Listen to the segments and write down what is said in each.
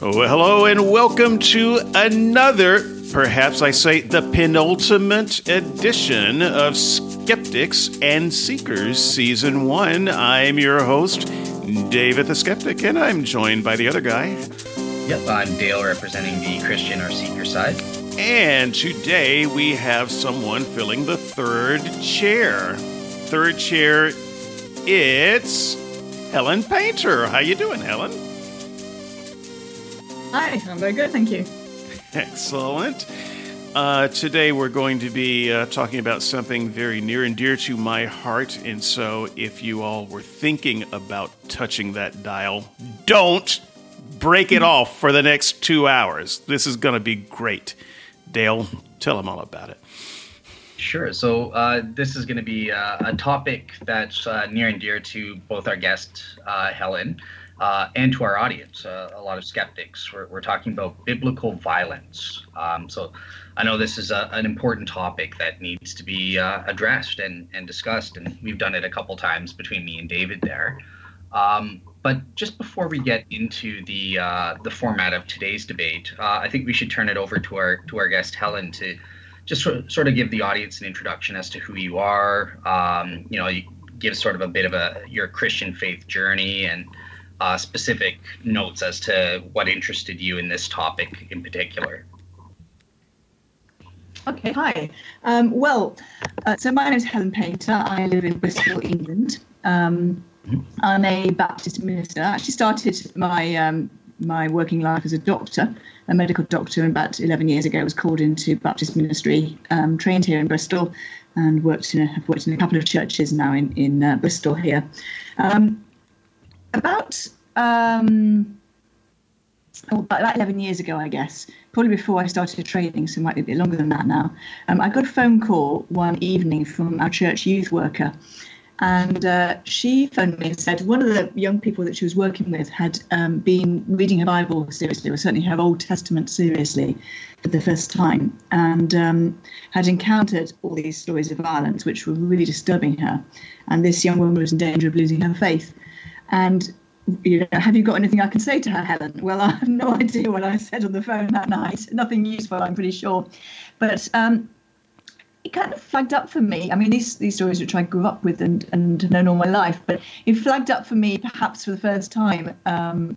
Oh, hello, and welcome to another, perhaps I say the penultimate edition of Skeptics and Seekers Season 1. I'm your host, David the Skeptic, and I'm joined by the other guy. Yep, I'm Dale representing the Christian or Seeker side. And today we have someone filling the third chair. Third chair, it's Helen Painter. How you doing, Helen? Hi, I'm very good, thank you. Excellent. Uh, today we're going to be uh, talking about something very near and dear to my heart, and so if you all were thinking about touching that dial, don't break it off for the next two hours. This is going to be great. Dale, tell them all about it. Sure. So uh, this is going to be uh, a topic that's uh, near and dear to both our guest uh, Helen uh, and to our audience, uh, a lot of skeptics. We're, we're talking about biblical violence. Um, so I know this is a, an important topic that needs to be addressed and, and discussed, and we've done it a couple times between me and David there. Um, but just before we get into the the format of today's debate, I think we should turn it over to our to our guest Helen to just sort of give the audience an introduction as to who you are. Um, you know, you give sort of a bit of a your Christian faith journey and uh, specific notes as to what interested you in this topic in particular. Okay, hi. Um, well, uh, so my name is Helen Painter. I live in Bristol, England. Um. I'm a Baptist minister. I actually started my um, my working life as a doctor, a medical doctor, and about 11 years ago I was called into Baptist ministry, um, trained here in Bristol, and worked in a, have worked in a couple of churches now in in uh, Bristol here. Um, about um, oh, about 11 years ago, I guess, probably before I started training, so it might be a bit longer than that now. Um, I got a phone call one evening from our church youth worker and uh, she phoned me and said one of the young people that she was working with had um, been reading her Bible seriously, or certainly her Old Testament seriously, for the first time, and um, had encountered all these stories of violence, which were really disturbing her. And this young woman was in danger of losing her faith. And you know, have you got anything I can say to her, Helen? Well, I have no idea what I said on the phone that night. Nothing useful, I'm pretty sure. But um, it kind of flagged up for me. I mean, these these stories which I grew up with and and known all my life, but it flagged up for me perhaps for the first time. Um,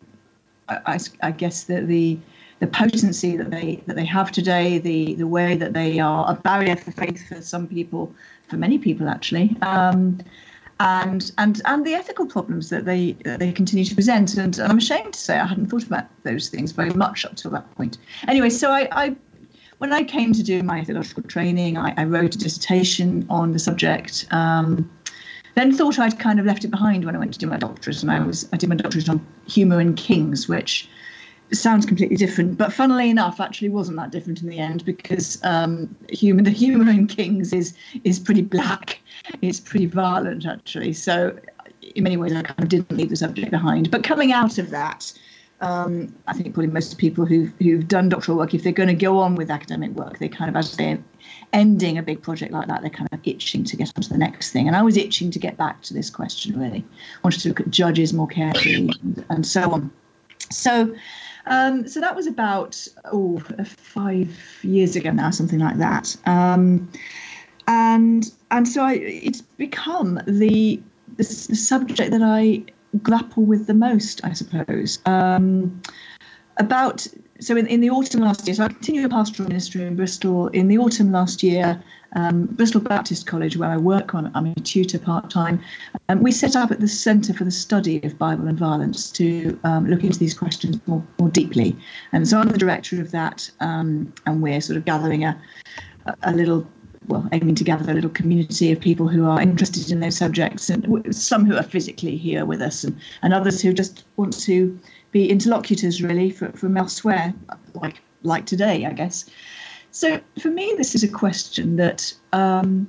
I, I, guess that the the potency that they that they have today, the the way that they are a barrier for faith for some people, for many people actually. Um, and and and the ethical problems that they that they continue to present. And I'm ashamed to say I hadn't thought about those things very much up till that point. Anyway, so I, I when I came to do my theological training, I, I wrote a dissertation on the subject. Um, then thought I'd kind of left it behind when I went to do my doctorate, and I was I did my doctorate on humour in kings, which sounds completely different, but funnily enough, actually wasn't that different in the end because um, human the humour in kings is is pretty black, it's pretty violent actually. So in many ways, I kind of didn't leave the subject behind. But coming out of that, um, I think probably most people who've, who've done doctoral work, if they're going to go on with academic work, they kind of, as they're ending a big project like that, they're kind of itching to get on to the next thing. And I was itching to get back to this question, really. I wanted to look at judges more carefully and, and so on. So, um, so that was about oh five years ago now, something like that. Um, and and so I, it's become the, the, subject that I grapple with the most, I suppose. Um, about so in, in the autumn last year, so I continue a pastoral ministry in Bristol. In the autumn last year, um, Bristol Baptist College, where I work on, I'm a tutor part time. Um, we set up at the Centre for the Study of Bible and Violence to um, look into these questions more, more deeply. And so I'm the director of that, um, and we're sort of gathering a, a little well, aiming to gather a little community of people who are interested in those subjects, and some who are physically here with us, and, and others who just want to be interlocutors really for, from elsewhere, like like today, I guess. So for me, this is a question that um,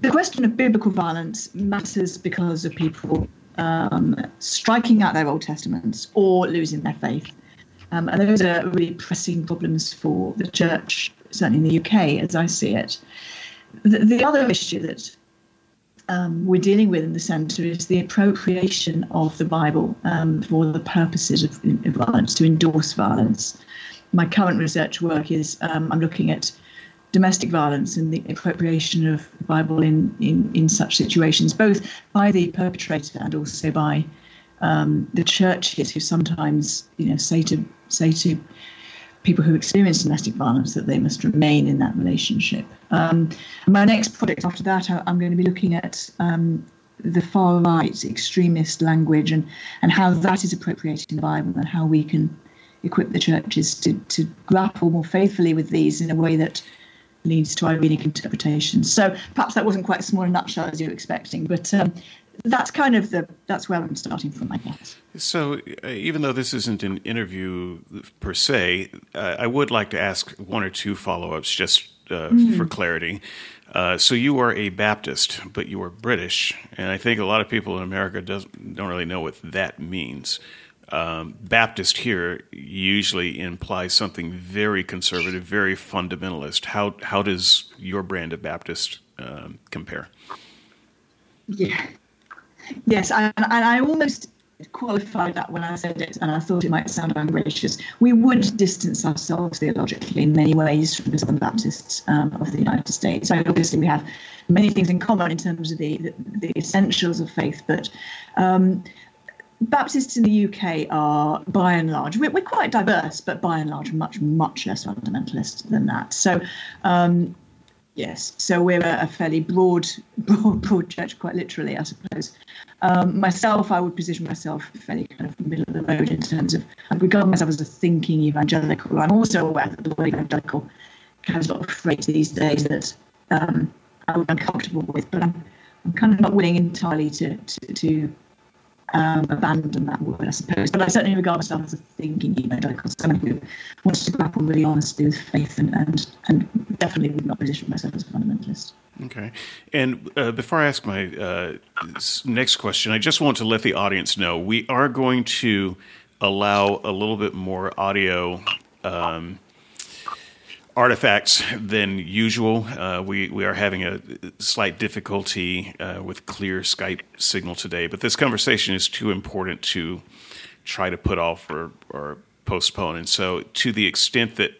the question of biblical violence matters because of people um, striking out their Old Testaments or losing their faith. Um, and those are really pressing problems for the church certainly in the UK, as I see it. The, the other issue that um, we're dealing with in the centre is the appropriation of the Bible um, for the purposes of, of, violence, to endorse violence. My current research work is um, I'm looking at domestic violence and the appropriation of the Bible in, in, in such situations, both by the perpetrator and also by um, the churches who sometimes you know say to say to people who experience domestic violence that they must remain in that relationship. Um, my next project after that, I, am going to be looking at um, the far right extremist language and, and how that is appropriated in the Bible and how we can equip the churches to, to grapple more faithfully with these in a way that leads to irenic interpretation. So perhaps that wasn't quite as small a nutshell as you were expecting, but um, that's kind of the that's where I'm starting from, I guess. So, uh, even though this isn't an interview per se, uh, I would like to ask one or two follow ups just uh, mm. for clarity. Uh, so, you are a Baptist, but you are British, and I think a lot of people in America does, don't really know what that means. Um, Baptist here usually implies something very conservative, very fundamentalist. How how does your brand of Baptist um, compare? Yeah, Yes, and, and I almost qualified that when I said it, and I thought it might sound ungracious. We would distance ourselves theologically in many ways from the Southern Baptists um, of the United States. So obviously, we have many things in common in terms of the, the, the essentials of faith, but um, Baptists in the UK are, by and large, we're, we're, quite diverse, but by and large, much, much less fundamentalist than that. So, um, Yes, so we're a, fairly broad, broad, broad church, quite literally, I suppose. Um, myself, I would position myself fairly kind of middle of the road in terms of I regard myself as a thinking evangelical. I'm also aware that the word evangelical carries a lot of freight these days that um, I'm uncomfortable with, but I'm, I'm kind of not willing entirely to to, to um, abandon that word, I suppose. But I certainly regard myself as a thinking evangelical, someone who wants to grapple really honestly with faith and, and, and definitely would not position myself as a fundamentalist. Okay. And uh, before I ask my uh, next question, I just want to let the audience know we are going to allow a little bit more audio. Um, artifacts than usual. Uh, we we are having a slight difficulty uh, with clear Skype signal today, but this conversation is too important to try to put off or or postpone. And so, to the extent that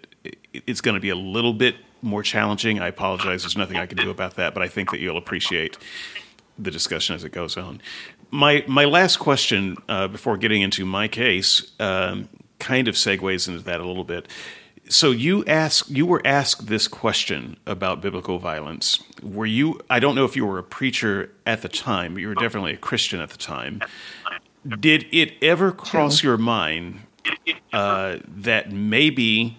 it's going to be a little bit more challenging, I apologize. There's nothing I can do about that, but I think that you'll appreciate the discussion as it goes on. My my last question uh, before getting into my case um, kind of segues into that a little bit so you ask you were asked this question about biblical violence. Were you i don't know if you were a preacher at the time but you were definitely a christian at the time. Did it ever cross your mind uh, that maybe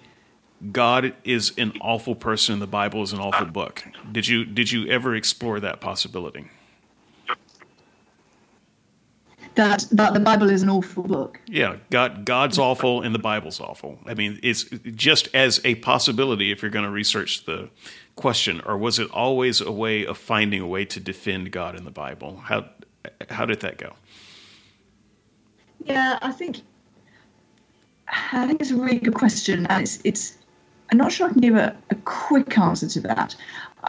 god is an awful person and the bible is an awful book? Did you did you ever explore that possibility that that the Bible is an awful book. Yeah, God God's awful and the Bible's awful. I mean, it's just as a possibility if you're going to research the question, or was it always a way of finding a way to defend God in the Bible? How how did that go? Yeah, I think I think it's a really good question, and it's it's. I'm not sure I can give a, a quick answer to that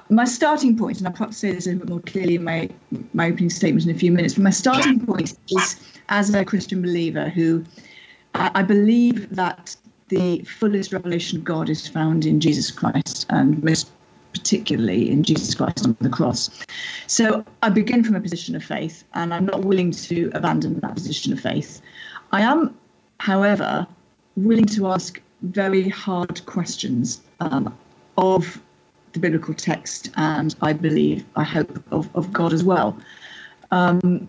my starting point, and I'll perhaps say this a bit more clearly in my, my opening statement in a few minutes, but my starting point is as a Christian believer who I, I believe that the fullest revelation of God is found in Jesus Christ, and most particularly in Jesus Christ on the cross. So I begin from a position of faith, and I'm not willing to abandon that position of faith. I am, however, willing to ask very hard questions um, of the biblical text and I believe, I hope, of, of God as well. Um,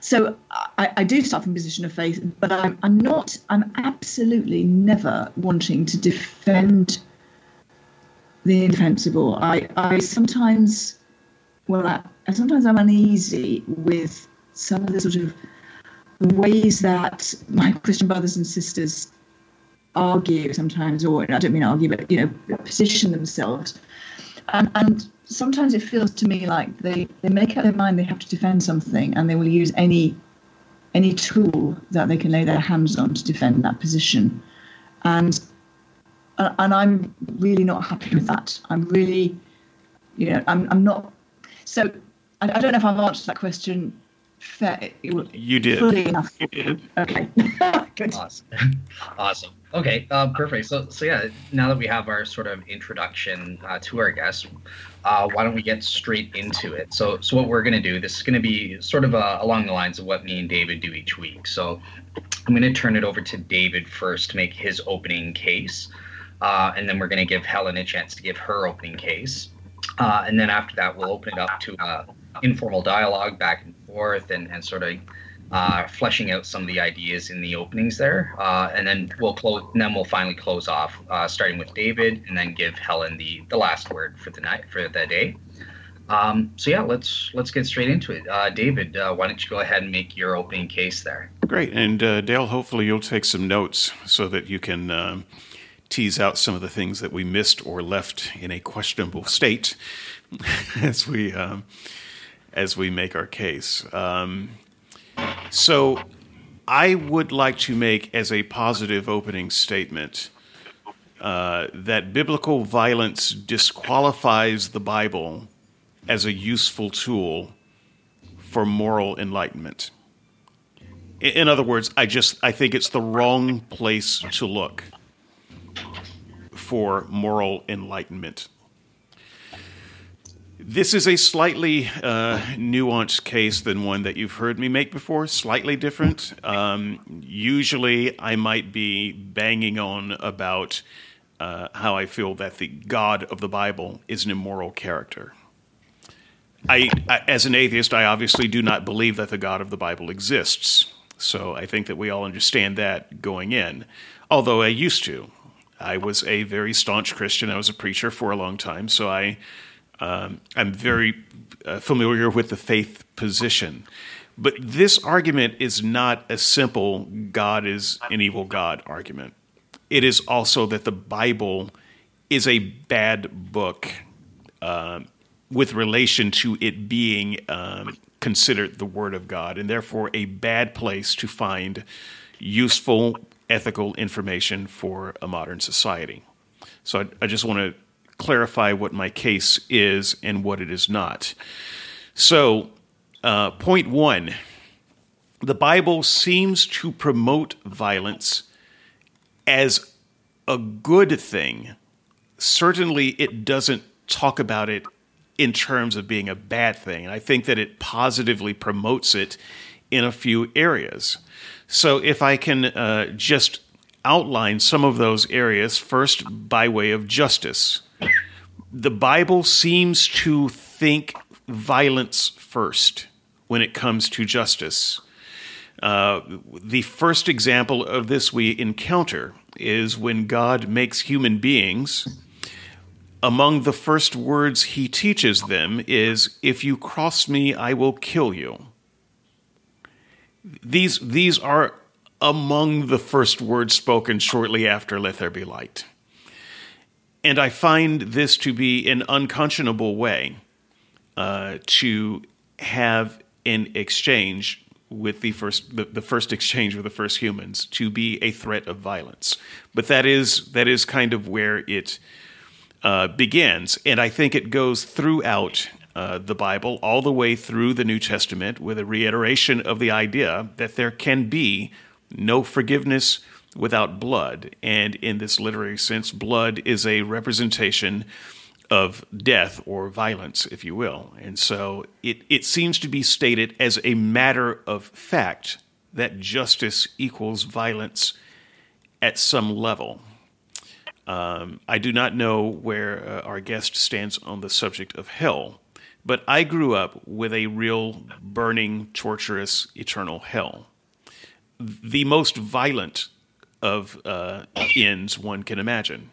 so I, I, do start from a position of faith, but I'm, I'm not, I'm absolutely never wanting to defend the indefensible. I, I sometimes, well, I, sometimes I'm uneasy with some of the sort of ways that my Christian brothers and sisters argue sometimes, or I don't mean argue, but you know, position themselves. And, and sometimes it feels to me like they, they make up their mind they have to defend something, and they will use any any tool that they can lay their hands on to defend that position. And uh, and I'm really not happy with that. I'm really, you know, I'm I'm not. So I, I, don't know if I've answered that question fair, you did fully enough. You did. Okay. awesome. awesome. Okay. Uh, perfect. So, so yeah. Now that we have our sort of introduction uh, to our guest, uh, why don't we get straight into it? So, so what we're going to do, this is going to be sort of uh, along the lines of what me and David do each week. So, I'm going to turn it over to David first to make his opening case, uh, and then we're going to give Helen a chance to give her opening case, uh, and then after that, we'll open it up to uh, informal dialogue back and forth, and, and sort of uh, fleshing out some of the ideas in the openings there, uh, and then we'll close. Then we'll finally close off, uh, starting with David, and then give Helen the the last word for the night for the day. Um, so yeah, let's let's get straight into it. Uh, David, uh, why don't you go ahead and make your opening case there? Great, and uh, Dale, hopefully you'll take some notes so that you can um, tease out some of the things that we missed or left in a questionable state as we um, as we make our case. Um, so, I would like to make as a positive opening statement. Uh, that biblical violence disqualifies the Bible as a useful tool for moral enlightenment. In other words, I just I think it's the wrong place to look for moral enlightenment. This is a slightly uh, nuanced case than one that you've heard me make before, slightly different. Um, usually, I might be banging on about uh, how I feel that the God of the Bible is an immoral character. I, I, as an atheist, I obviously do not believe that the God of the Bible exists. So I think that we all understand that going in. Although I used to. I was a very staunch Christian. I was a preacher for a long time. So I, um, I'm very uh, familiar with the faith position. But this argument is not a simple God is an evil God argument. It is also that the Bible is a bad book. Uh, with relation to it being um, considered the Word of God, and therefore a bad place to find useful ethical information for a modern society. So I, I just want to clarify what my case is and what it is not. So, uh, point one the Bible seems to promote violence as a good thing. Certainly, it doesn't talk about it in terms of being a bad thing. And I think that it positively promotes it in a few areas. So if I can uh, just outline some of those areas, first by way of justice. The Bible seems to think violence first when it comes to justice. Uh, the first example of this we encounter is when God makes human beings among the first words he teaches them is, If you cross me, I will kill you. These, these are among the first words spoken shortly after Let There Be Light. And I find this to be an unconscionable way uh, to have an exchange with the first the, the, first exchange with the first humans to be a threat of violence. But that is that is kind of where it uh, begins. And I think it goes throughout uh, the Bible, all the way through the New Testament, with a reiteration of the idea that there can be no forgiveness without blood. And in this literary sense, blood is a representation of death or violence, if you will. And so it, it seems to be stated as a matter of fact that justice equals violence at some level. Um, I do not know where uh, our guest stands on the subject of hell, but I grew up with a real burning, torturous, eternal hell. The most violent of uh, ends one can imagine.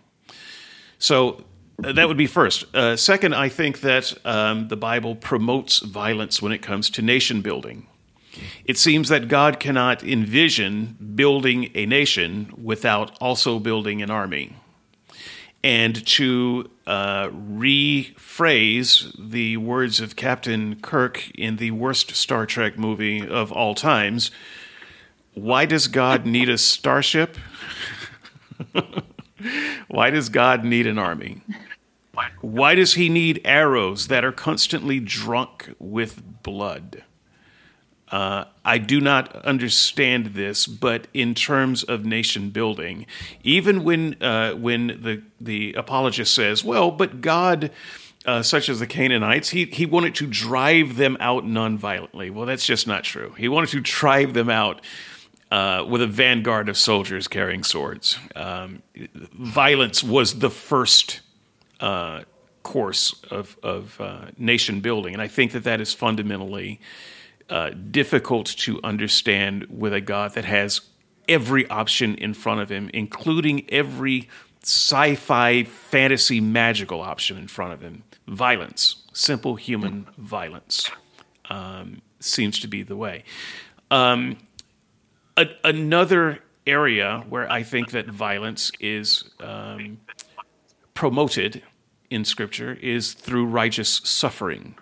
So uh, that would be first. Uh, second, I think that um, the Bible promotes violence when it comes to nation building. It seems that God cannot envision building a nation without also building an army and to uh, rephrase the words of Captain Kirk in the worst Star Trek movie of all times why does God need a starship? why does God need an army? Why does he need arrows that are constantly drunk with blood? Uh, I do not understand this, but in terms of nation building, even when uh, when the the apologist says, "Well, but God." Uh, such as the Canaanites, he, he wanted to drive them out nonviolently. Well, that's just not true. He wanted to drive them out uh, with a vanguard of soldiers carrying swords. Um, violence was the first uh, course of, of uh, nation building, and I think that that is fundamentally uh, difficult to understand with a God that has every option in front of him, including every sci fi, fantasy, magical option in front of him. Violence, simple human violence, um, seems to be the way. Um, a, another area where I think that violence is um, promoted in Scripture is through righteous suffering.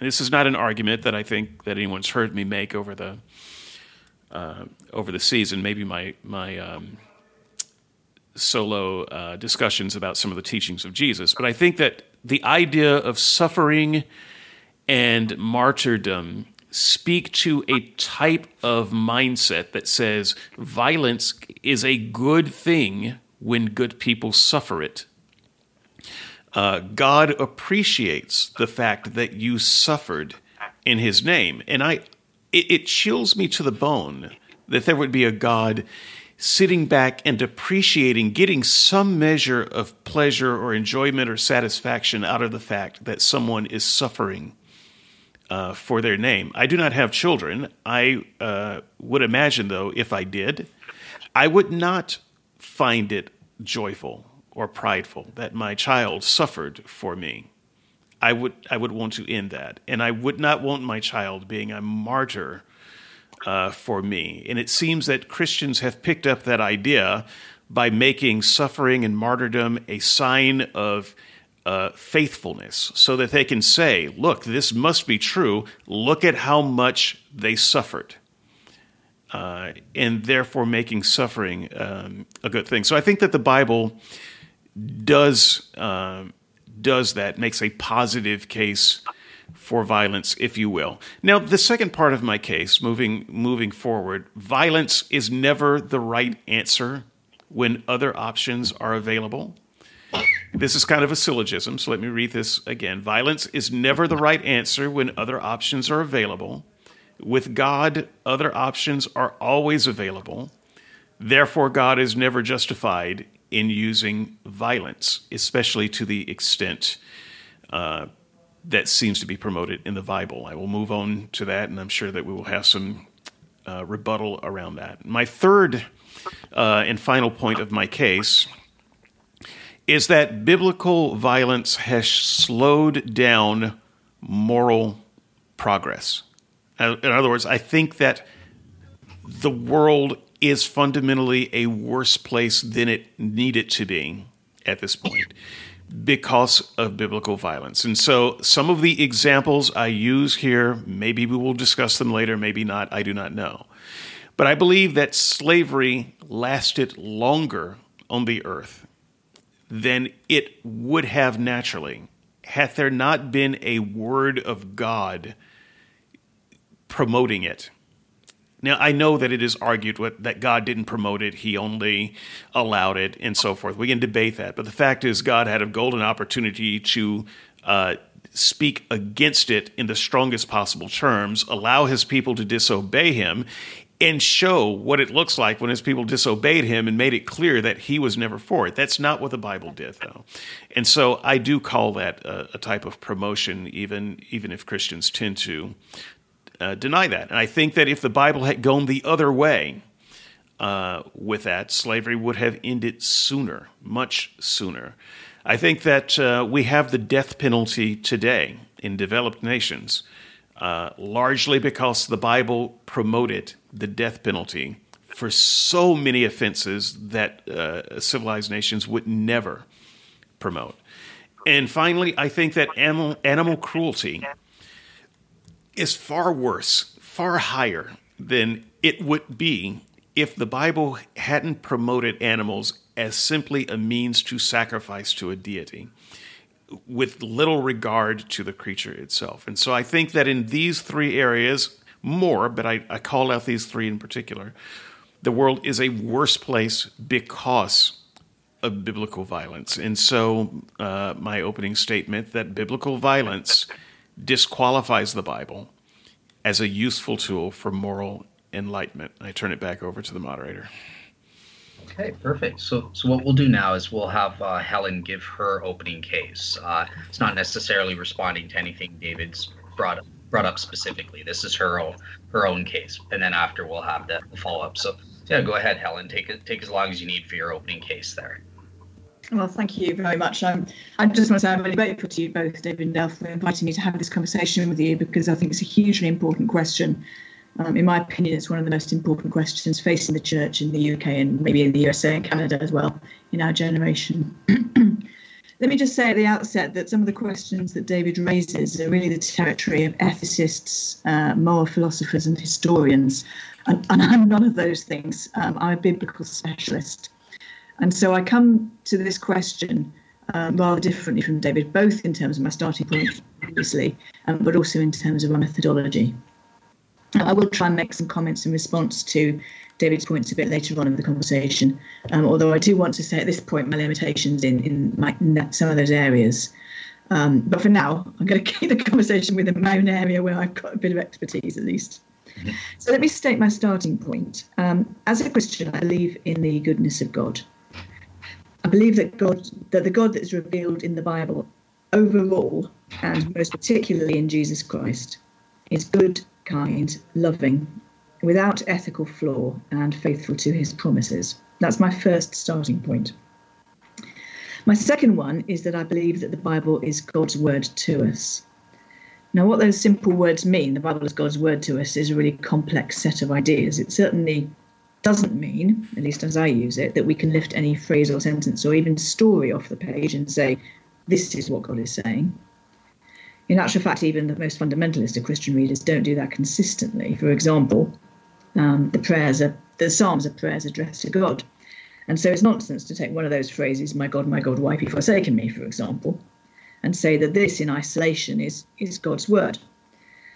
This is not an argument that I think that anyone's heard me make over the uh, over the season. Maybe my my um, solo uh, discussions about some of the teachings of Jesus, but I think that the idea of suffering and martyrdom speak to a type of mindset that says violence is a good thing when good people suffer it. Uh, God appreciates the fact that you suffered in His name, and I, it, it chills me to the bone that there would be a God sitting back and appreciating, getting some measure of pleasure or enjoyment or satisfaction out of the fact that someone is suffering uh, for their name. I do not have children. I uh, would imagine, though, if I did, I would not find it joyful or prideful that my child suffered for me. I would I would want to end that, and I would not want my child being a martyr uh, for me. And it seems that Christians have picked up that idea by making suffering and martyrdom a sign of uh, faithfulness so that they can say, look, this must be true. Look at how much they suffered. Uh, and therefore making suffering um, a good thing. So I think that the Bible does uh, does that, makes a positive case for violence, if you will. Now, the second part of my case, moving moving forward, violence is never the right answer when other options are available. This is kind of a syllogism, so let me read this again. Violence is never the right answer when other options are available. With God, other options are always available. Therefore, God is never justified in using violence, especially to the extent uh, that seems to be promoted in the Bible. I will move on to that, and I'm sure that we will have some uh, rebuttal around that. My third uh, and final point of my case is that biblical violence has slowed down moral progress. In other words, I think that the world is fundamentally a worse place than it needed to be at this point because of biblical violence. And so some of the examples I use here, maybe we will discuss them later, maybe not, I do not know. But I believe that slavery lasted longer on the earth than it would have naturally had there not been a word of God promoting it. Now, I know that it is argued that God didn't promote it, He only allowed it, and so forth. We can debate that. But the fact is, God had a golden opportunity to uh, speak against it in the strongest possible terms, allow His people to disobey Him, and show what it looks like when his people disobeyed him and made it clear that he was never for it. That's not what the Bible did, though. And so I do call that a, a type of promotion, even even if Christians tend to uh, deny that. And I think that if the Bible had gone the other way uh, with that, slavery would have ended sooner, much sooner. I think that uh, we have the death penalty today in developed nations. Uh, largely because the Bible promoted the death penalty for so many offenses that uh, civilized nations would never promote. And finally, I think that animal, animal cruelty is far worse, far higher than it would be if the Bible hadn't promoted animals as simply a means to sacrifice to a deity. with little regard to the creature itself. And so I think that in these three areas, more, but I, I call out these three in particular, the world is a worse place because of biblical violence. And so, uh, my opening statement that biblical violence disqualifies the Bible as a useful tool for moral enlightenment. I turn it back over to the moderator. Okay, perfect. So, so what we'll do now is we'll have uh, Helen give her opening case. Uh, it's not necessarily responding to anything David's brought up, brought up specifically. This is her own her own case, and then after we'll have the, follow up. So, yeah, go ahead, Helen. Take it take as long as you need for your opening case there. Well, thank you very much. Um, I just want to say I'm really grateful to you both, David and Dale, for inviting me to have this conversation with you because I think it's a hugely important question. Um, in my opinion, it's one of the most important questions facing the church in the UK and maybe in the USA and Canada as well in our generation. Let me just say at the outset that some of the questions that David raises are really the territory of ethicists, uh, moral philosophers, and historians. And, and, I'm none of those things. Um, I'm a biblical specialist. And so I come to this question um, rather differently from David, both in terms of my starting point, obviously, um, but also in terms of my methodology. I will try and make some comments in response to David's points a bit later on in the conversation, um, although I do want to say at this point my limitations in, in, my, in some of those areas. Um, but for now, I'm going to keep the conversation within my own area where I've got a bit of expertise at least. Mm-hmm. So let me state my starting point. Um, as a Christian, I believe in the goodness of God. I believe that God, that the God that is revealed in the Bible overall, and most particularly in Jesus Christ, is good, kind, loving, without ethical flaw, and faithful to his promises. That's my first starting point. My second one is that I believe that the Bible is God's word to us. Now, what those simple words mean, the Bible is God's word to us, is a really complex set of ideas. It certainly doesn't mean, at least as I use it, that we can lift any phrase or sentence or even story off the page and say, this is what God is saying. In actual fact, even the most fundamentalist of Christian readers don't do that consistently. For example, um, the prayers are the Psalms are prayers addressed to God. And so it's nonsense to take one of those phrases, my God, my God, why have you forsaken me, for example, and say that this in isolation is, is God's word.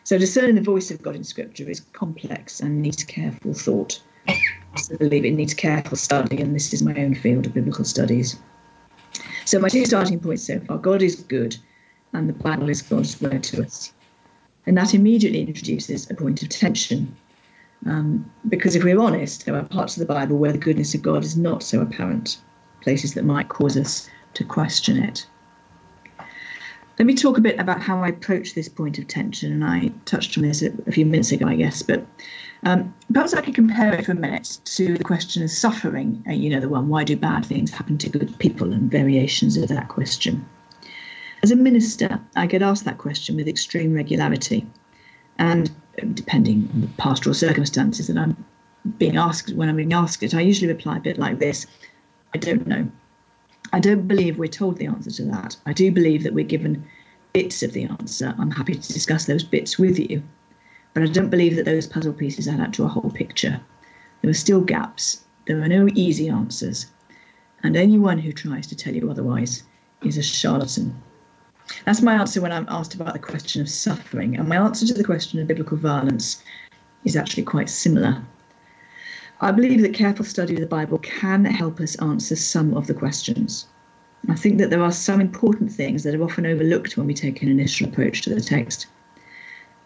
So discerning the voice of God in Scripture is complex and needs careful thought. I believe it needs careful study, and this is my own field of biblical studies. So, my two starting points so far God is good, and the Bible is God's word to us. And that immediately introduces a point of tension. Um, because if we're honest, there are parts of the Bible where the goodness of God is not so apparent, places that might cause us to question it. Let me talk a bit about how I approach this point of tension, and I touched on this a, a few minutes ago, I guess. But um, perhaps I could compare it for a minute to the question of suffering. Uh, you know, the one, why do bad things happen to good people, and variations of that question. As a minister, I get asked that question with extreme regularity. And depending on the pastoral circumstances that I'm being asked, when I'm being asked it, I usually reply a bit like this I don't know. I don't believe we're told the answer to that. I do believe that we're given bits of the answer. I'm happy to discuss those bits with you. But I don't believe that those puzzle pieces add up to a whole picture. There are still gaps. There are no easy answers. And anyone who tries to tell you otherwise is a charlatan. That's my answer when I'm asked about the question of suffering. And my answer to the question of biblical violence is actually quite similar. I believe that careful study of the Bible can help us answer some of the questions. I think that there are some important things that are often overlooked when we take an initial approach to the text.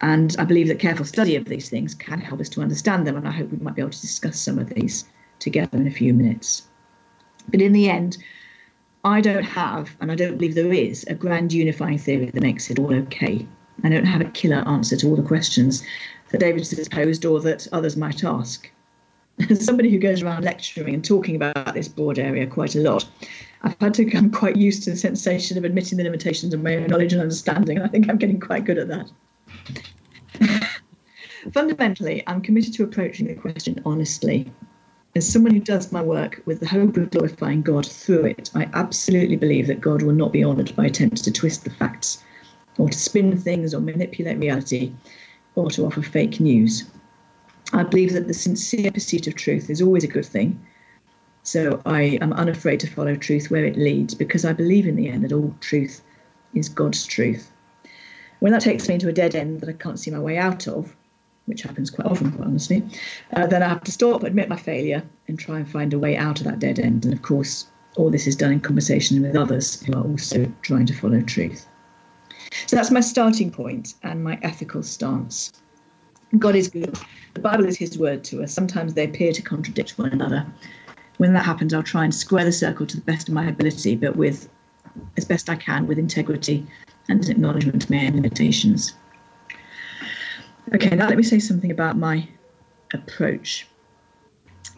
And I believe that careful study of these things can help us to understand them, and I hope we might be able to discuss some of these together in a few minutes. But in the end, I don't have, and I don't believe there is, a grand unifying theory that makes it all okay. I don't have a killer answer to all the questions that David has posed or that others might ask. as somebody who goes around lecturing and talking about this broad area quite a lot, I've had to become quite used to the sensation of admitting the limitations of my own knowledge and understanding, and I think I'm getting quite good at that. Fundamentally, I'm committed to approaching the question honestly. As someone who does my work with the hope of glorifying God through it, I absolutely believe that God will not be honoured by attempts to twist the facts, or to spin things, or manipulate reality, or to offer fake news. I believe that the sincere pursuit of truth is always a good thing. So I am unafraid to follow truth where it leads because I believe in the end that all truth is God's truth. When that takes me into a dead end that I can't see my way out of, which happens quite often, quite honestly, uh, then I have to stop, admit my failure, and try and find a way out of that dead end. And of course, all this is done in conversation with others who are also trying to follow truth. So that's my starting point and my ethical stance. God is good. The Bible is His word to us. Sometimes they appear to contradict one another. When that happens, I'll try and square the circle to the best of my ability, but with as best I can, with integrity and an acknowledgement of my limitations. Okay, now let me say something about my approach.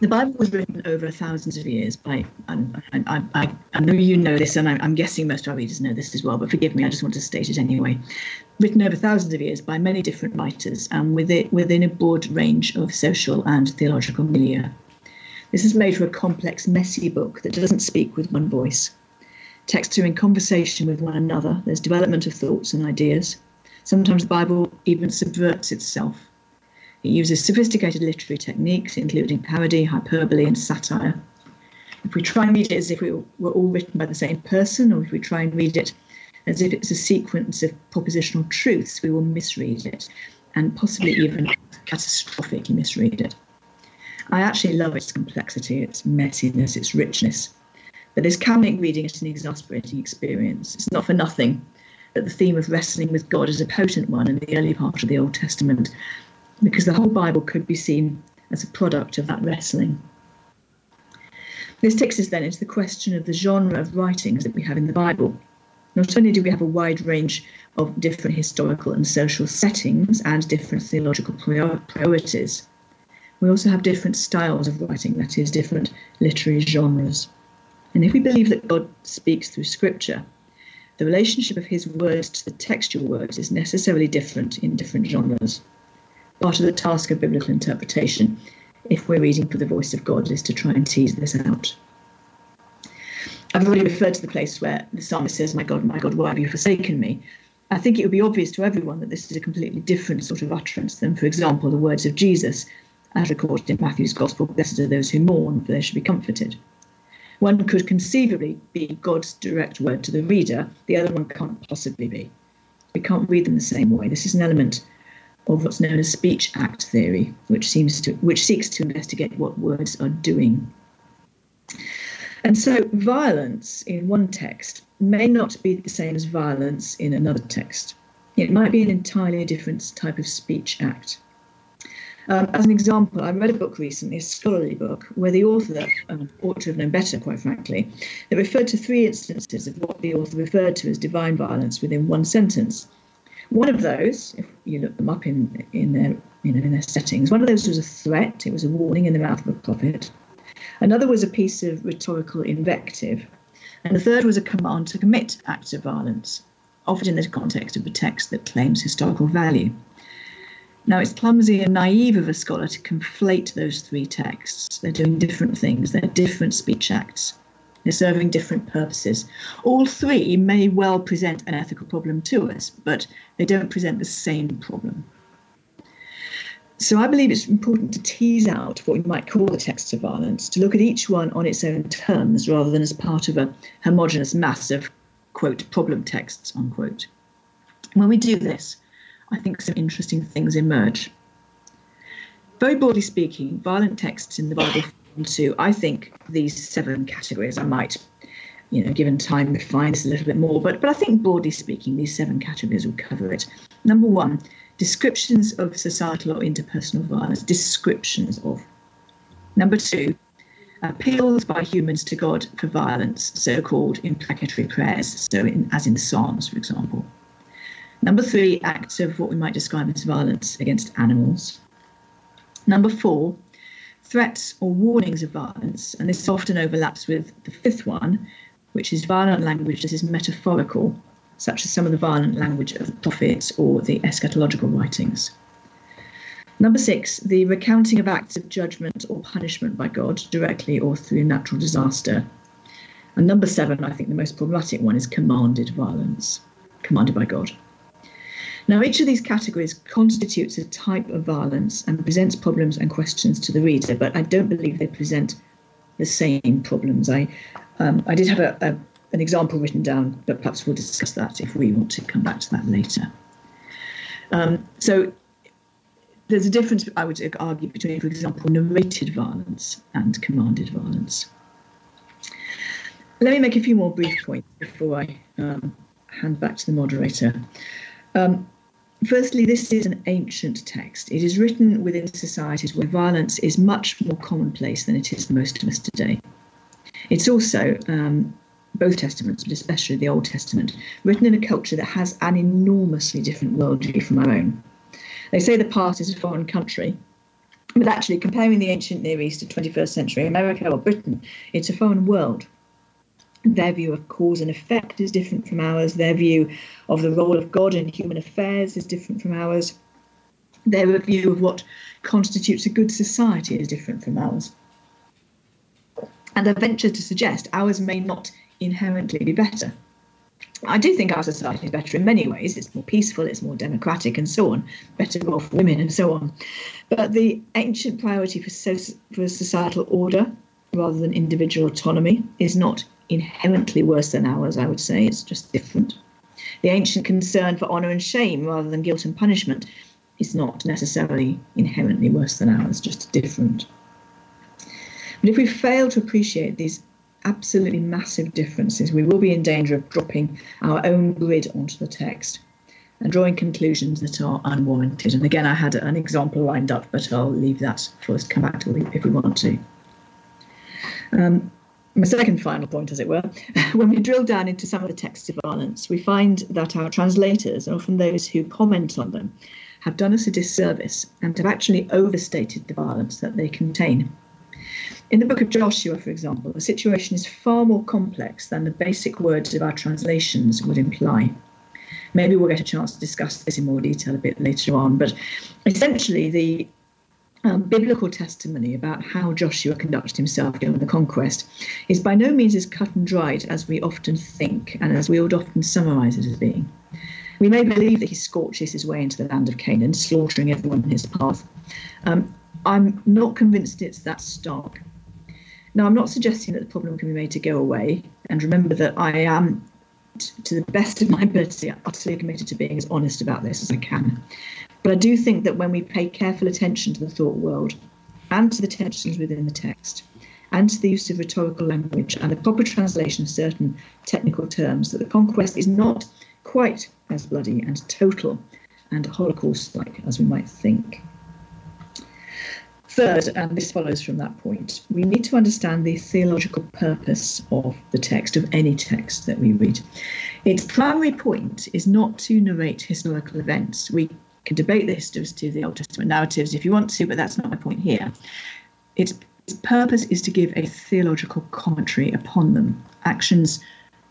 The Bible was written over thousands of years by, I, I, I, I know you know this, and I'm, I'm guessing most of our readers know this as well, but forgive me, I just want to state it anyway. Written over thousands of years by many different writers and with it, within a broad range of social and theological milieu. This has made for a complex, messy book that doesn't speak with one voice. Texts are in conversation with one another, there's development of thoughts and ideas. Sometimes the Bible even subverts itself. It uses sophisticated literary techniques, including parody, hyperbole, and satire. If we try and read it as if we were all written by the same person, or if we try and read it as if it's a sequence of propositional truths, we will misread it and possibly even catastrophically misread it. I actually love its complexity, its messiness, its richness. But this can make reading it an exasperating experience. It's not for nothing that the theme of wrestling with God is a potent one in the early part of the Old Testament, because the whole Bible could be seen as a product of that wrestling. This takes us then into the question of the genre of writings that we have in the Bible. Not only do we have a wide range of different historical and social settings and different theological priorities, we also have different styles of writing, that is, different literary genres. And if we believe that God speaks through Scripture, the relationship of his words to the textual words is necessarily different in different genres. Part of the task of biblical interpretation, if we're reading for the voice of God, is to try and tease this out. I've already referred to the place where the psalmist says, My God, my God, why have you forsaken me? I think it would be obvious to everyone that this is a completely different sort of utterance than, for example, the words of Jesus, as recorded in Matthew's Gospel Blessed are those who mourn, for they shall be comforted one could conceivably be God's direct word to the reader, the other one can't possibly be. We can't read them the same way. This is an element of what's known as speech act theory, which seems to which seeks to investigate what words are doing. And so violence in one text may not be the same as violence in another text. It might be an entirely different type of speech act. Um, as an example, I read a book recently, a scholarly book, where the author um, ought to have known better, quite frankly. It referred to three instances of what the author referred to as divine violence within one sentence. One of those, if you look them up in, in, their, you know, in their settings, one of those was a threat, it was a warning in the mouth of a prophet. Another was a piece of rhetorical invective. And the third was a command to commit acts of violence, often in the context of a text that claims historical value. Now, it's clumsy and naive of a scholar to conflate those three texts. They're doing different things, they're different speech acts, they're serving different purposes. All three may well present an ethical problem to us, but they don't present the same problem. So I believe it's important to tease out what we might call the texts of violence, to look at each one on its own terms rather than as part of a homogenous mass of, quote, problem texts, unquote. When we do this, I think some interesting things emerge. Very broadly speaking, violent texts in the Bible fall into, I think, these seven categories. I might, you know, given time, refine this a little bit more, but but I think broadly speaking, these seven categories will cover it. Number one, descriptions of societal or interpersonal violence. Descriptions of. Number two, appeals by humans to God for violence, so-called imprecatory prayers, so in, as in Psalms, for example. Number three, acts of what we might describe as violence against animals. Number four, threats or warnings of violence, and this often overlaps with the fifth one, which is violent language that is metaphorical, such as some of the violent language of the prophets or the eschatological writings. Number six, the recounting of acts of judgment or punishment by God, directly or through natural disaster. And number seven, I think the most problematic one, is commanded violence, commanded by God. Now, each of these categories constitutes a type of violence and presents problems and questions to the reader, but I don't believe they present the same problems. I, um, I did have a, a, an example written down, but perhaps we'll discuss that if we want to come back to that later. Um, so there's a difference, I would argue, between, for example, narrated violence and commanded violence. Let me make a few more brief points before I um, hand back to the moderator. Um, firstly, this is an ancient text. It is written within societies where violence is much more commonplace than it is most of us today. It's also, um, both testaments, but especially the Old Testament, written in a culture that has an enormously different worldview from our own. They say the past is a foreign country, but actually, comparing the ancient Near East to 21st century America or Britain, it's a foreign world. Their view of cause and effect is different from ours. Their view of the role of God in human affairs is different from ours. Their view of what constitutes a good society is different from ours. And I venture to suggest ours may not inherently be better. I do think our society is better in many ways. It's more peaceful, it's more democratic, and so on, better for women, and so on. But the ancient priority for, so- for societal order rather than individual autonomy is not inherently worse than ours, I would say. It's just different. The ancient concern for honour and shame rather than guilt and punishment is not necessarily inherently worse than ours, just different. But if we fail to appreciate these absolutely massive differences, we will be in danger of dropping our own grid onto the text and drawing conclusions that are unwarranted. And again, I had an example lined up, but I'll leave that for us to come back to if we want to. Um, my second final point, as it were, when we drill down into some of the texts of violence, we find that our translators, and often those who comment on them, have done us a disservice and have actually overstated the violence that they contain. In the book of Joshua, for example, the situation is far more complex than the basic words of our translations would imply. Maybe we'll get a chance to discuss this in more detail a bit later on, but essentially, the um, biblical testimony about how Joshua conducted himself during the conquest is by no means as cut and dried as we often think and as we would often summarize it as being. We may believe that he scorches his way into the land of Canaan, slaughtering everyone in his path. Um, I'm not convinced it's that stark. Now, I'm not suggesting that the problem can be made to go away, and remember that I am, to the best of my ability, utterly committed to being as honest about this as I can. But I do think that when we pay careful attention to the thought world and to the tensions within the text and to the use of rhetorical language and the proper translation of certain technical terms, that the conquest is not quite as bloody and total and Holocaust like as we might think. Third, and this follows from that point, we need to understand the theological purpose of the text, of any text that we read. Its primary point is not to narrate historical events. We can debate the historicity of the Old Testament narratives if you want to, but that's not my point here. Its, its purpose is to give a theological commentary upon them. Actions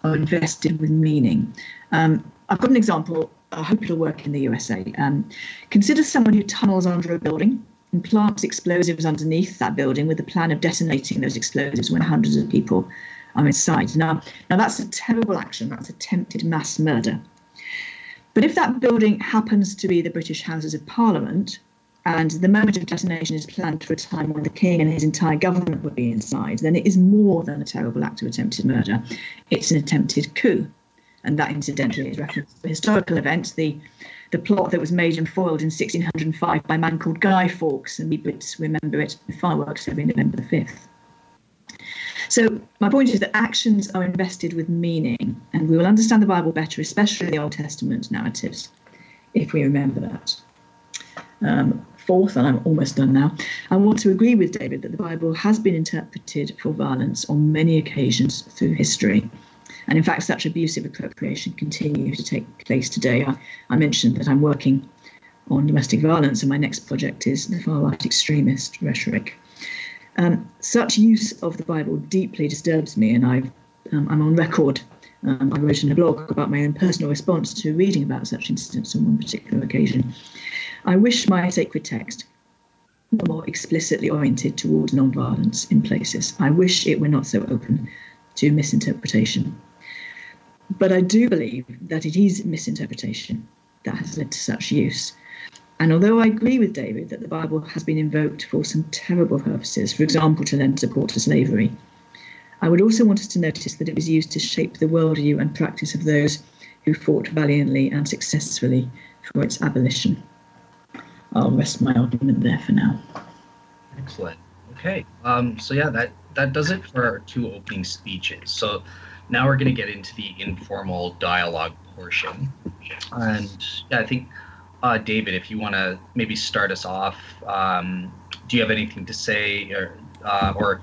are invested with meaning. Um, I've got an example. I hope it'll work in the USA. Um, consider someone who tunnels under a building and plants explosives underneath that building with the plan of detonating those explosives when hundreds of people are inside. Now, now that's a terrible action. That's attempted mass murder. But if that building happens to be the British Houses of Parliament, and the moment of detonation is planned for a time when the king and his entire government would be inside, then it is more than a terrible act of attempted murder. It's an attempted coup. And that, incidentally, is to a historical event, the, the plot that was made and foiled in 1605 by a man called Guy Fawkes, and we remember it fireworks every November the 5th. So, my point is that actions are invested with meaning, and we will understand the Bible better, especially the Old Testament narratives, if we remember that. Um, fourth, and I'm almost done now, I want to agree with David that the Bible has been interpreted for violence on many occasions through history. And in fact, such abusive appropriation continues to take place today. I, I mentioned that I'm working on domestic violence, and my next project is the far right extremist rhetoric. Um, such use of the Bible deeply disturbs me, and i am um, on record. Um, I wrote in a blog about my own personal response to reading about such incidents on one particular occasion. I wish my sacred text were more explicitly oriented towards non-violence in places. I wish it were not so open to misinterpretation. But I do believe that it is misinterpretation that has led to such use. And although I agree with David that the Bible has been invoked for some terrible purposes, for example, to lend support to slavery, I would also want us to notice that it was used to shape the worldview and practice of those who fought valiantly and successfully for its abolition. I'll rest my argument there for now. Excellent. Okay. Um, so yeah, that that does it for our two opening speeches. So now we're going to get into the informal dialogue portion, and yeah, I think uh, David, if you want to maybe start us off, um, do you have anything to say or uh, or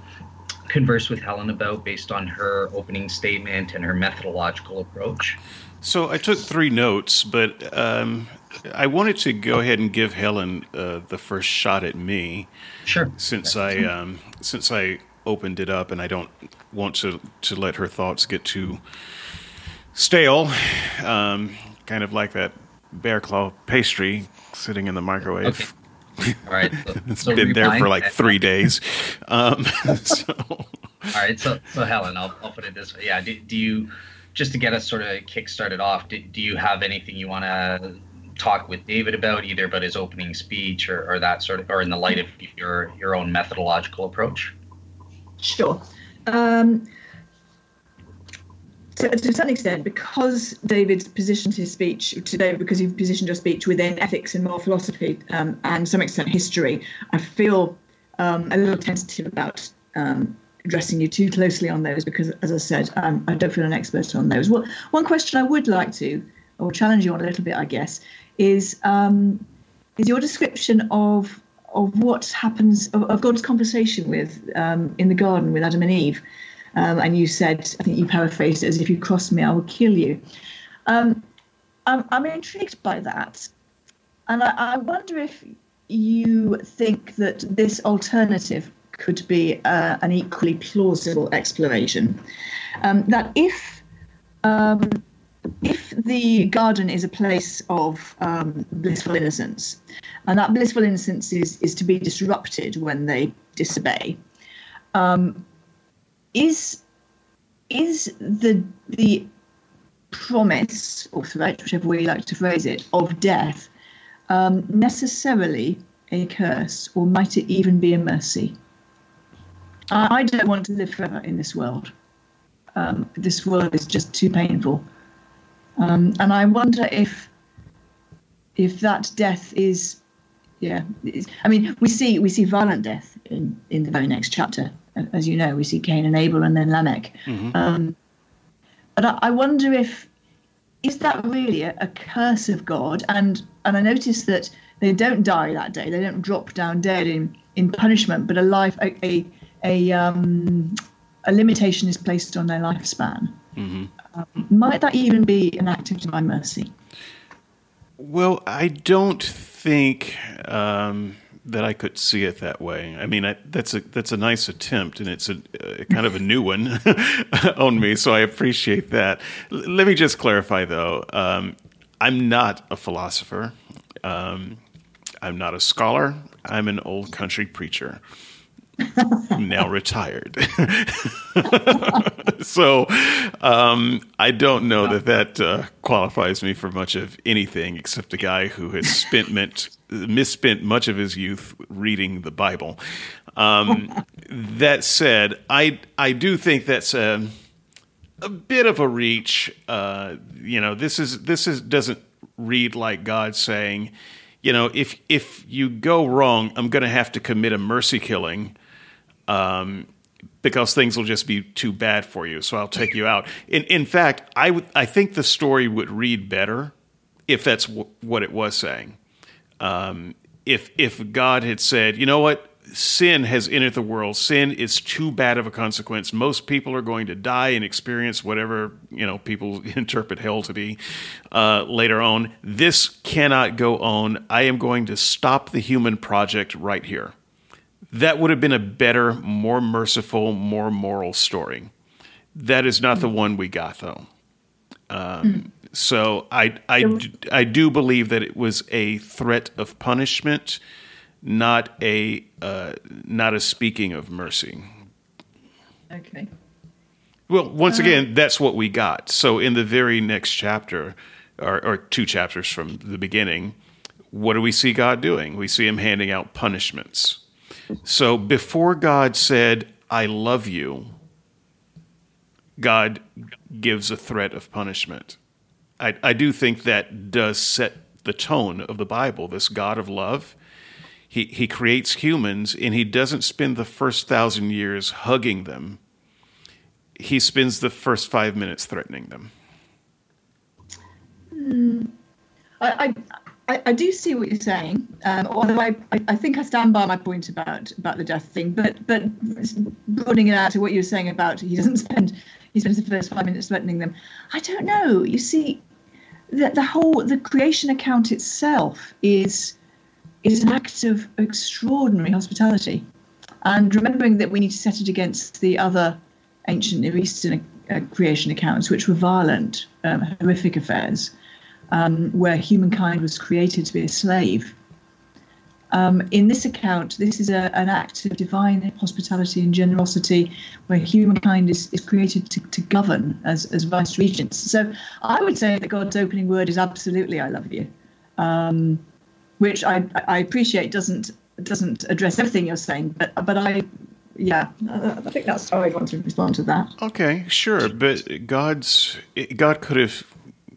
converse with Helen about based on her opening statement and her methodological approach? So I took three notes, but um, I wanted to go ahead and give Helen uh, the first shot at me. Sure. Since I um, since I opened it up, and I don't want to to let her thoughts get too stale, um, kind of like that bear claw pastry sitting in the microwave. Okay. All right. So, it's so been there for rewind like that. three days. Um, so, All right. So, so Helen, I'll, I'll put it this way. Yeah. Do, do you, just to get us sort of kick started off, do, do you have anything you want to talk with David about, either about his opening speech or, or that sort of, or in the light of your your own methodological approach? Sure. Um, to, certain extent, because David's positioned his speech today, because you've positioned your speech within ethics and moral philosophy um, and some extent history, I feel um, a little tentative about um, addressing you too closely on those because, as I said, um, I don't feel an expert on those. Well, one question I would like to, or challenge you on a little bit, I guess, is um, is your description of of what happens of, of God's conversation with um, in the garden with Adam and Eve. Um, and you said, I think you paraphrased it as if you cross me, I will kill you. Um, I'm, I'm intrigued by that. And I, I wonder if you think that this alternative could be uh, an equally plausible exploration. Um, that if um, if the garden is a place of um, blissful innocence, and that blissful innocence is, is to be disrupted when they disobey, um, is is the the promise or threat, whichever way you like to phrase it, of death um, necessarily a curse, or might it even be a mercy? I, I don't want to live forever in this world. Um, this world is just too painful. Um, and I wonder if if that death is, yeah, I mean, we see we see violent death in, in the very next chapter, as you know. We see Cain and Abel, and then Lamech. Um, but I, I wonder if is that really a, a curse of God? And and I notice that they don't die that day; they don't drop down dead in in punishment, but a life a a, a um a limitation is placed on their lifespan. Um, might that even be an act of divine mercy? Well, I don't think um, that I could see it that way. I mean, I, that's a that's a nice attempt, and it's a, a kind of a new one on me. So I appreciate that. L- let me just clarify, though. Um, I'm not a philosopher. Um, I'm not a scholar. I'm an old country preacher. Now retired. so um, I don't know that that uh, qualifies me for much of anything except a guy who has spent misspent much of his youth reading the Bible. Um, that said, I I do think that's a, a bit of a reach. Uh, you know, this is this is doesn't read like God saying, you know, if if you go wrong, I'm going to have to commit a mercy killing um, because things will just be too bad for you. So I'll take you out. In, in fact, I would I think the story would read better if that's w- what it was saying. Um, if if God had said, you know what, sin has entered the world. Sin is too bad of a consequence. Most people are going to die and experience whatever you know people interpret hell to be uh, later on. This cannot go on. I am going to stop the human project right here that would have been a better, more merciful, more moral story. That is not the one we got, though. Um, so I, I, I do believe that it was a threat of punishment, not a uh, not a speaking of mercy. Okay. Well, once again, that's what we got. So in the very next chapter, or, or two chapters from the beginning, what do we see God doing? We see Him handing out punishments. So before God said, I love you, God gives a threat of punishment. I, I do think that does set the tone of the Bible. This God of love, he, he creates humans and he doesn't spend the first thousand years hugging them. He spends the first five minutes threatening them. Mm, I, I, I, do see what you're saying, um, although I, I, think I stand by my point about about the death thing. But but broadening it out to what you were saying about he doesn't spend he spends the first five minutes threatening them. I don't know. You see, the, the whole the creation account itself is is an act of extraordinary hospitality, and remembering that we need to set it against the other ancient Near Eastern uh, creation accounts, which were violent, um, horrific affairs, um, where humankind was created to be a slave. Um, in this account, this is a, an act of divine hospitality and generosity where humankind is, is created to, to govern as, as vice regents. So I would say that God's opening word is absolutely, I love you, um, which I, I appreciate doesn't doesn't address everything you're saying, but but I yeah, I think that's how I'd want to respond to that. Okay, sure, but God's God could have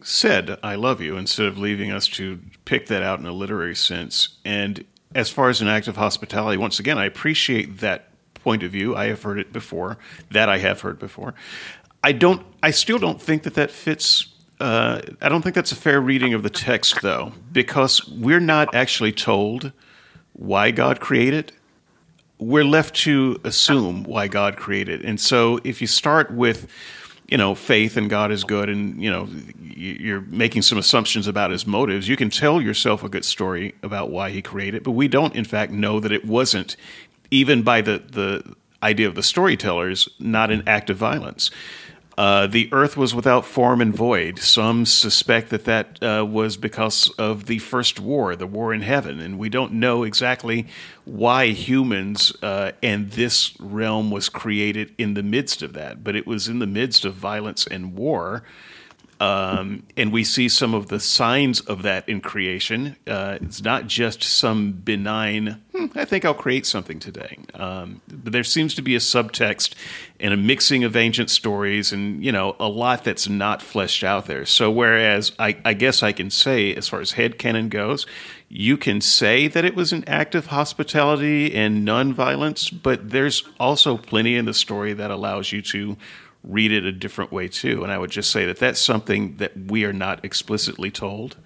said "I love you" instead of leaving us to pick that out in a literary sense. And as far as an act of hospitality, once again, I appreciate that point of view. I have heard it before. That I have heard before. I don't. I still don't think that that fits. Uh, I don't think that's a fair reading of the text, though, because we're not actually told why God created. We're left to assume why God created, and so if you start with you know, faith and God is good, and you know, you're making some assumptions about his motives. You can tell yourself a good story about why he created, but we don't, in fact, know that it wasn't, even by the the idea of the storytellers, not an act of violence. Uh, the earth was without form and void. Some suspect that that uh, was because of the first war, the war in heaven, and we don't know exactly why humans uh, and this realm was created in the midst of that. But it was in the midst of violence and war um, and we see some of the signs of that in creation. Uh, it's not just some benign, hmm, I think I'll create something today. Um, but there seems to be a subtext and a mixing of ancient stories and, you know, a lot that's not fleshed out there. So, whereas I, I guess I can say, as far as head canon goes, you can say that it was an act of hospitality and nonviolence, but there's also plenty in the story that allows you to read it a different way too. And I would just say that that's something that we are not explicitly told.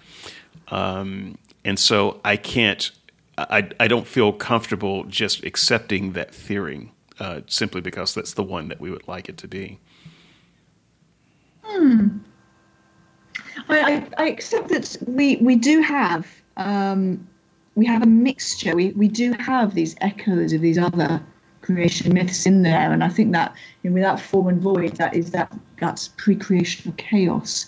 Um, and so I can't, I, I don't feel comfortable just accepting that theory uh, simply because that's the one that we would like it to be. Hmm. I, I, accept that we, we do have um, we have a mixture. We, we do have these echoes of these other creation myths in there, and I think that you know, without form and void, that is that that's pre-creational chaos.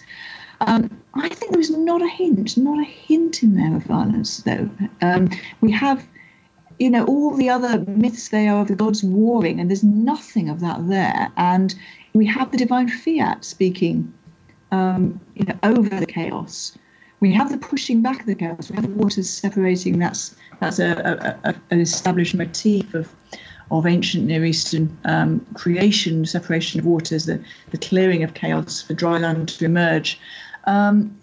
Um, I think there is not a hint, not a hint in there of violence, though. Um, we have, you know, all the other myths they are of the gods warring, and there's nothing of that there. And we have the divine fiat speaking, um, you know, over the chaos. We have the pushing back of the chaos. We have the waters separating. That's that's a, a, a, an established motif of of ancient Near Eastern um, creation, separation of waters, the, the clearing of chaos for dry land to emerge. Um,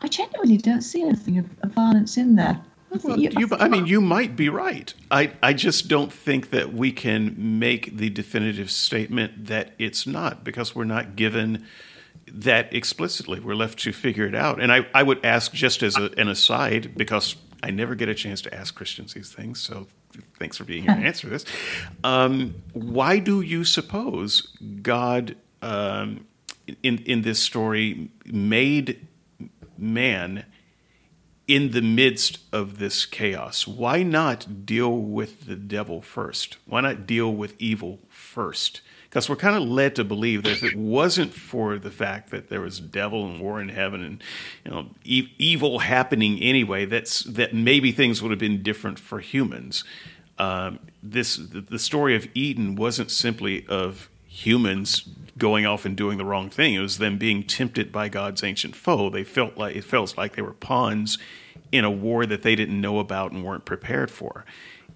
I genuinely don't see anything of, of violence in there. Well, you, I mean, you might be right. I, I just don't think that we can make the definitive statement that it's not because we're not given that explicitly. We're left to figure it out. And I, I would ask, just as a, an aside, because I never get a chance to ask Christians these things, so thanks for being here to answer this. Um, why do you suppose God, um, in in this story, made man in the midst of this chaos? Why not deal with the devil first? Why not deal with evil first? Because we're kind of led to believe that if it wasn't for the fact that there was devil and war in heaven and you know e- evil happening anyway, that's that maybe things would have been different for humans. Um, this the, the story of Eden wasn't simply of humans going off and doing the wrong thing. It was them being tempted by God's ancient foe. They felt like it felt like they were pawns in a war that they didn't know about and weren't prepared for.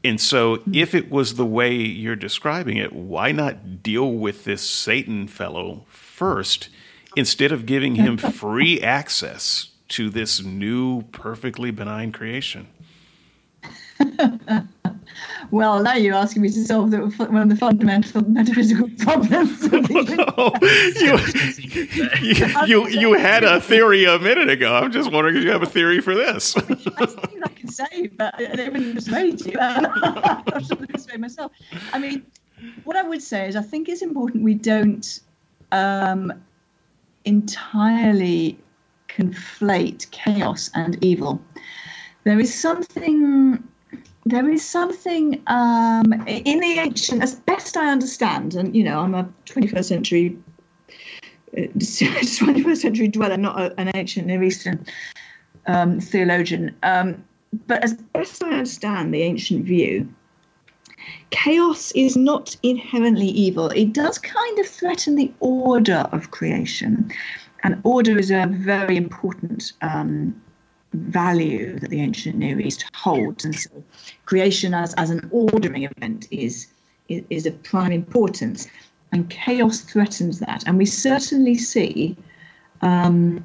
And so, mm-hmm. if it was the way you're describing it, why not deal with this Satan fellow first instead of giving him free access to this new, perfectly benign creation? well, now you're asking me to solve the, one of the fundamental metaphysical problems. oh, you, you, you, you, had a theory a minute ago. I'm just wondering if you have a theory for this. I think I can say, but I don't really persuade you. I'm sure persuade myself. I mean, what I would say is I think it's important we don't um, entirely conflate chaos and evil. There is something there is something um, in the ancient, as best I understand, and you know, I'm a 21st century, 21st uh, century dweller, not a, an ancient Near Eastern um, theologian. Um, but as best I understand the ancient view, chaos is not inherently evil. It does kind of threaten the order of creation, and order is a very important um, value that the ancient Near East holds. And so creation as, as an ordering event is, is, is of prime importance. And chaos threatens that. And we certainly see um,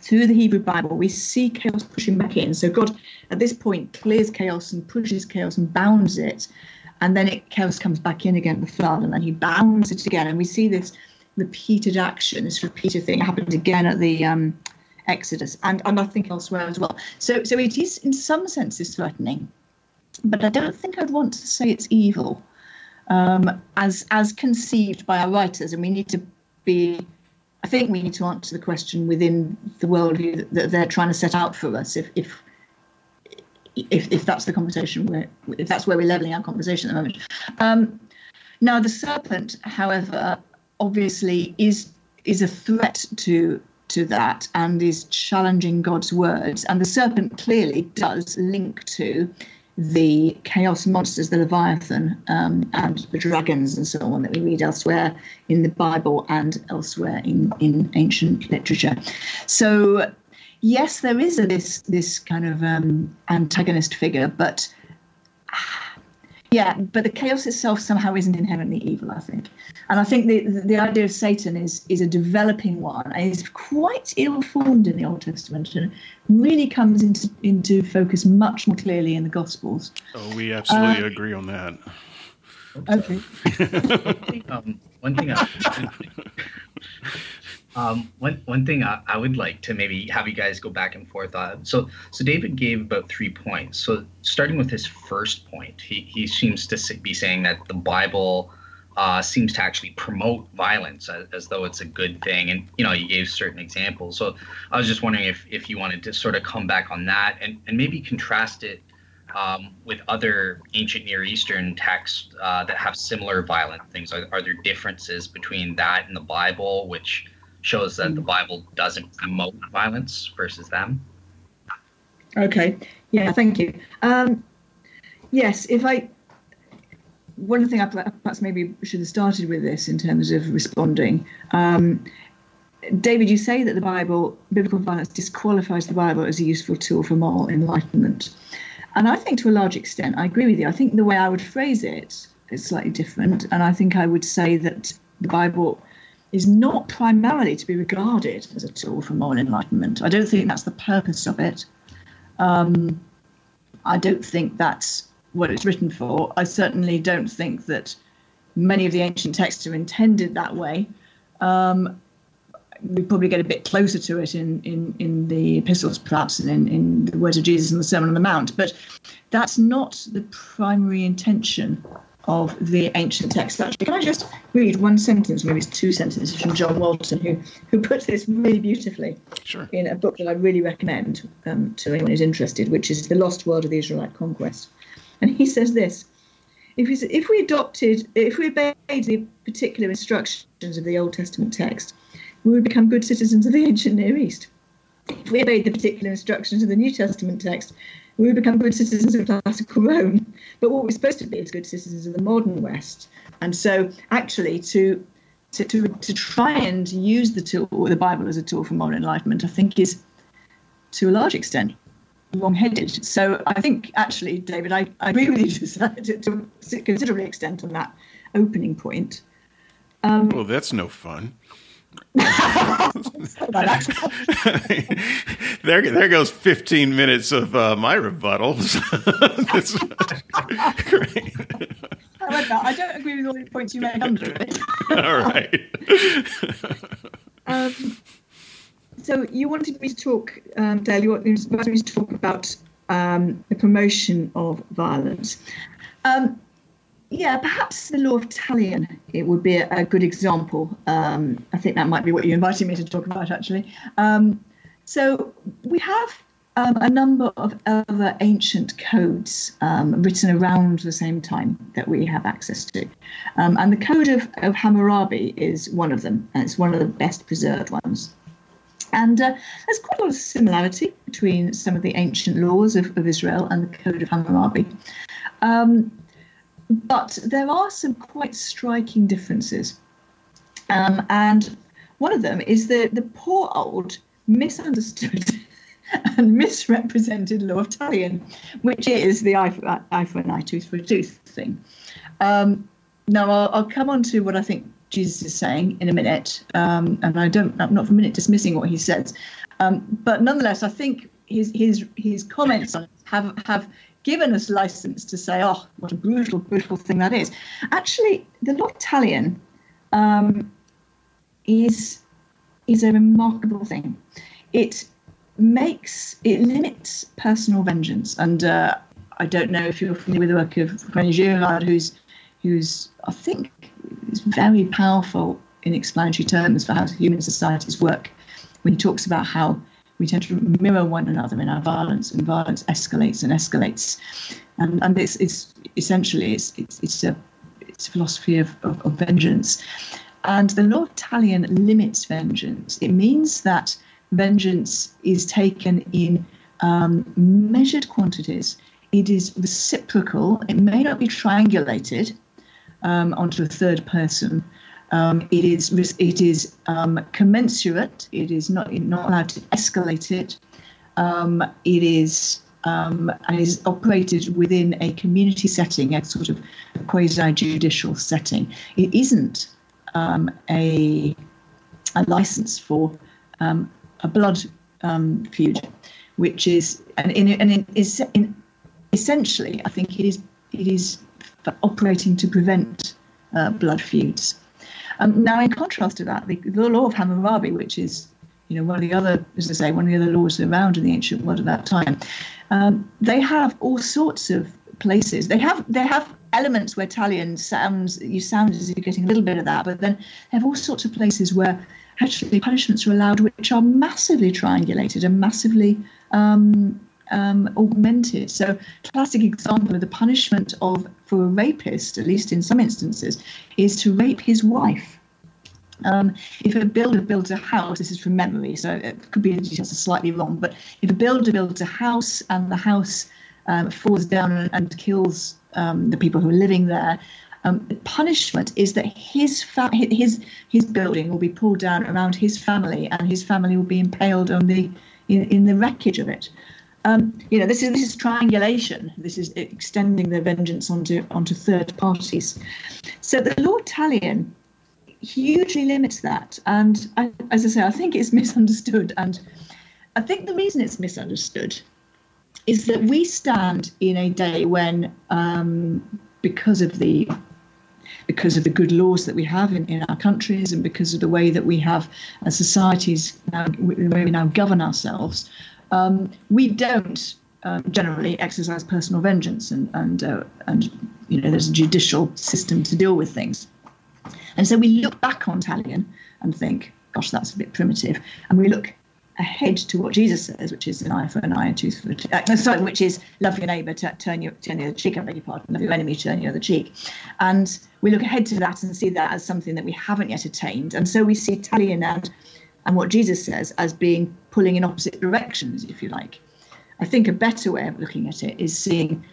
through the Hebrew Bible, we see chaos pushing back in. So God, at this point, clears chaos and pushes chaos and bounds it. And then it, chaos comes back in again the flood, and then he bounds it again. And we see this repeated action, this repeated thing happens again at the um, Exodus and, and I think elsewhere as well. So, so it is in some senses threatening, but I don't think I'd want to say it's evil um, as, as conceived by our writers. And we need to be, I think we need to answer the question within the worldview that, that they're trying to set out for us. If, if, if, if that's the conversation where, if that's where we're leveling our conversation at the moment. Um, now, the serpent, however, obviously is is a threat to to that and is challenging God's words. And the serpent clearly does link to the chaos monsters, the Leviathan, um, and the dragons, and so on, that we read elsewhere in the Bible and elsewhere in, in ancient literature. So, yes, there is a, this this kind of um, antagonist figure, but yeah, but the chaos itself somehow isn't inherently evil, I think. And I think the, the, the idea of Satan is is a developing one and is quite ill formed in the Old Testament and really comes into into focus much more clearly in the Gospels. Oh, we absolutely uh, agree on that. Okay. um, one thing I, um, one one thing I, I, would like to maybe have you guys go back and forth on. So so David gave about three points. So starting with his first point, he he seems to be saying that the Bible uh, seems to actually promote violence as, as, though it's a good thing, and you know he gave certain examples. So I was just wondering if if you wanted to sort of come back on that and and maybe contrast it. Um, with other ancient Near Eastern texts uh, that have similar violent things, are, are there differences between that and the Bible, which shows that the mm. Bible doesn't promote violence versus them. Okay. Yeah. Thank you. Um, yes. If I one thing I perhaps maybe should have started with this in terms of responding. Um, David, you say that the Bible, biblical violence, disqualifies the Bible as a useful tool for moral enlightenment. And I think to a large extent, I agree with you. I think the way I would phrase it is slightly different. And I think I would say that the Bible is not primarily to be regarded as a tool for moral enlightenment. I don't think that's the purpose of it. Um, I don't think that's what it's written for. I certainly don't think that many of the ancient texts are intended that way. Um, we probably get a bit closer to it in, in, in the epistles, perhaps, and in, in the words of Jesus in the Sermon on the Mount. But that's not the primary intention of the ancient text. Actually, can I just read one sentence, maybe it's two sentences from John Walton, who who puts this really beautifully sure. in a book that I really recommend um, to anyone who's interested, which is The Lost World of the Israelite Conquest. And he says this: if we, if we adopted, if we obeyed the particular instructions of the Old Testament text, we would become good citizens of the ancient Near East. If we obeyed the particular instructions of the New Testament text, we become good citizens of classical Rome. But what we're supposed to be is good citizens of the modern West. And so, actually, to to, to, to try and use the tool, the Bible as a tool for moral enlightenment, I think is, to a large extent, wrong-headed. So I think actually, David, I, I agree with you to, to, to considerable extent on that opening point. Um, well, that's no fun. there, there goes 15 minutes of uh, my rebuttals. great. I like that. I don't agree with all the points you made under it. all right. Um, so you wanted me to talk, um, Dale, you wanted me to talk about um, the promotion of violence. Um, yeah, perhaps the law of Talion it would be a, a good example. Um, I think that might be what you invited me to talk about, actually. Um, so we have um, a number of other ancient codes um, written around the same time that we have access to. Um, and the Code of, of, Hammurabi is one of them, and it's one of the best preserved ones. And uh, there's quite a lot of similarity between some of the ancient laws of, of Israel and the Code of Hammurabi. Um, but there are some quite striking differences. Um, and one of them is the, the poor old misunderstood and misrepresented law of Talion, which is the eye for, eye for an eye, tooth for a tooth thing. Um, now, I'll, I'll, come on to what I think Jesus is saying in a minute, um, and I don't, I'm not for a minute dismissing what he says, um, but nonetheless, I think his his his comments have have given us license to say, oh, what a brutal, brutal thing that is. Actually, the law Talion um, is is a remarkable thing. It makes it limits personal vengeance, and uh, I don't know if you're familiar with the work of René Girard, who's who's I think is very powerful in explanatory terms for how human societies work. When he talks about how we tend to mirror one another in our violence, and violence escalates and escalates. And, and it's, it's essentially it's, it's, it's a it's a philosophy of, of, of vengeance. And the law of Talion limits vengeance. It means that vengeance is taken in um, measured quantities. It is reciprocal. It may not be triangulated um, onto a third person, um, it is it is um, commensurate. It is not not allowed to escalate it. Um, it is um, and is operated within a community setting, a sort of quasi judicial setting. It isn't um, a a license for um, a blood feud, which is and in and in, is in, essentially, I think it is it is operating to prevent uh, blood feuds. Um, now, in contrast to that, the, the law of Hammurabi, which is you know, one of the other, as I say, one of the other laws around in the ancient world at that time. Um, they have all sorts of places. They have they have elements where Talion sounds you sound as if you're getting a little bit of that, but then they have all sorts of places where actually punishments are allowed which are massively triangulated and massively um, um, augmented. So, classic example of the punishment of for a rapist, at least in some instances, is to rape his wife. Um, if a builder builds a house, this is from memory, so it could be are slightly wrong, but if a builder builds a house and the house um, falls down and, and kills um, the people who are living there, um, the punishment is that his fa- his his building will be pulled down around his family, and his family will be impaled on the in, in the wreckage of it. Um, you know, this is this is triangulation. This is extending their vengeance onto onto third parties. So the law Talion hugely limits that, and I, as I say, I think it's misunderstood. And I think the reason it's misunderstood is that we stand in a day when, um, because of the because of the good laws that we have in, in our countries and because of the way that we have as societies now, the way we now govern ourselves, um, we don't um, generally exercise personal vengeance, and and uh, and you know there's a judicial system to deal with things. And so we look back on Talion and think, gosh, that's a bit primitive, and we look ahead to what Jesus says, which is an eye for an eye, a tooth for a tooth. Uh, sorry, which is love your neighbour, t- turn your turn your cheek. I beg your pardon, love your enemy, turn your other cheek. And we look ahead to that and see that as something that we haven't yet attained. And so we see Talion and and what Jesus says as being pulling in opposite directions, if you like. I think a better way of looking at it is seeing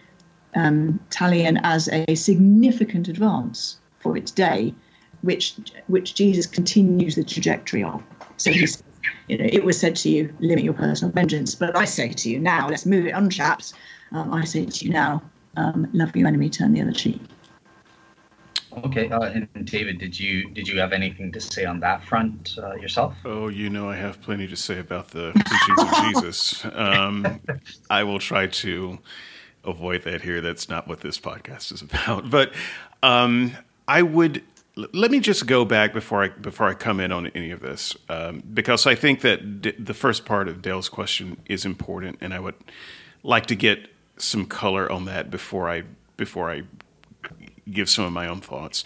um, Talion as a significant advance for its day, which which Jesus continues the trajectory of. So you know, it was said to you, limit your personal vengeance. But I say to you now, let's move it on, chaps. Um, I say to you now, um, love your enemy, turn the other cheek. Okay, uh, and David, did you did you have anything to say on that front uh, yourself? Oh, you know, I have plenty to say about the teachings of Jesus. Um, I will try to avoid that here. That's not what this podcast is about. But um, I would let me just go back before I before I come in on any of this, um, because I think that d- the first part of Dale's question is important, and I would like to get some color on that before I before I give some of my own thoughts.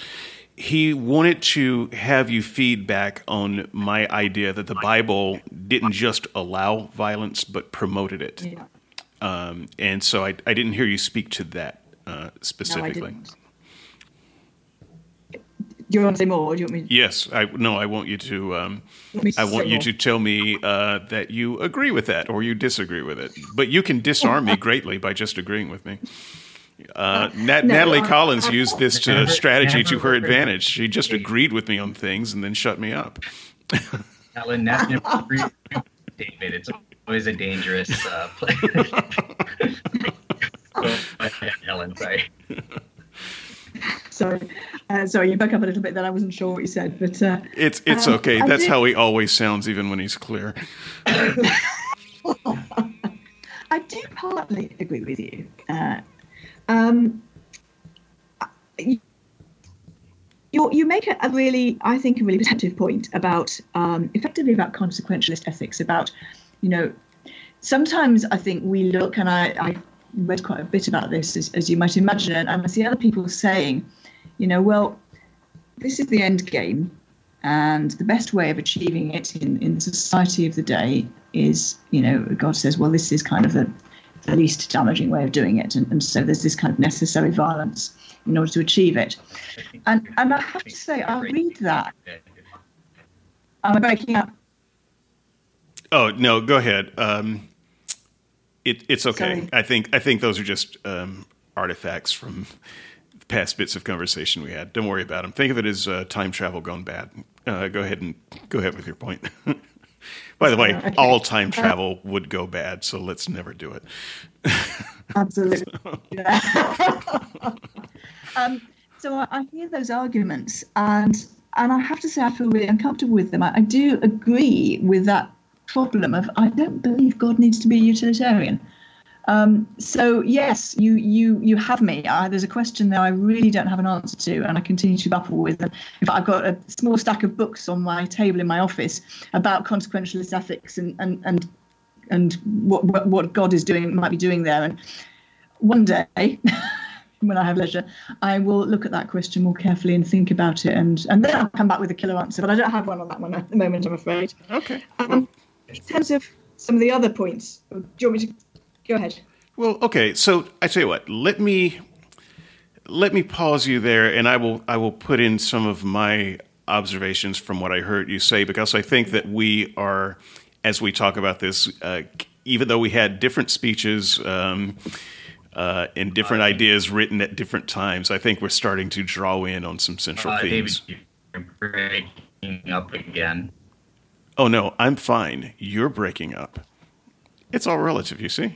He wanted to have you feedback on my idea that the Bible didn't just allow violence but promoted it. Yeah. Um, and so I, I didn't hear you speak to that uh, No, I specifically. didn't. Do you want to say more? Or do you want me? To... Yes, I no, I want you to. Um, want I want you more? to tell me uh, that you agree with that or you disagree with it. But you can disarm me greatly by just agreeing with me. Uh, Nat- no, Natalie I- Collins I- used this to Never- strategy to her advantage. She just agreed with me on things and then shut me up. Alan, that's never David. It's always a dangerous uh, play. Go Helen, sorry. Sorry, uh, sorry, you back up a little bit. Then I wasn't sure what you said, but uh, It's it's Um, okay. I That's did- how he always sounds, even when he's clear. I do partly agree with you. Uh, um, you, you make a, really, I think, a really perceptive point about um, effectively about consequentialist ethics. About, you know, sometimes I think we look, and I, I read quite a bit about this, as, as you might imagine, and I see other people saying, you know, well, this is the end game, and the best way of achieving it in, in the society of the day is, you know, God says, well, this is kind of the, the least damaging way of doing it. And, and so there's this kind of necessary violence in order to achieve it. And, and I have to say, I read that. I'm breaking up? Oh no, go ahead. Um, it, it's okay. Sorry. I think I think those are just um, artifacts from past bits of conversation we had. Don't worry about them. Think of it as uh, time travel gone bad. Uh, go ahead and go ahead with your point. By the way, Okay. all time travel would go bad, so let's never do it. Absolutely. Um, so I, I hear those arguments, and and I have to say I feel really uncomfortable with them. I, I do agree with that problem of I don't believe God needs to be a utilitarian. Um, so yes, you you you have me. Uh, there's a question there I really don't have an answer to, and I continue to grapple with. And in fact, I've got a small stack of books on my table in my office about consequentialist ethics and and and and what what, what God is doing might be doing there. And one day, when I have leisure, I will look at that question more carefully and think about it, and and then I'll come back with a killer answer. But I don't have one on that one at the moment, I'm afraid. Okay. Um, in terms of some of the other points, do you want me to go ahead? Well, okay. So I tell you what. Let me let me pause you there, and I will I will put in some of my observations from what I heard you say because I think that we are, as we talk about this, uh, even though we had different speeches. Um, uh, and different ideas written at different times. I think we're starting to draw in on some central Uh, David, themes. you're breaking up again. Oh no, I'm fine. You're breaking up. It's all relative, you see.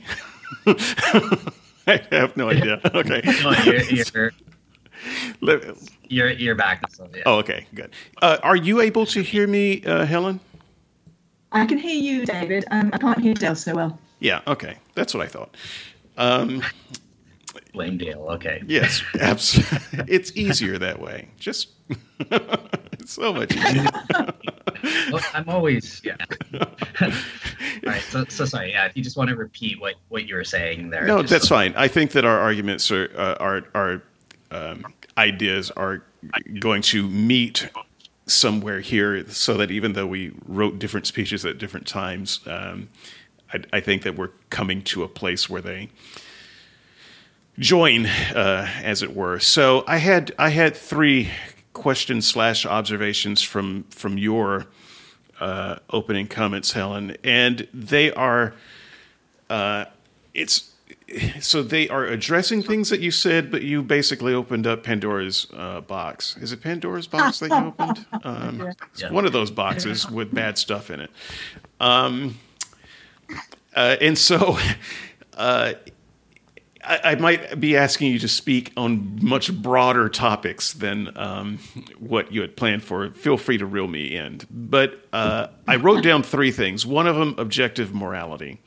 I have no idea. Okay. No, you're, you're, you're, you're back. So, yeah. Oh, okay, good. Uh, are you able to hear me, uh, Helen? I can hear you, David. Um, I can't hear Dale so well. Yeah, okay. That's what I thought. Um, Blame Dale. Okay. yes, absolutely. It's easier that way. Just it's so much easier. Well, I'm always yeah. All right. So, so sorry. Yeah. If you just want to repeat what what you were saying there. No, that's so- fine. I think that our arguments are uh, our our um, ideas are going to meet somewhere here, so that even though we wrote different speeches at different times, um, I, I think that we're coming to a place where they join, uh, as it were. So I had I had three questions slash observations from from your uh, opening comments, Helen, and they are uh, it's so they are addressing things that you said, but you basically opened up Pandora's uh, box. Is it Pandora's box that you opened? Um, Yeah. One of those boxes with bad stuff in it. Um, uh, and so uh, I, I might be asking you to speak on much broader topics than um, what you had planned for. Feel free to reel me in. But uh, I wrote down three things. One of them, objective morality.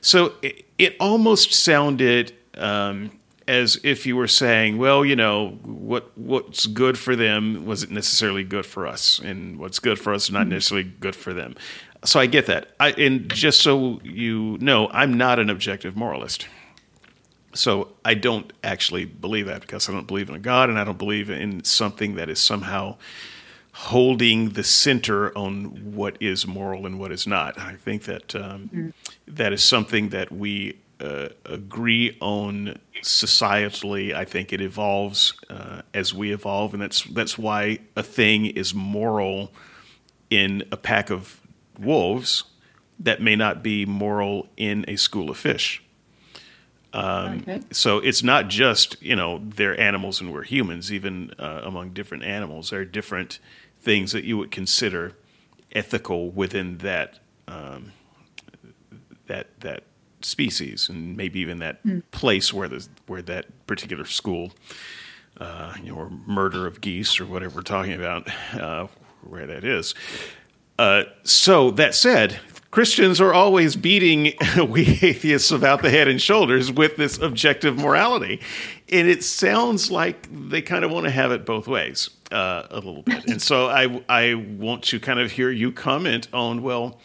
So it, it almost sounded um, as if you were saying, well, you know, what what's good for them wasn't necessarily good for us, and what's good for us is not necessarily good for them. So I get that. I, and just so you know, I'm not an objective moralist. So I don't actually believe that because I don't believe in a God and I don't believe in something that is somehow holding the center on what is moral and what is not. I think that um, that is something that we uh, agree on societally. I think it evolves uh, as we evolve, and that's that's why a thing is moral in a pack of wolves that may not be moral in a school of fish. Okay. So it's not just you know they're animals and we're humans. Even uh, among different animals, there are different things that you would consider ethical within that um, that that species, and maybe even that place where the where that particular school, uh, you know, or murder of geese or whatever we're talking about, uh, where that is. Uh, so that said, Christians are always beating we atheists about the head and shoulders with this objective morality, and it sounds like they kind of want to have it both ways uh, a little bit. And so I I want to kind of hear you comment on well.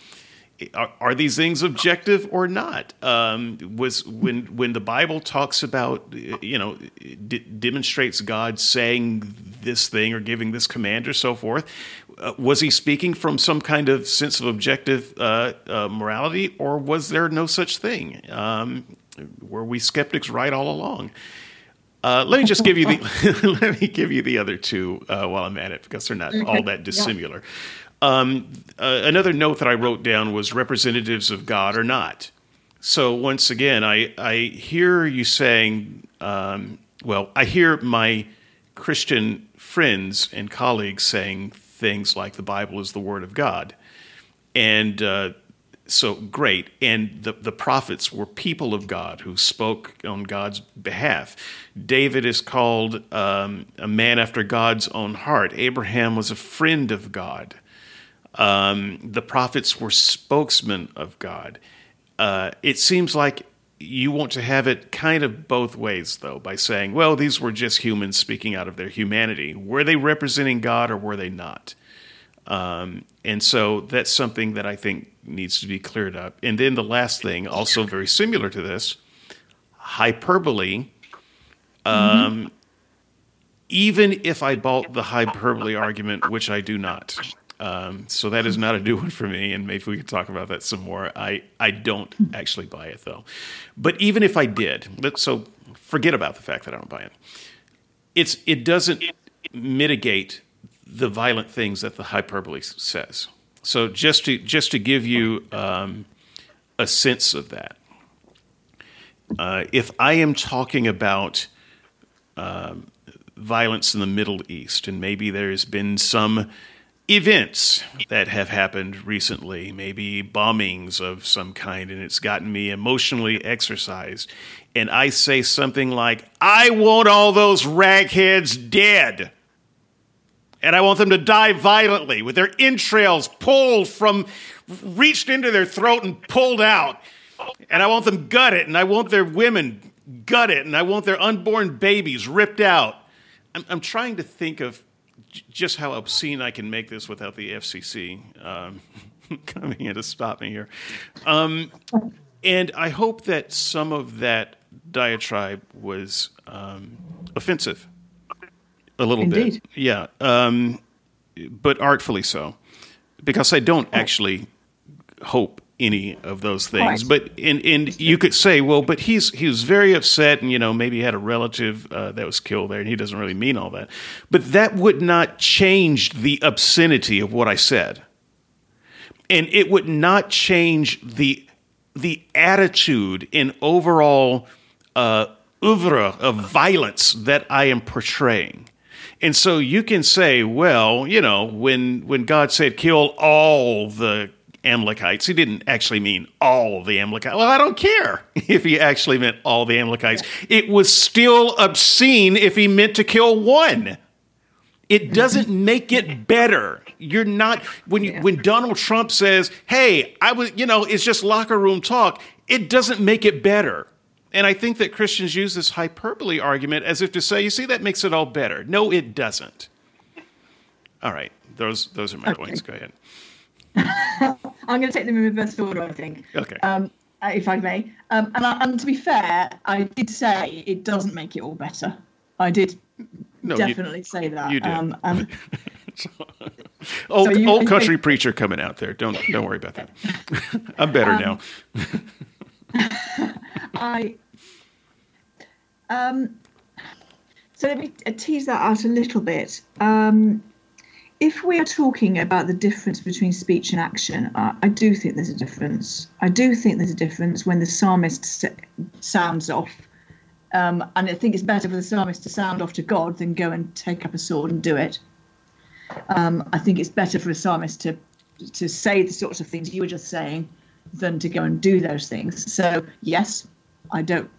Are, are these things objective or not? Um, was when when the Bible talks about you know d- demonstrates God saying this thing or giving this command or so forth, uh, was he speaking from some kind of sense of objective uh, uh, morality, or was there no such thing? Um, were we skeptics right all along? Uh, let me just give you the let me give you the other two uh, while I'm at it because they're not all that dissimilar. Um, uh, another note that I wrote down was representatives of God or not. So once again, I I hear you saying, um, well, I hear my Christian friends and colleagues saying things like the Bible is the Word of God, and uh, so great. And the, the prophets were people of God who spoke on God's behalf. David is called um, a man after God's own heart. Abraham was a friend of God. Um, the prophets were spokesmen of God. Uh, it seems like you want to have it kind of both ways, though, by saying, well, these were just humans speaking out of their humanity. Were they representing God or were they not? Um, and so that's something that I think needs to be cleared up. And then the last thing, also very similar to this, hyperbole. Um, Even if I bought the hyperbole argument, which I do not. Um, so that is not a new one for me, and maybe we could talk about that some more. I, I don't actually buy it though, but even if I did, so forget about the fact that I don't buy it. It's it doesn't mitigate the violent things that the hyperbole says. So just to just to give you um, a sense of that, uh, if I am talking about um, violence in the Middle East, and maybe there's been some events that have happened recently, maybe bombings of some kind, and it's gotten me emotionally exercised. And I say something like, I want all those ragheads dead. And I want them to die violently with their entrails pulled from, reached into their throat and pulled out. And I want them gutted, and I want their women gutted, and I want their unborn babies ripped out. I'm, I'm trying to think of just how obscene I can make this without the FCC um, coming in to stop me here. Um, and I hope that some of that diatribe was um, offensive a little Indeed. bit. Yeah. Um, but artfully so. Because I don't actually hope any of those things. Right. But and and you could say, well, but he's he was very upset, and you know maybe he had a relative uh, that was killed there, and he doesn't really mean all that. But that would not change the obscenity of what I said, and it would not change the the attitude and overall uh, oeuvre of violence that I am portraying. And so you can say, well, you know, when when God said kill all the Amalekites, he didn't actually mean all the Amalekites. Well, I don't care if he actually meant all the Amalekites. It was still obscene if he meant to kill one. It doesn't make it better. You're not when you, when Donald Trump says, "Hey, I was," you know, it's just locker room talk. It doesn't make it better. And I think that Christians use this hyperbole argument as if to say, you see, that makes it all better. No, it doesn't. All right, those those are my okay. points. Go ahead. I'm going to take them in reverse order, I think. Okay. Um, uh, if I may. Um, and, I, and to be fair, I did say it doesn't make it all better. I did no, definitely you, say that. You did. Um, um, old, so you, old country preacher coming out there. Don't don't worry about that. I'm better um, now. I um, so let me tease that out a little bit. Um, if we are talking about the difference between speech and action, uh, I do think there's a difference. I do think there's a difference when the psalmist sounds off. Um, and I think it's better for the psalmist to sound off to God than go and take up a sword and do it. Um, I think it's better for a psalmist to to say the sorts of things you were just saying than to go and do those things. So yes, I don't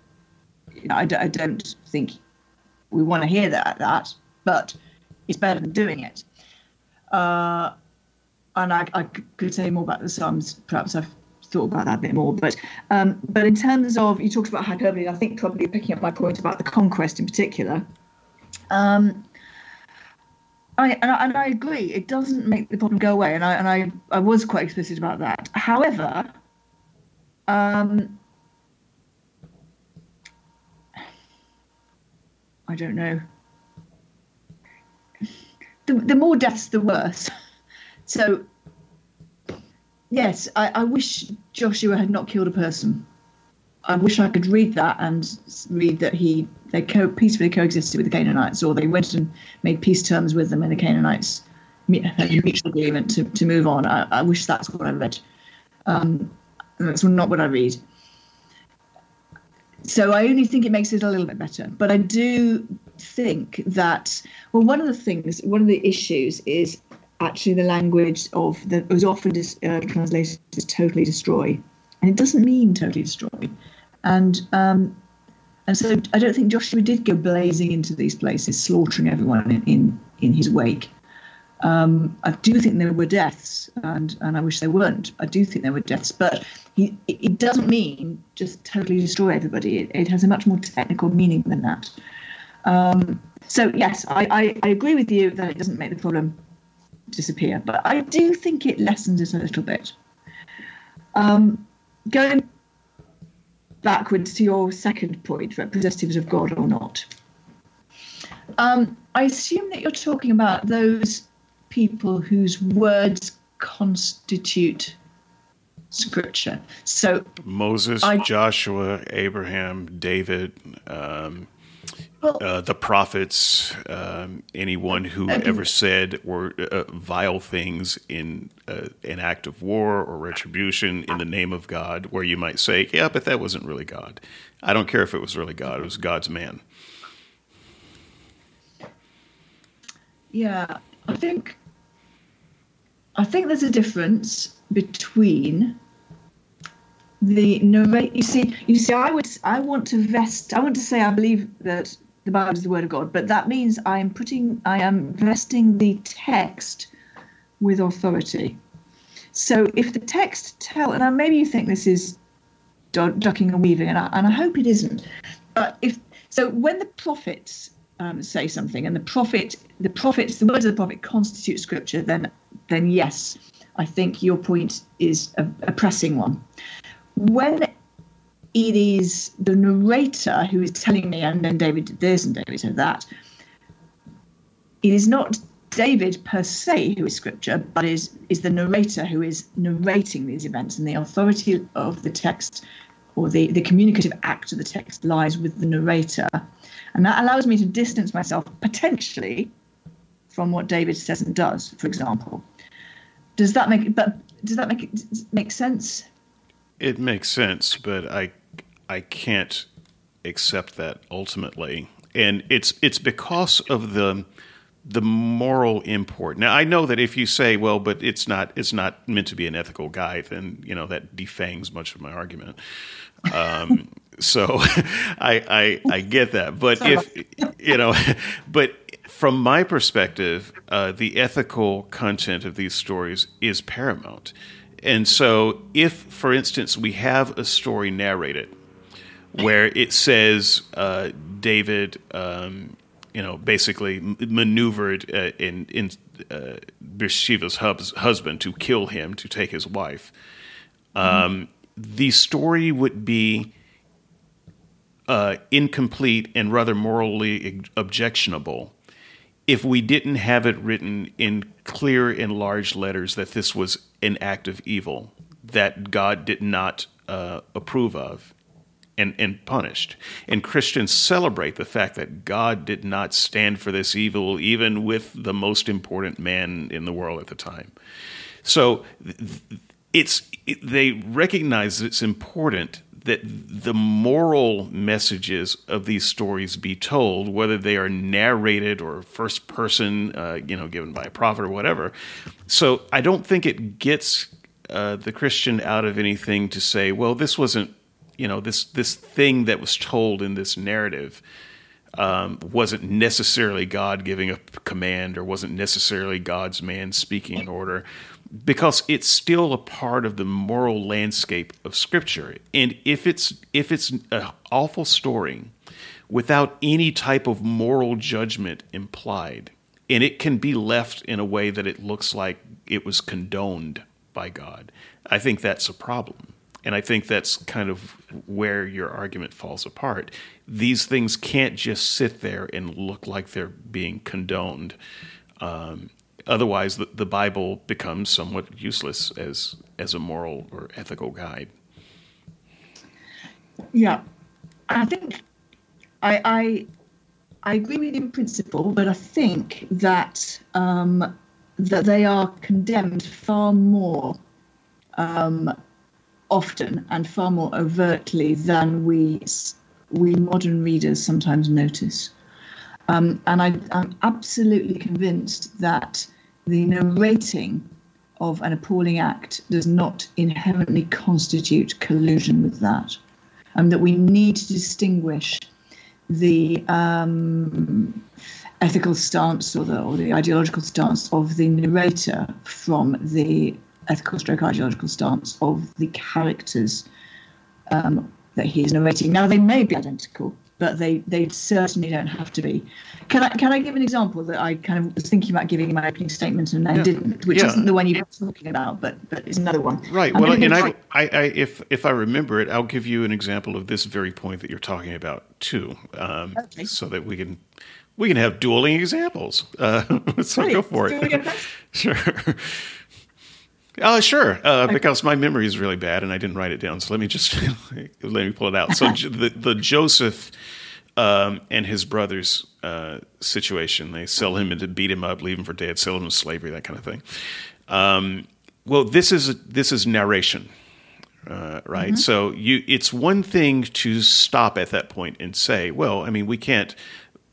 I, I don't think we want to hear that, that, but it's better than doing it. Uh, and I, I, could say more about the Psalms. Perhaps I've thought about that a bit more. But um, but in terms of you talked about hyperbole, I think probably picking up my point about the conquest in particular. Um, I, and, I, and I agree. It doesn't make the problem go away, and I and I, I was quite explicit about that. However, um, I don't know. The, the more deaths, the worse. So, yes, I, I wish Joshua had not killed a person. I wish I could read that and read that he they co- peacefully coexisted with the Canaanites, or they went and made peace terms with them, and the Canaanites had a mutual agreement to, to move on. I, I wish that's what I read. Um, that's not what I read so I only think it makes it a little bit better. But I do think that well, one of the things, one of the issues is actually the language of that was often dis, uh, translated as "totally destroy," and it doesn't mean totally destroy. And um, and so I don't think Joshua did go blazing into these places, slaughtering everyone in in, in his wake. Um, I do think there were deaths, and, and I wish there weren't. I do think there were deaths, but he, it doesn't mean just totally destroy everybody. It, it has a much more technical meaning than that. Um, so, yes, I, I, I, agree with you that it doesn't make the problem disappear, but I do think it lessens it a little bit. Um, going backwards to your second point, representatives of God or not. Um, I assume that you're talking about those people whose words constitute scripture. So Moses, I, Joshua, Abraham, David, um, well, uh, the prophets, um, anyone who ever said or uh, vile things in uh, an act of war or retribution in the name of God, where you might say, "Yeah, but that wasn't really God." I don't care if it was really God; it was God's man. Yeah, I think I think there's a difference between the narrate. You see, you see, I would, I want to vest. I want to say I believe that the Bible is the word of God, but that means I am putting, I am vesting the text with authority. So if the text tell, and maybe you think this is ducking and weaving, and I, and I hope it isn't, but if so, when the prophets um, say something, and the prophet, the prophets, the words of the prophet constitute scripture, then then yes, I think your point is a, a pressing one. When it is the narrator who is telling me, and then David did this and David said that, it is not David per se who is scripture, but is is the narrator who is narrating these events, and the authority of the text or the, the communicative act of the text lies with the narrator. And that allows me to distance myself potentially from what David says and does, for example. Does that make but does that make make sense? It makes sense, but I I can't accept that ultimately, and it's it's because of the the moral import. Now, I know that if you say, "Well, but it's not it's not meant to be an ethical guide," then you know that defangs much of my argument. Um, so, I, I I get that, but if you know, but from my perspective, uh, the ethical content of these stories is paramount. And so, if, for instance, we have a story narrated where it says uh, David, um, you know, basically maneuvered uh, in in uh, Bathsheba's husband to kill him to take his wife, um, mm-hmm. the story would be uh, incomplete and rather morally objectionable if we didn't have it written in clear and large letters that this was an act of evil that God did not uh, approve of and, and punished. And Christians celebrate the fact that God did not stand for this evil, even with the most important man in the world at the time. So it's they recognize that it's important that the moral messages of these stories be told, whether they are narrated or first person, uh, you know, given by a prophet or whatever. So I don't think it gets uh, the Christian out of anything to say, well, this wasn't, you know, this this thing that was told in this narrative. Um, wasn't necessarily God giving a command or wasn't necessarily God's man speaking an order because it's still a part of the moral landscape of scripture and if it's if it's an awful story without any type of moral judgment implied and it can be left in a way that it looks like it was condoned by God i think that's a problem and i think that's kind of where your argument falls apart. These things can't just sit there and look like they're being condoned. Um, Otherwise, the, the Bible becomes somewhat useless as as a moral or ethical guide. Yeah, I think I I, I agree with you in principle, but I think that um, that they are condemned far more um, often and far more overtly than we we modern readers sometimes notice. Um, and I, am absolutely convinced that the narrating of an appalling act does not inherently constitute collusion with that, and that we need to distinguish the um, ethical stance or the, or the ideological stance of the narrator from the ethical stroke ideological stance of the characters um, that he is narrating. Now, they may be identical, but they they certainly don't have to be. Can I can I give an example that I kind of was thinking about giving in my opening statement and then yeah. didn't, which yeah. isn't the one you were talking about, but but is another one. Right. I'm well, and I, I, I, if if I remember it, I'll give you an example of this very point that you're talking about too, um, okay. so that we can we can have dueling examples. Uh, so go for it. sure. Uh, sure, uh, because my memory is really bad and I didn't write it down. So let me just let me pull it out. So the the Joseph um, and his brothers uh, situation, they sell him to beat him up, leave him for dead, sell him to slavery, that kind of thing. Um, well, this is this is narration, uh, right? Mm-hmm. So you, it's one thing to stop at that point and say, well, I mean, we can't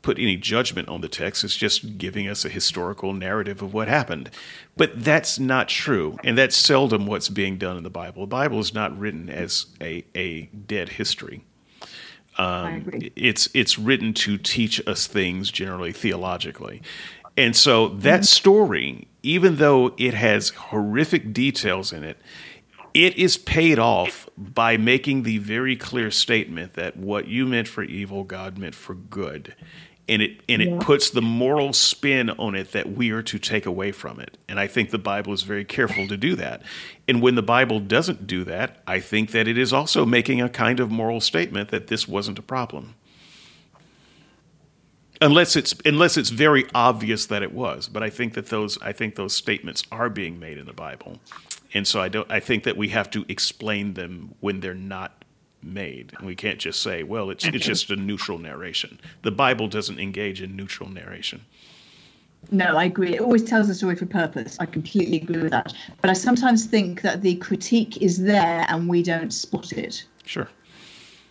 put any judgment on the text. It's just giving us a historical narrative of what happened. But that's not true. And that's seldom what's being done in the Bible. The Bible is not written as a, a dead history. Um, it's it's written to teach us things generally theologically, and so that mm-hmm. story, even though it has horrific details in it, it is paid off by making the very clear statement that what you meant for evil, God meant for good, and it and yeah. it puts the moral spin on it that we are to take away from it. And I think the Bible is very careful to do that. And when the Bible doesn't do that, I think that it is also making a kind of moral statement that this wasn't a problem. Unless it's unless it's very obvious that it was, but I think that those I think those statements are being made in the Bible, and so I don't I think that we have to explain them when they're not made. And we can't just say, well, it's it's just a neutral narration. The Bible doesn't engage in neutral narration. No, I agree. It always tells a story for purpose. I completely agree with that. But I sometimes think that the critique is there and we don't spot it. Sure.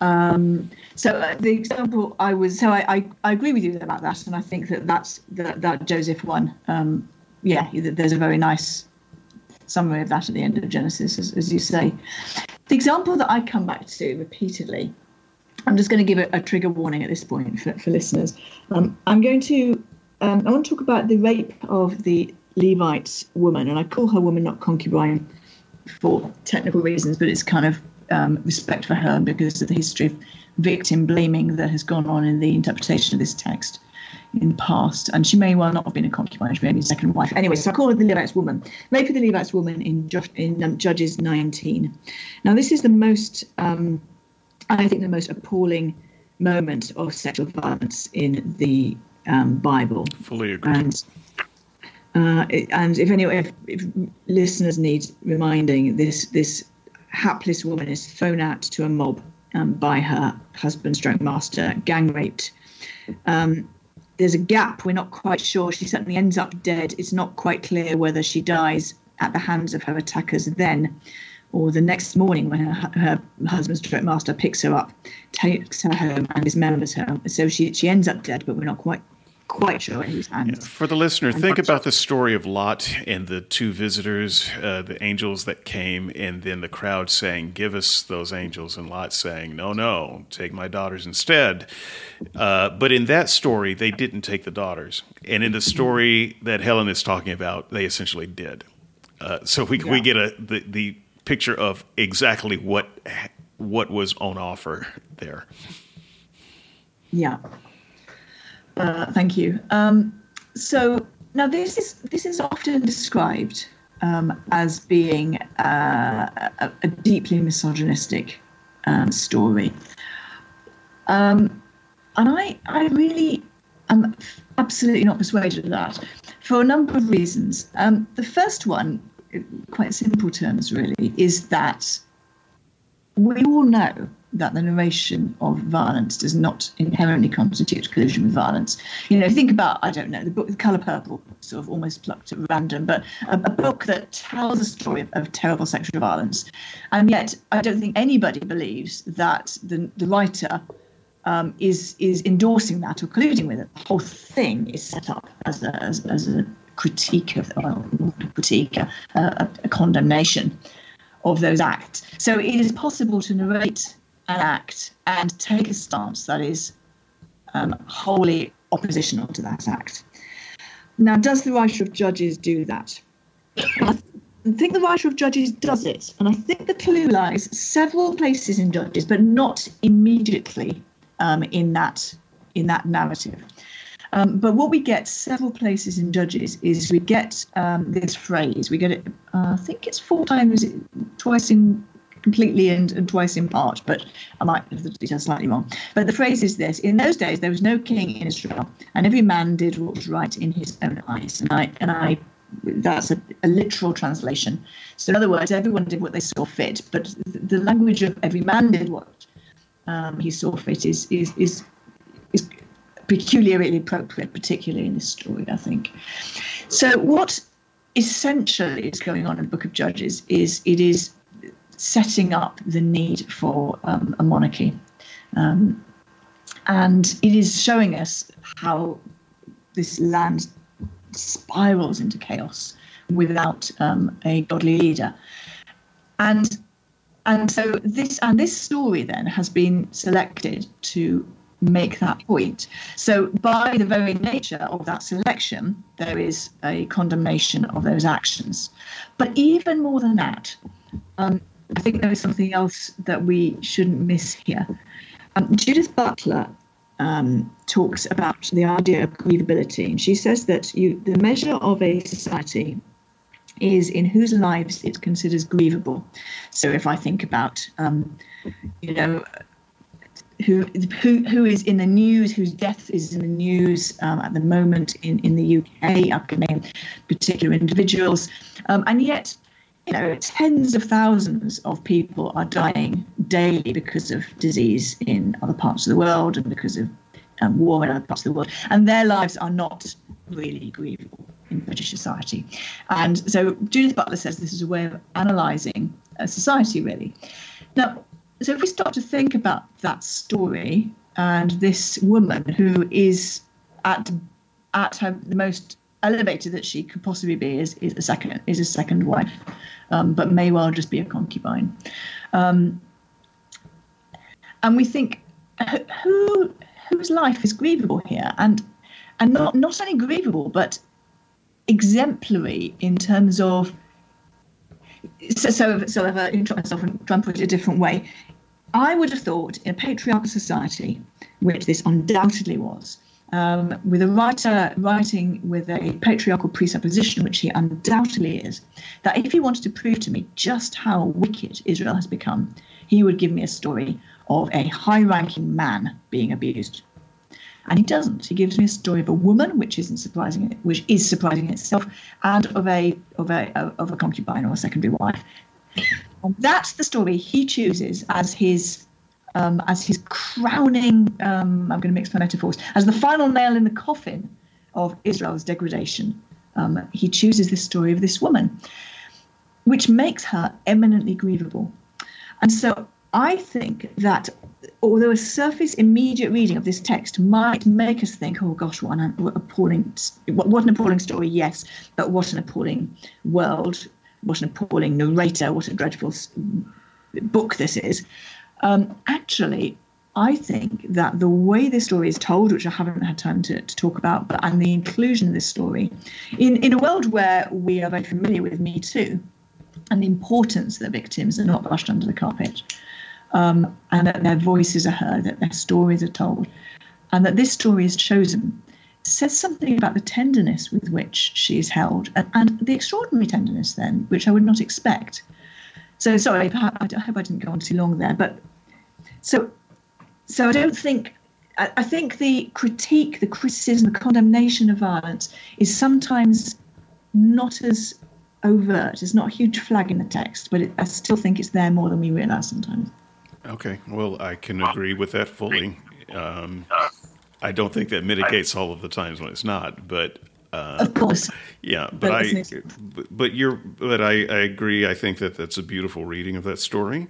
Um, so uh, the example I was, so I, I, I, agree with you about that, and I think that that's that, that Joseph one. Um, yeah, there's a very nice summary of that at the end of Genesis, as, as you say. The example that I come back to repeatedly, I'm just going to give a, a trigger warning at this point for, for listeners. Um, I'm going to, um, I want to talk about the rape of the Levite woman, and I call her woman, not concubine, for technical reasons, but it's kind of um, respect for her because of the history of victim blaming that has gone on in the interpretation of this text in the past. And she may well not have been a concubine, she may have been a second wife. Anyway, so I call her the Levite's woman. Of the Levite's woman in, in um, Judges 19. Now, this is the most, um, I think, the most appalling moment of sexual violence in the um, Bible. Fully agree. And uh, and if anyway, if, if, listeners need reminding, this this hapless woman is thrown out to a mob um, by her husband, stroke master, gang raped. Um, there's a gap. We're not quite sure. She certainly ends up dead. It's not quite clear whether she dies at the hands of her attackers then or the next morning when her, her husband's stroke master picks her up, takes her home, and dismembers her. So she, she ends up dead, but we're not quite quite sure hands. Yeah. For the listener, think about the story of Lot and the two visitors, uh, the angels that came, and then the crowd saying, Give us those angels, and Lot saying, No, no, take my daughters instead. Uh, but in that story, they didn't take the daughters. And in the story that Helen is talking about, they essentially did. Uh, so we, yeah. we get a the, the picture of exactly what what was on offer there. Yeah. Uh, thank you. Um, so now this is this is often described um, as being uh, a, a, deeply misogynistic um, story, um, and I I really am absolutely not persuaded of that for a number of reasons. Um, the first one, quite simple terms, really, is that we all know that the narration of violence does not inherently constitute collusion with violence. You know, think about, I don't know, the book The Colour Purple, sort of almost plucked at random, but a, a book that tells a story of, of, terrible sexual violence. And yet, I don't think anybody believes that the, the writer um, is is endorsing that or colluding with it. The whole thing is set up as a, as, as a critique of, well, critique, a, a, a condemnation of those acts. So it is possible to narrate an act and take a stance that is um, wholly oppositional to that act. Now, does the writer of Judges do that? I think the writer of Judges does it, and I think the clue lies several places in Judges, but not immediately um, in that in that narrative. Um, but what we get several places in Judges is we get um, this phrase. We get it. Uh, I think it's four times, twice in completely and, and twice in part, but I might have the details slightly wrong. But the phrase is this: In those days, there was no king in Israel, and every man did what was right in his own eyes. And I and I that's a, a, literal translation. So, in other words, everyone did what they saw fit, but the language of every man did what um, he saw fit is is is is peculiarly appropriate, particularly in this story, I think. So, what essentially is going on in the Book of Judges is it is setting up the need for um, a monarchy. Um, and it is showing us how this land spirals into chaos without um, a godly leader. And and so this and this story then has been selected to make that point. So by the very nature of that selection, there is a condemnation of those actions. But even more than that, um, I think there is something else that we shouldn't miss here. Um, Judith Butler um, talks about the idea of grievability, and she says that you, the measure of a society is in whose lives it considers grievable. So if I think about, um, you know, who, who who is in the news, whose death is in the news um, at the moment in, in the UK, I can name particular individuals, um, and yet you know, tens of thousands of people are dying daily because of disease in other parts of the world and because of um, war in other parts of the world, and their lives are not really grievable in British society. And so Judith Butler says this is a way of analysing a society, really. Now, so if we start to think about that story and this woman who is at at her the most elevated that she could possibly be is, is a second is a second wife, um, but may well just be a concubine. Um, and we think who whose life is grievable here, and and not not only grievable but exemplary in terms of so so, so if I try myself and try and put it a different way, I would have thought in a patriarchal society, which this undoubtedly was, um, with a writer writing with a patriarchal presupposition, which he undoubtedly is, that if he wanted to prove to me just how wicked Israel has become, he would give me a story of a high ranking man being abused. And he doesn't. He gives me a story of a woman, which isn't surprising, which is surprising in itself, and of a of a of a concubine or a secondary wife. And that's the story he chooses as his um, as his crowning, um, I'm going to mix my metaphors, as the final nail in the coffin of Israel's degradation. Um, he chooses this story of this woman, which makes her eminently grievable. And so I think that although a surface immediate reading of this text might make us think, oh gosh, what an appalling, what an appalling story, yes, but what an appalling world, what an appalling narrator, what a dreadful book this is. Um, actually, I think that the way this story is told, which I haven't had time to, to talk about, but and the inclusion of this story, in, in a world where we are very familiar with Me Too and the importance that victims are not brushed under the carpet, um, and that their voices are heard, that their stories are told, and that this story is chosen, says something about the tenderness with which she is held, and, and the extraordinary tenderness, then, which I would not expect. So sorry, I, hope I didn't go on too long there, but so so I don't think I, think the critique, the criticism, the condemnation of violence is sometimes not as overt. It's not a huge flag in the text, but it, I still think it's there more than we realize sometimes. Okay, well, I can agree with that fully. Um, I don't think that mitigates all of the times when it's not, but uh, of course. Yeah, but, I, but you're, but I, I agree. I think that that's a beautiful reading of that story,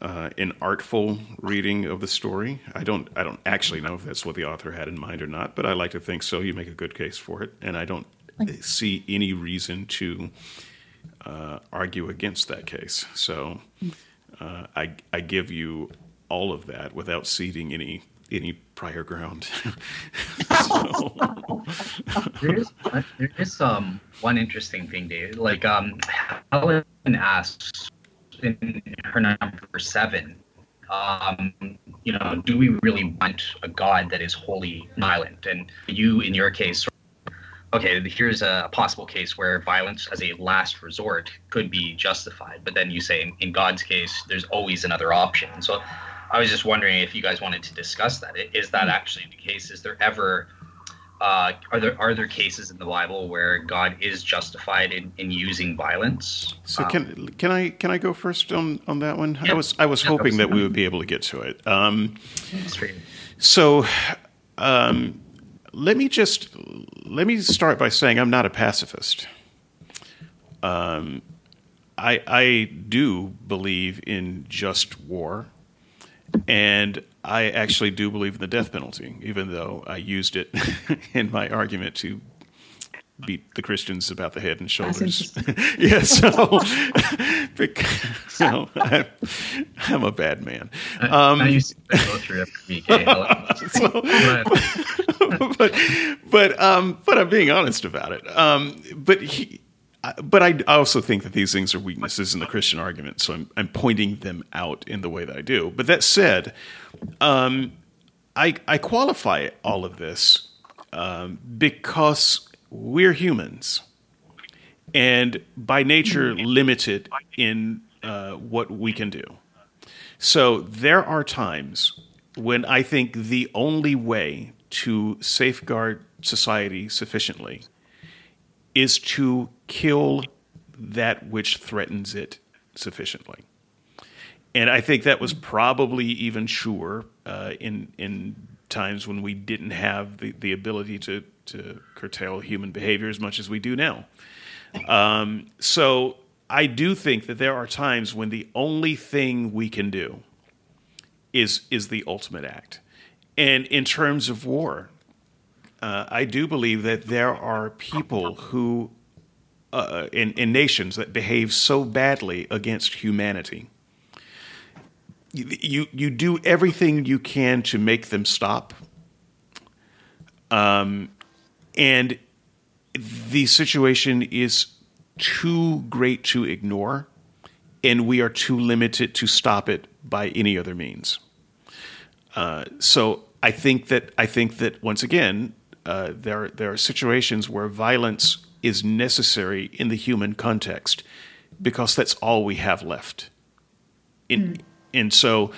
uh, an artful reading of the story. I don't, I don't actually know if that's what the author had in mind or not, but I like to think so. You make a good case for it, and I don't see any reason to uh, argue against that case. So, uh, I, I give you all of that without ceding any any prior ground. there is there is um one interesting thing, Dave. Like um, Helen asks in her number seven, um, you know, do we really want a God that is wholly violent? And you, in your case, okay, here's a possible case where violence as a last resort could be justified. But then you say in, in God's case, there's always another option. So I was just wondering if you guys wanted to discuss that. Is that actually the case? Is there ever uh, are there are there cases in the Bible where God is justified in, in using violence? So um, can can I can I go first on, on that one? Yeah. I was I was hoping that we would be able to get to it. Um, so um, let me just let me start by saying I'm not a pacifist. Um, I I do believe in just war. And I actually do believe in the death penalty, even though I used it in my argument to beat the Christians about the head and shoulders. yeah, so, because, you know, I, am a bad man. Um, I used to go through so, but, but, um, but I'm being honest about it. Um, but he, but I also think that these things are weaknesses in the Christian argument, so I'm, I'm pointing them out in the way that I do. But that said, um, I, I qualify all of this um, because we're humans, and by nature limited in uh, what we can do. So there are times when I think the only way to safeguard society sufficiently is to kill that which threatens it sufficiently. And I think that was probably even sure uh, in in times when we didn't have the, the ability to, to curtail human behavior as much as we do now. Um, so I do think that there are times when the only thing we can do is is the ultimate act. And in terms of war, uh, I do believe that there are people who uh, in, in nations that behave so badly against humanity. You, you, you do everything you can to make them stop. Um, and the situation is too great to ignore, and we are too limited to stop it by any other means. Uh, so I think that I think that once again, uh, there there are situations where violence is necessary in the human context because that's all we have left. In, mm. And so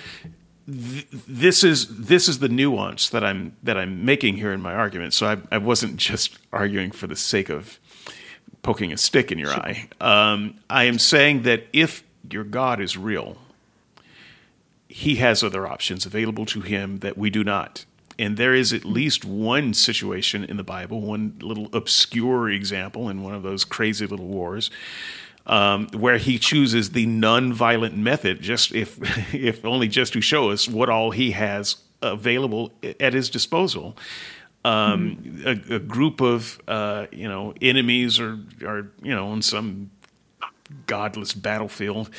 th- this is this is the nuance that I'm that I'm making here in my argument. So I, I wasn't just arguing for the sake of poking a stick in your sure. eye. Um, I am saying that if your God is real, He has other options available to Him that we do not. And there is at least one situation in the Bible, one little obscure example in one of those crazy little wars, um, where he chooses the non-violent method, just if if only just to show us what all he has available at his disposal. Um, mm-hmm. a, a, group of uh, you know enemies are are you know on some godless battlefield,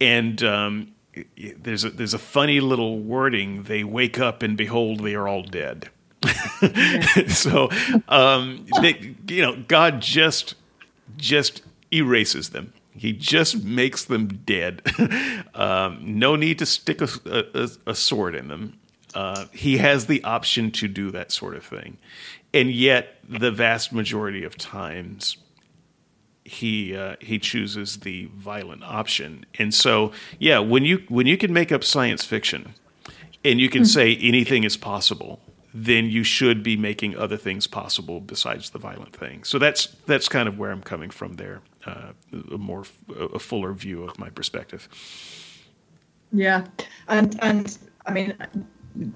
and um, there's a, there's a funny little wording. They wake up and behold, they are all dead. so, um, they, you know, God just just erases them. He just makes them dead. um, no need to stick a, a, a sword in them. Uh, he has the option to do that sort of thing, and yet the vast majority of times he uh, he chooses the violent option. And so, yeah, when you when you can make up science fiction, and you can mm-hmm. say anything is possible, then you should be making other things possible besides the violent thing. So that's that's kind of where I'm coming from there. Uh, a more a fuller view of my perspective. Yeah, and and I mean,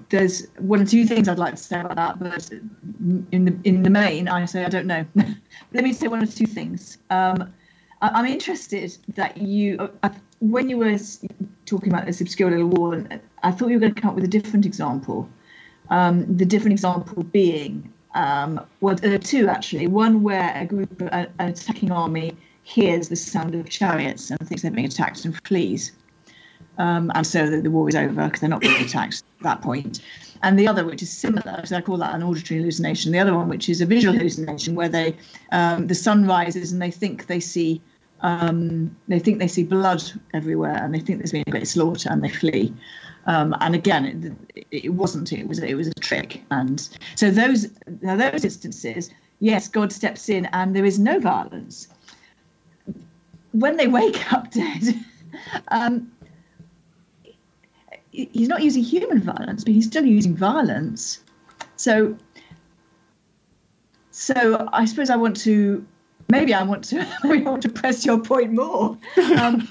there's one or two things I'd like to say about that, but in the in the main, I say I don't know. Let me say one or two things. Um, I, am interested that you, uh, when you were talking about this obscure little war, I thought you were going to come up with a different example. Um, the different example being, um, well, there are two actually. One where a group, an attacking army, hears the sound of chariots and thinks they're being attacked and flees. Um, and so the, the, war is over because they're not being attacked at that point. And the other, which is similar, so I call that an auditory hallucination. The other one, which is a visual hallucination, where they um, the sun rises and they think they see um, they think they see blood everywhere and they think there's been a great slaughter and they flee. Um, and again, it, it, wasn't. It was it was a trick. And so those now those instances, yes, God steps in and there is no violence. When they wake up dead. Um, he's not using human violence, but he's still using violence. So, so I suppose I want to maybe I want to I want to press your point more. Um,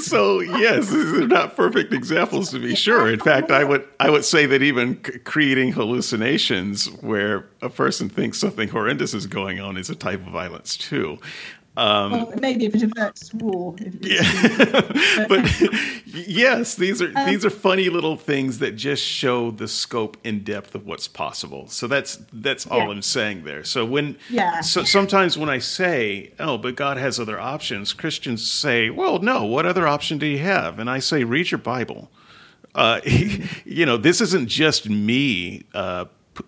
so yes, they're not perfect examples to be sure. In fact, I would I would say that even creating hallucinations where a person thinks something horrendous is going on is a type of violence too. Um, well, maybe if it averts war. Yeah. but yes, these are um, these are funny little things that just show the scope and depth of what's possible. So that's that's all yeah. I'm saying there. So when yeah. so sometimes when I say, "Oh, but God has other options," Christians say, "Well, no. What other option do you have?" And I say, "Read your Bible." Uh, you know, this isn't just me uh,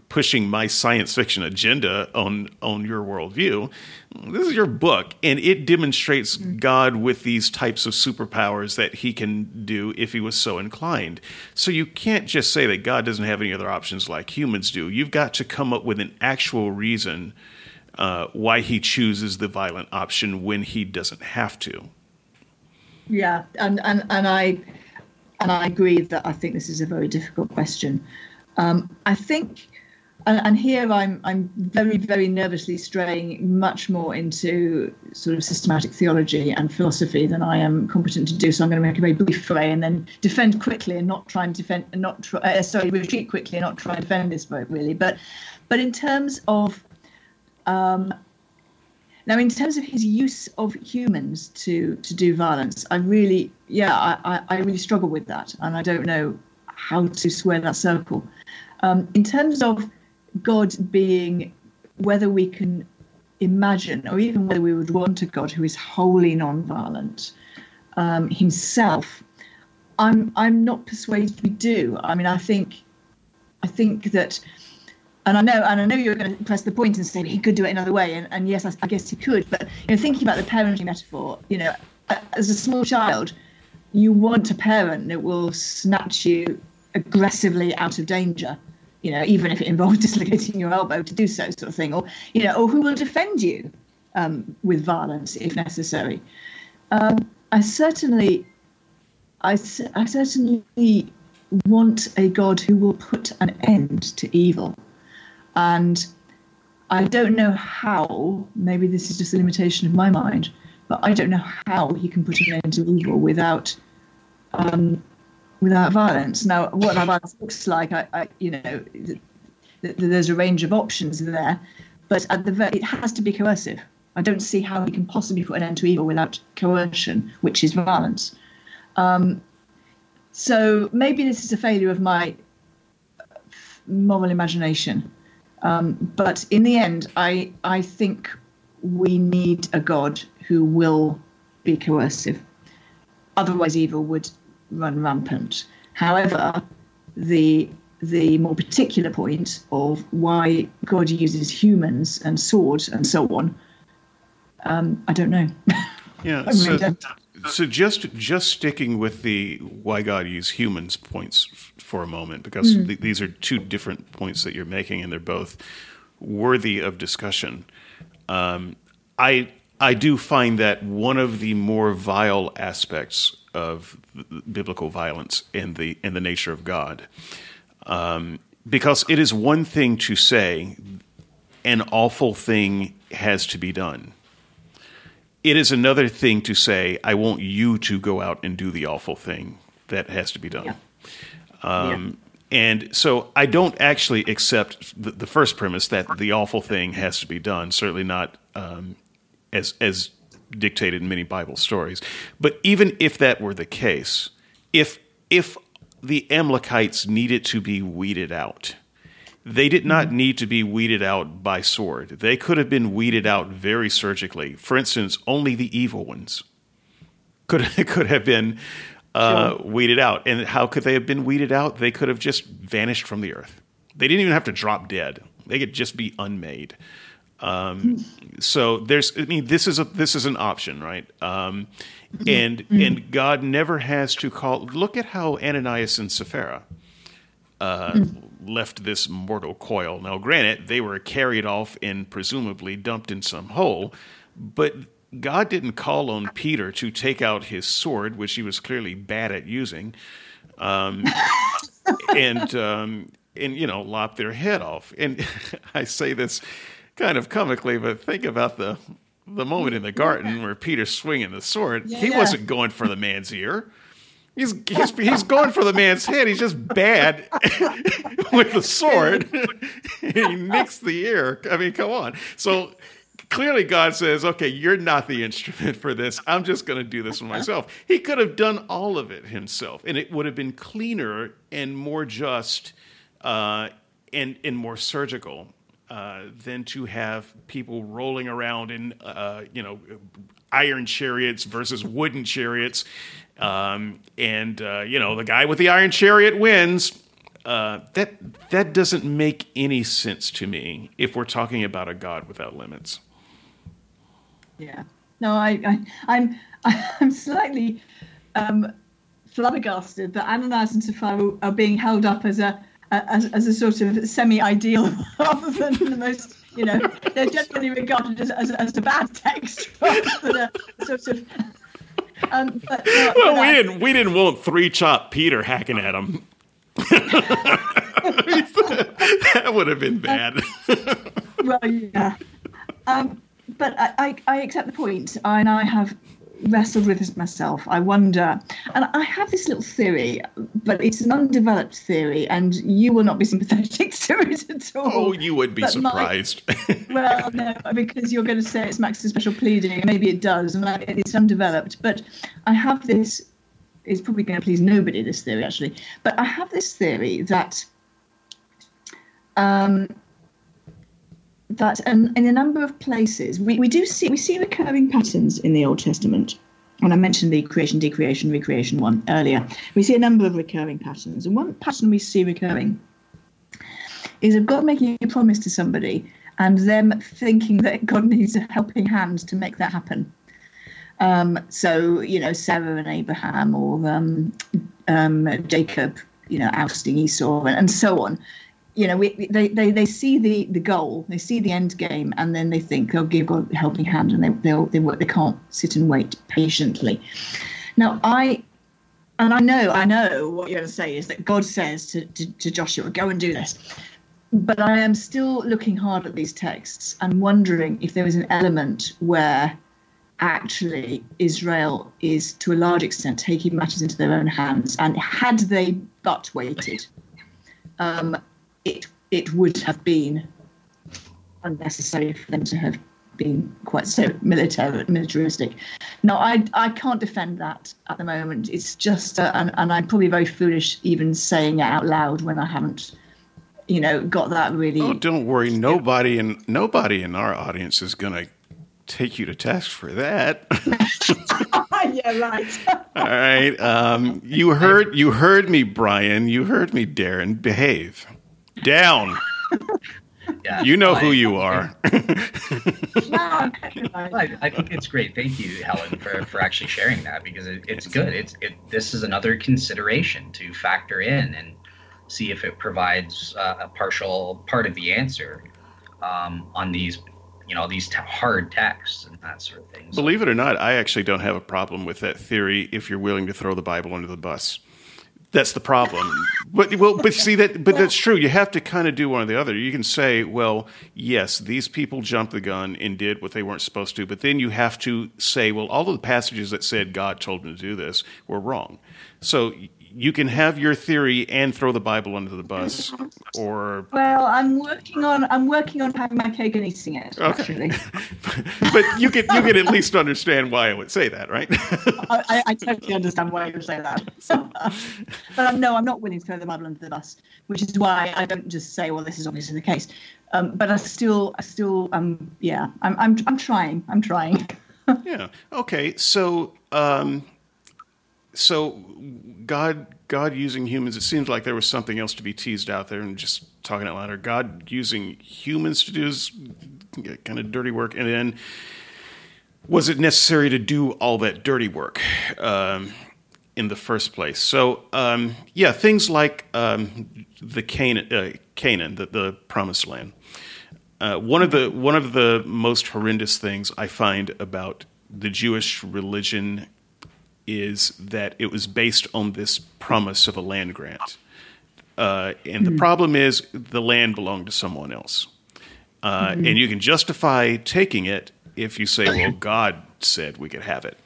pushing my science fiction agenda on on your worldview. This is your book, and it demonstrates mm-hmm. God with these types of superpowers that He can do if He was so inclined. So you can't just say that God doesn't have any other options like humans do. You've got to come up with an actual reason uh, why He chooses the violent option when He doesn't have to. Yeah, and and and I and I agree that I think this is a very difficult question. Um, I think and, and, here I'm I'm very very nervously straying much more into sort of systematic theology and philosophy than I am competent to do. So I'm going to make a very brief foray and then defend quickly and not try and defend and not try, uh, sorry retreat quickly and not try and defend this vote really. But but in terms of um, now, in terms of his use of humans to to do violence, I really, yeah, I, I really struggle with that, and I don't know how to square that circle. Um, in terms of God being, whether we can imagine, or even whether we would want a God who is wholly non-violent um, himself, I'm I'm not persuaded we do. I mean, I think I think that and I know, and I know you're going to press the point and say he could do it another way, and, and yes, I, I, guess he could. But you know, thinking about the parenting metaphor, you know, as a small child, you want a parent that will snatch you aggressively out of danger, you know, even if it involves dislocating your elbow to do so, sort of thing, or you know, or who will defend you um, with violence if necessary. Um, I certainly, I, I certainly want a God who will put an end to evil and I don't know how, maybe this is just a limitation of my mind, but I don't know how he can put an end to evil without um, without violence. Now, what that violence looks like, I, I you know, th- th- there's a range of options there, but at the it has to be coercive. I don't see how he can possibly put an end to evil without coercion, which is violence. Um, so maybe this is a failure of my moral imagination. Um, but in the end, I I think we need a God who will be coercive. Otherwise, evil would run rampant. However, the the more particular point of why God uses humans and swords and so on, um, I don't know. Yeah. so, so just just sticking with the why God used humans points for a moment because mm. th- these are two different points that you're making, and they're both worthy of discussion. Um, I I do find that one of the more vile aspects of biblical violence in the in the nature of God, um, because it is one thing to say an awful thing has to be done. It is another thing to say, I want you to go out and do the awful thing that has to be done. Yeah. Um, yeah. And so I don't actually accept the, the, first premise that the awful thing has to be done. Certainly not um, as as dictated in many Bible stories. But even if that were the case, if if the Amalekites needed to be weeded out, they did not mm-hmm. need to be weeded out by sword. They could have been weeded out very surgically. For instance, only the evil ones could could have been uh, sure. weeded out. And how could they have been weeded out? They could have just vanished from the earth. They didn't even have to drop dead. They could just be unmade. Um, so there's, I mean, this is a this is an option, right? Um, and mm-hmm. and God never has to call. Look at how Ananias and Sapphira uh, mm-hmm. left this mortal coil. Now, granted, they were carried off and presumably dumped in some hole, but God didn't call on Peter to take out his sword, which he was clearly bad at using, um, and um, and you know lop their head off. And I say this kind of comically, but think about the the moment in the garden where Peter's swinging the sword. Yeah, he yeah. wasn't going for the man's ear. He's, he's he's going for the man's head. He's just bad with the sword. he nicks the ear. I mean, come on. So clearly God says, okay, you're not the instrument for this. I'm just going to do this for myself. He could have done all of it himself, and it would have been cleaner and more just uh, and, and more surgical. Uh, than to have people rolling around in, uh, you know, iron chariots versus wooden chariots, um, and uh, you know the guy with the iron chariot wins. Uh, that that doesn't make any sense to me if we're talking about a God without limits. Yeah. No, I, I I'm I'm slightly um, flabbergasted that Ananias and Sapphira are being held up as a as, as a sort of semi-ideal rather than the most you know they're generally regarded as, as, as a bad text rather than a sort of um, but, uh, well, we I, didn't we didn't want three chop Peter hacking at him. that would have been bad. well, yeah. Um, but I, I, I, accept the point, and I have wrestled with this myself. I wonder, and I have this little theory, but it's an undeveloped theory, and you will not be sympathetic to it at all. Oh, you would be but surprised. My, well, no, because you're going to say it's Max's special pleading. And maybe it does, and it's undeveloped. But I have this. It's probably going to please nobody. This theory, actually, but I have this theory that. Um, that in, in a number of places we, we do see we see recurring patterns in the Old Testament. And I mentioned the creation, decreation, recreation one earlier. We see a number of recurring patterns. And one pattern we see recurring is of God making a promise to somebody and them thinking that God needs a helping hand to make that happen. Um, so, you know, Sarah and Abraham or um, um, Jacob, you know, ousting Esau and, and so on you know, we, they, they, they see the, the goal, they see the end game, and then they think they'll give God a helping hand, and they they'll, they they can't sit and wait patiently. Now, I and I know I know what you're going to say is that God says to, to, to Joshua, "Go and do this," but I am still looking hard at these texts and wondering if there is an element where actually Israel is to a large extent taking matters into their own hands, and had they but waited. Um, it it would have been unnecessary for them to have been quite so militaristic. Now, I I can't defend that at the moment. It's just uh, and and I'm probably very foolish even saying it out loud when I haven't you know got that really Oh, don't worry. Nobody in nobody in our audience is going to take you to task for that. yeah, right. All right. Um, you heard you heard me, Brian. You heard me, Darren. Behave down. Yeah, you know who you are. I, I, think it's great. Thank you, Helen, for, for actually sharing that because it, it's good. It's it. This is another consideration to factor in and see if it provides uh, a partial part of the answer um, on these, you know, these t- hard texts and that sort of thing. So, Believe it or not, I actually don't have a problem with that theory if you're willing to throw the Bible under the bus. That's the problem. But well, but see that, but that's true. You have to kind of do one or the other. You can say, well, yes, these people jumped the gun and did what they weren't supposed to, but then you have to say, well, all of the passages that said God told them to do this were wrong. So you can have your theory and throw the Bible under the bus, or well, I'm working on I'm working on having my cake and eating it. Okay. but you can you can at least understand why I would say that, right? I, I, totally understand why you would say that. but um, no, I'm not willing to throw the Bible under the bus, which is why I don't just say, well, this is obviously the case. Um, but I still, I still, um, yeah, I'm, I'm, I'm trying. I'm trying. yeah. Okay. So, um, so God God using humans, it seems like there was something else to be teased out there and just talking out loud. Or God using humans to do this kind of dirty work, and then was it necessary to do all that dirty work um, in the first place? So um, yeah, things like um, the Canaan, uh, Canaan, the, the promised land. Uh, one of the one of the most horrendous things I find about the Jewish religion is that it was based on this promise of a land grant. Uh, and mm-hmm. the problem is the land belonged to someone else. Uh, mm-hmm. And you can justify taking it if you say, well, God said we could have it.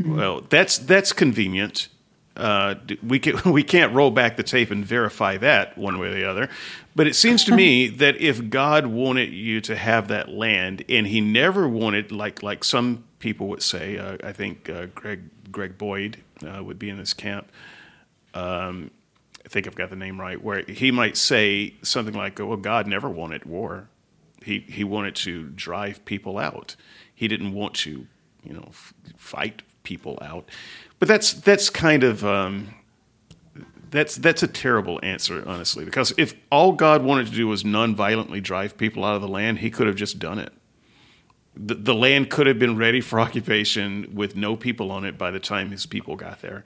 Mm-hmm. Well, that's, that's convenient. Uh, we, can, we can't roll back the tape and verify that one way or the other. But it seems to me that if God wanted you to have that land and he never wanted, like, like some people would say. Uh, I think uh, Greg Greg Boyd uh, would be in this camp. Um, I think I've got the name right. Where he might say something like, "Well, God never wanted war. He he wanted to drive people out. He didn't want to, you know, f- fight people out." But that's that's kind of um, that's that's a terrible answer, honestly, because if all God wanted to do was non-violently drive people out of the land, He could have just done it the, the land could have been ready for occupation with no people on it by the time his people got there.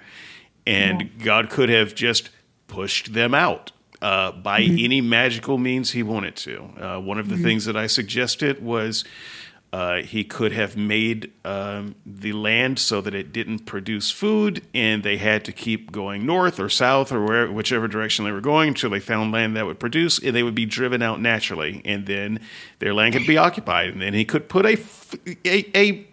And yeah. God could have just pushed them out uh, by mm-hmm. any magical means he wanted to. Uh, one of the mm-hmm. things that I suggested was uh, he could have made um, the land so that it didn't produce food, and they had to keep going north or south or where, whichever direction they were going until they found land that would produce, and they would be driven out naturally, and then their land could be occupied, and then he could put a a, a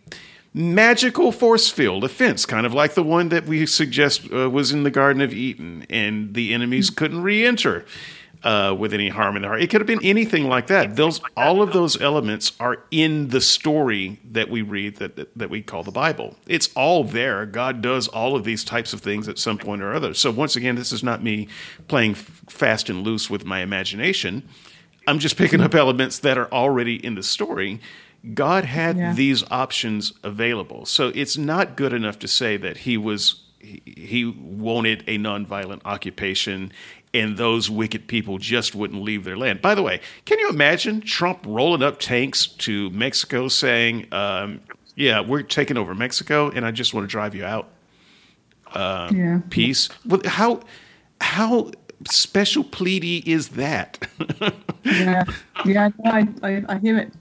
magical force field, a fence, kind of like the one that we suggest uh, was in the Garden of Eden, and the enemies couldn't re-enter uh, with any harm in their heart. It could have been anything like that. Those all of those elements are in the story that we read that, that, that we call the Bible. It's all there. God does all of these types of things at some point or other. So once again, this is not me playing f- fast and loose with my imagination. I'm just picking up elements that are already in the story. God had Yeah. these options available. So it's not good enough to say that he was he, he wanted a nonviolent occupation and those wicked people just wouldn't leave their land. By the way, can you imagine Trump rolling up tanks to Mexico saying, um, "Yeah, we're taking over Mexico, and I just want to drive you out"? yeah. Peace. Well, how how special pleady is that? yeah, yeah, I, I, I hear it.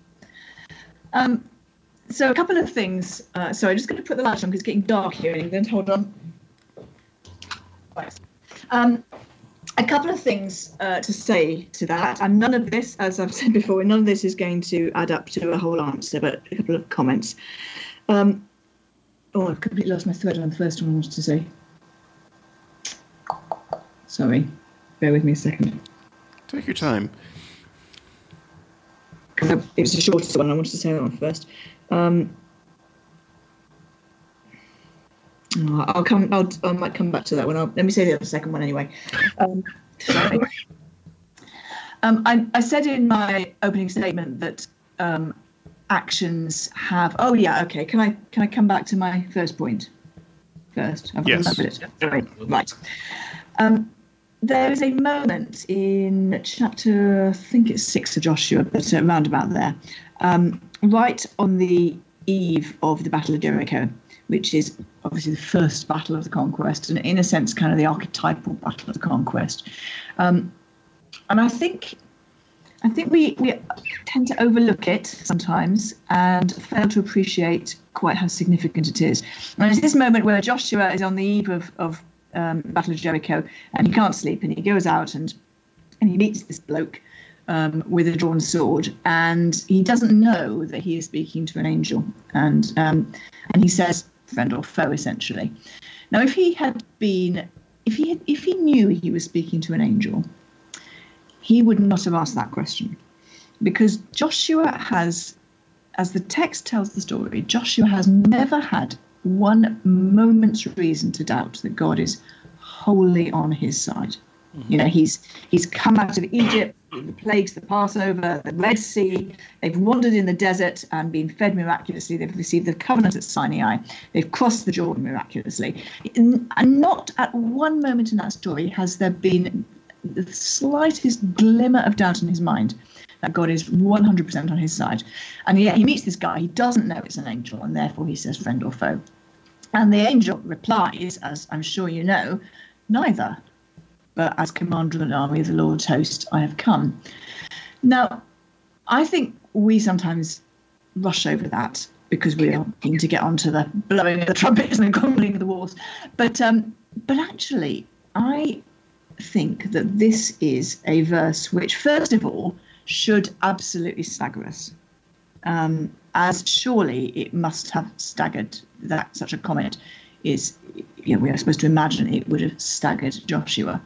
Um, so a couple of things. Uh, so I'm just going to put the light on because it's getting dark here in England. Hold on. Um, a couple of things uh, to say to that, and none of this, as I've said before, none of this is going to add up to a whole answer, but a couple of comments. Um, oh, I've completely lost my thread on the first one I wanted to say. Sorry, bear with me a second. Take your time. it was the shortest one. I wanted to say that one first. Um, oh, I'll come. I'll, I might come back to that one. I'll, let me say the other second one anyway. Um. Um, I, I said in my opening statement that um, actions have. Oh yeah, okay. Can I can I come back to my first point? point first? I've Yes. it. Right. Right. Um, there is a moment in chapter, I think it's six of Joshua, but around about there, um, right on the eve of the Battle of Jericho, which is obviously the first battle of the conquest, and in a sense, kind of the archetypal battle of the conquest. Um, and I think, I think we we tend to overlook it sometimes and fail to appreciate quite how significant it is. And it's this moment where Joshua is on the eve of of um, Battle of Jericho, and he can't sleep, and he goes out and and he meets this bloke um, with a drawn sword, and he doesn't know that he is speaking to an angel, and um, and he says friend or foe essentially. Now, if he had been, if he had, if he knew he was speaking to an angel, he would not have asked that question, because Joshua has, as the text tells the story, Joshua has never had one moment's reason to doubt that God is wholly on his side. You know, he's he's come out of Egypt, the plagues, the Passover, the Red Sea. They've wandered in the desert and been fed miraculously. They've received the covenant at Sinai. They've crossed the Jordan miraculously. And not at one moment in that story has there been the slightest glimmer of doubt in his mind that God is 100% on his side. And yet he meets this guy. He doesn't know it's an angel, and therefore he says friend or foe. And the angel replies, as I'm sure you know, neither. But as commander of an army of the Lord's host, I have come. Now, I think we sometimes rush over that because we are keen to get onto the blowing of the trumpets and the grumbling of the wars. But um, but actually, I think that this is a verse which, first of all, should absolutely stagger us. Um, as surely it must have staggered that such a comment is, you know, we are supposed to imagine it would have staggered Joshua.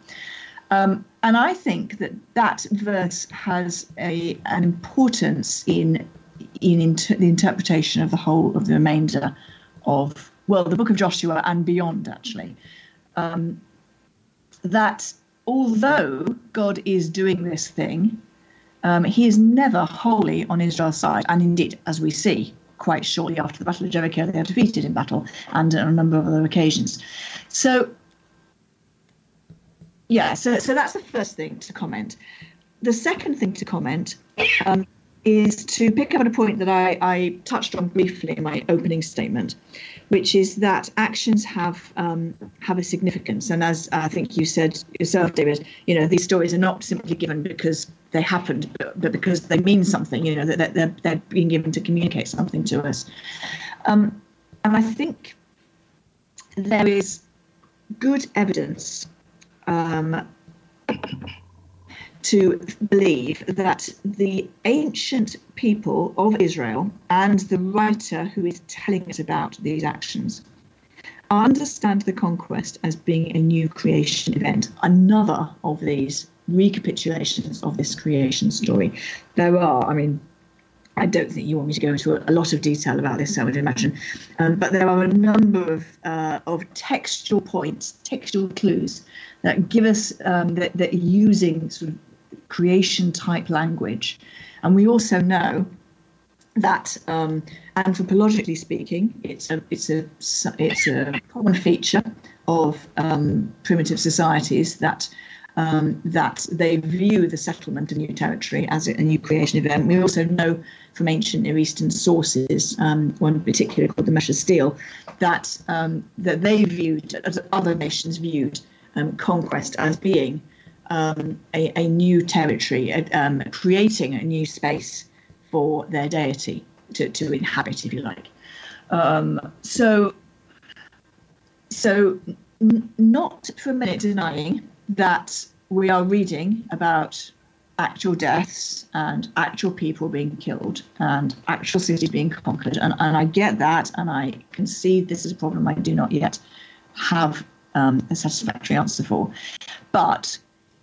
Um, and I think that that verse has a an importance in in inter- the interpretation of the whole of the remainder of well, the book of Joshua and beyond, actually. Um, that although God is doing this thing, um, he is never wholly on Israel's side. And indeed, as we see, quite shortly after the Battle of Jericho, they are defeated in battle and on a number of other occasions. So, yeah, so, so that's the first thing to comment. The second thing to comment um, is to pick up on a point that I, I touched on briefly in my opening statement, which is that actions have um, have a significance. And as I think you said yourself, David, you know these stories are not simply given because they happened, but, but because they mean something. You know that they're, they're being given to communicate something to us. Um, and I think there is good evidence um, to believe that the ancient people of Israel and the writer who is telling us about these actions understand the conquest as being a new creation event, another of these recapitulations of this creation story. There are, I mean, I don't think you want me to go into a, lot of detail about this, I would imagine, um, but there are a number of uh, of textual points, textual clues that give us um, that, that using sort of creation type language, and we also know that um, anthropologically speaking, it's a it's a it's a common feature of um, primitive societies that um, that they view the settlement of new territory as a, new creation event. We also know from ancient Near Eastern sources, um, one particular called the Mesha Stele, that um, that they viewed, as other nations viewed, um, conquest as being um, a, a, new territory, um, creating a new space for their deity to, to inhabit, if you like. Um, so, so n- not for a minute denying that we are reading about actual deaths and actual people being killed and actual cities being conquered. And, and I get that, and I can see this is a problem I do not yet have um, a satisfactory answer for. But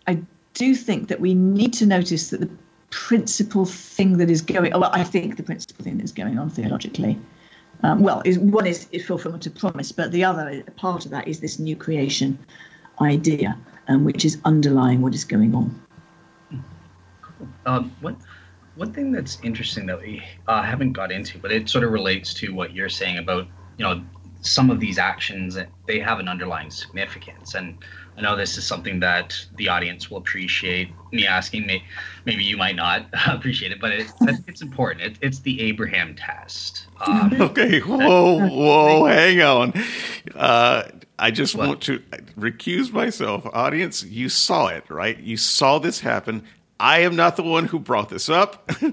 I do think that we need to notice that the principal thing that is going well i think the principal thing that's going on theologically um, well is one is, is fulfillment of promise but the other part of that is this new creation idea um, which is underlying what is going on. Um, one, one thing that's interesting that we uh, haven't got into but it sort of relates to what you're saying about you know some of these actions they have an underlying significance. And I know this is something that the audience will appreciate me asking. me. maybe you might not appreciate it, but it, it's important. It, it's the Abraham test. Um, okay, whoa, whoa, hang on. Uh, I just what? want to recuse myself. Audience, you saw it, right? You saw this happen. I am not the one who brought this up. do,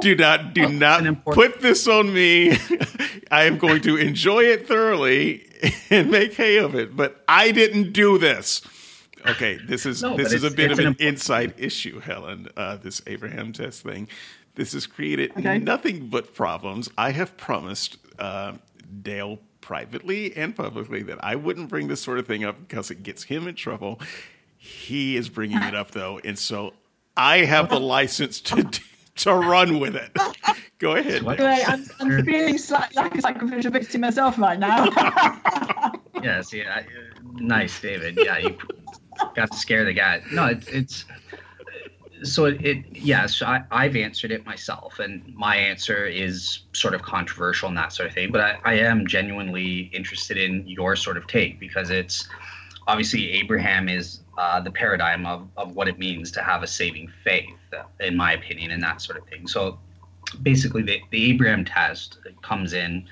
do, not do not put this on me. I am going to enjoy it thoroughly and make hay of it. But I didn't do this. Okay, this is no, this is a bit of an, inside issue, Helen. Uh, this Abraham test thing. This has created okay. nothing but problems. I have promised uh, Dale privately and publicly that I wouldn't bring this sort of thing up because it gets him in trouble. He is bringing it up though, and so I have the license to to run with it. Go ahead. Wait, I'm, I'm feeling slightly like a sacrificial victim myself right now. yes, yeah, nice, David. Yeah, you got to scare the guy. No, it's it's so it, it yes, I, I've answered it myself, and my answer is sort of controversial and that sort of thing. But I, I am genuinely interested in your sort of take because it's obviously Abraham is uh, the paradigm of, of what it means to have a saving faith, in my opinion, and that sort of thing. So basically, the, the Abraham test comes in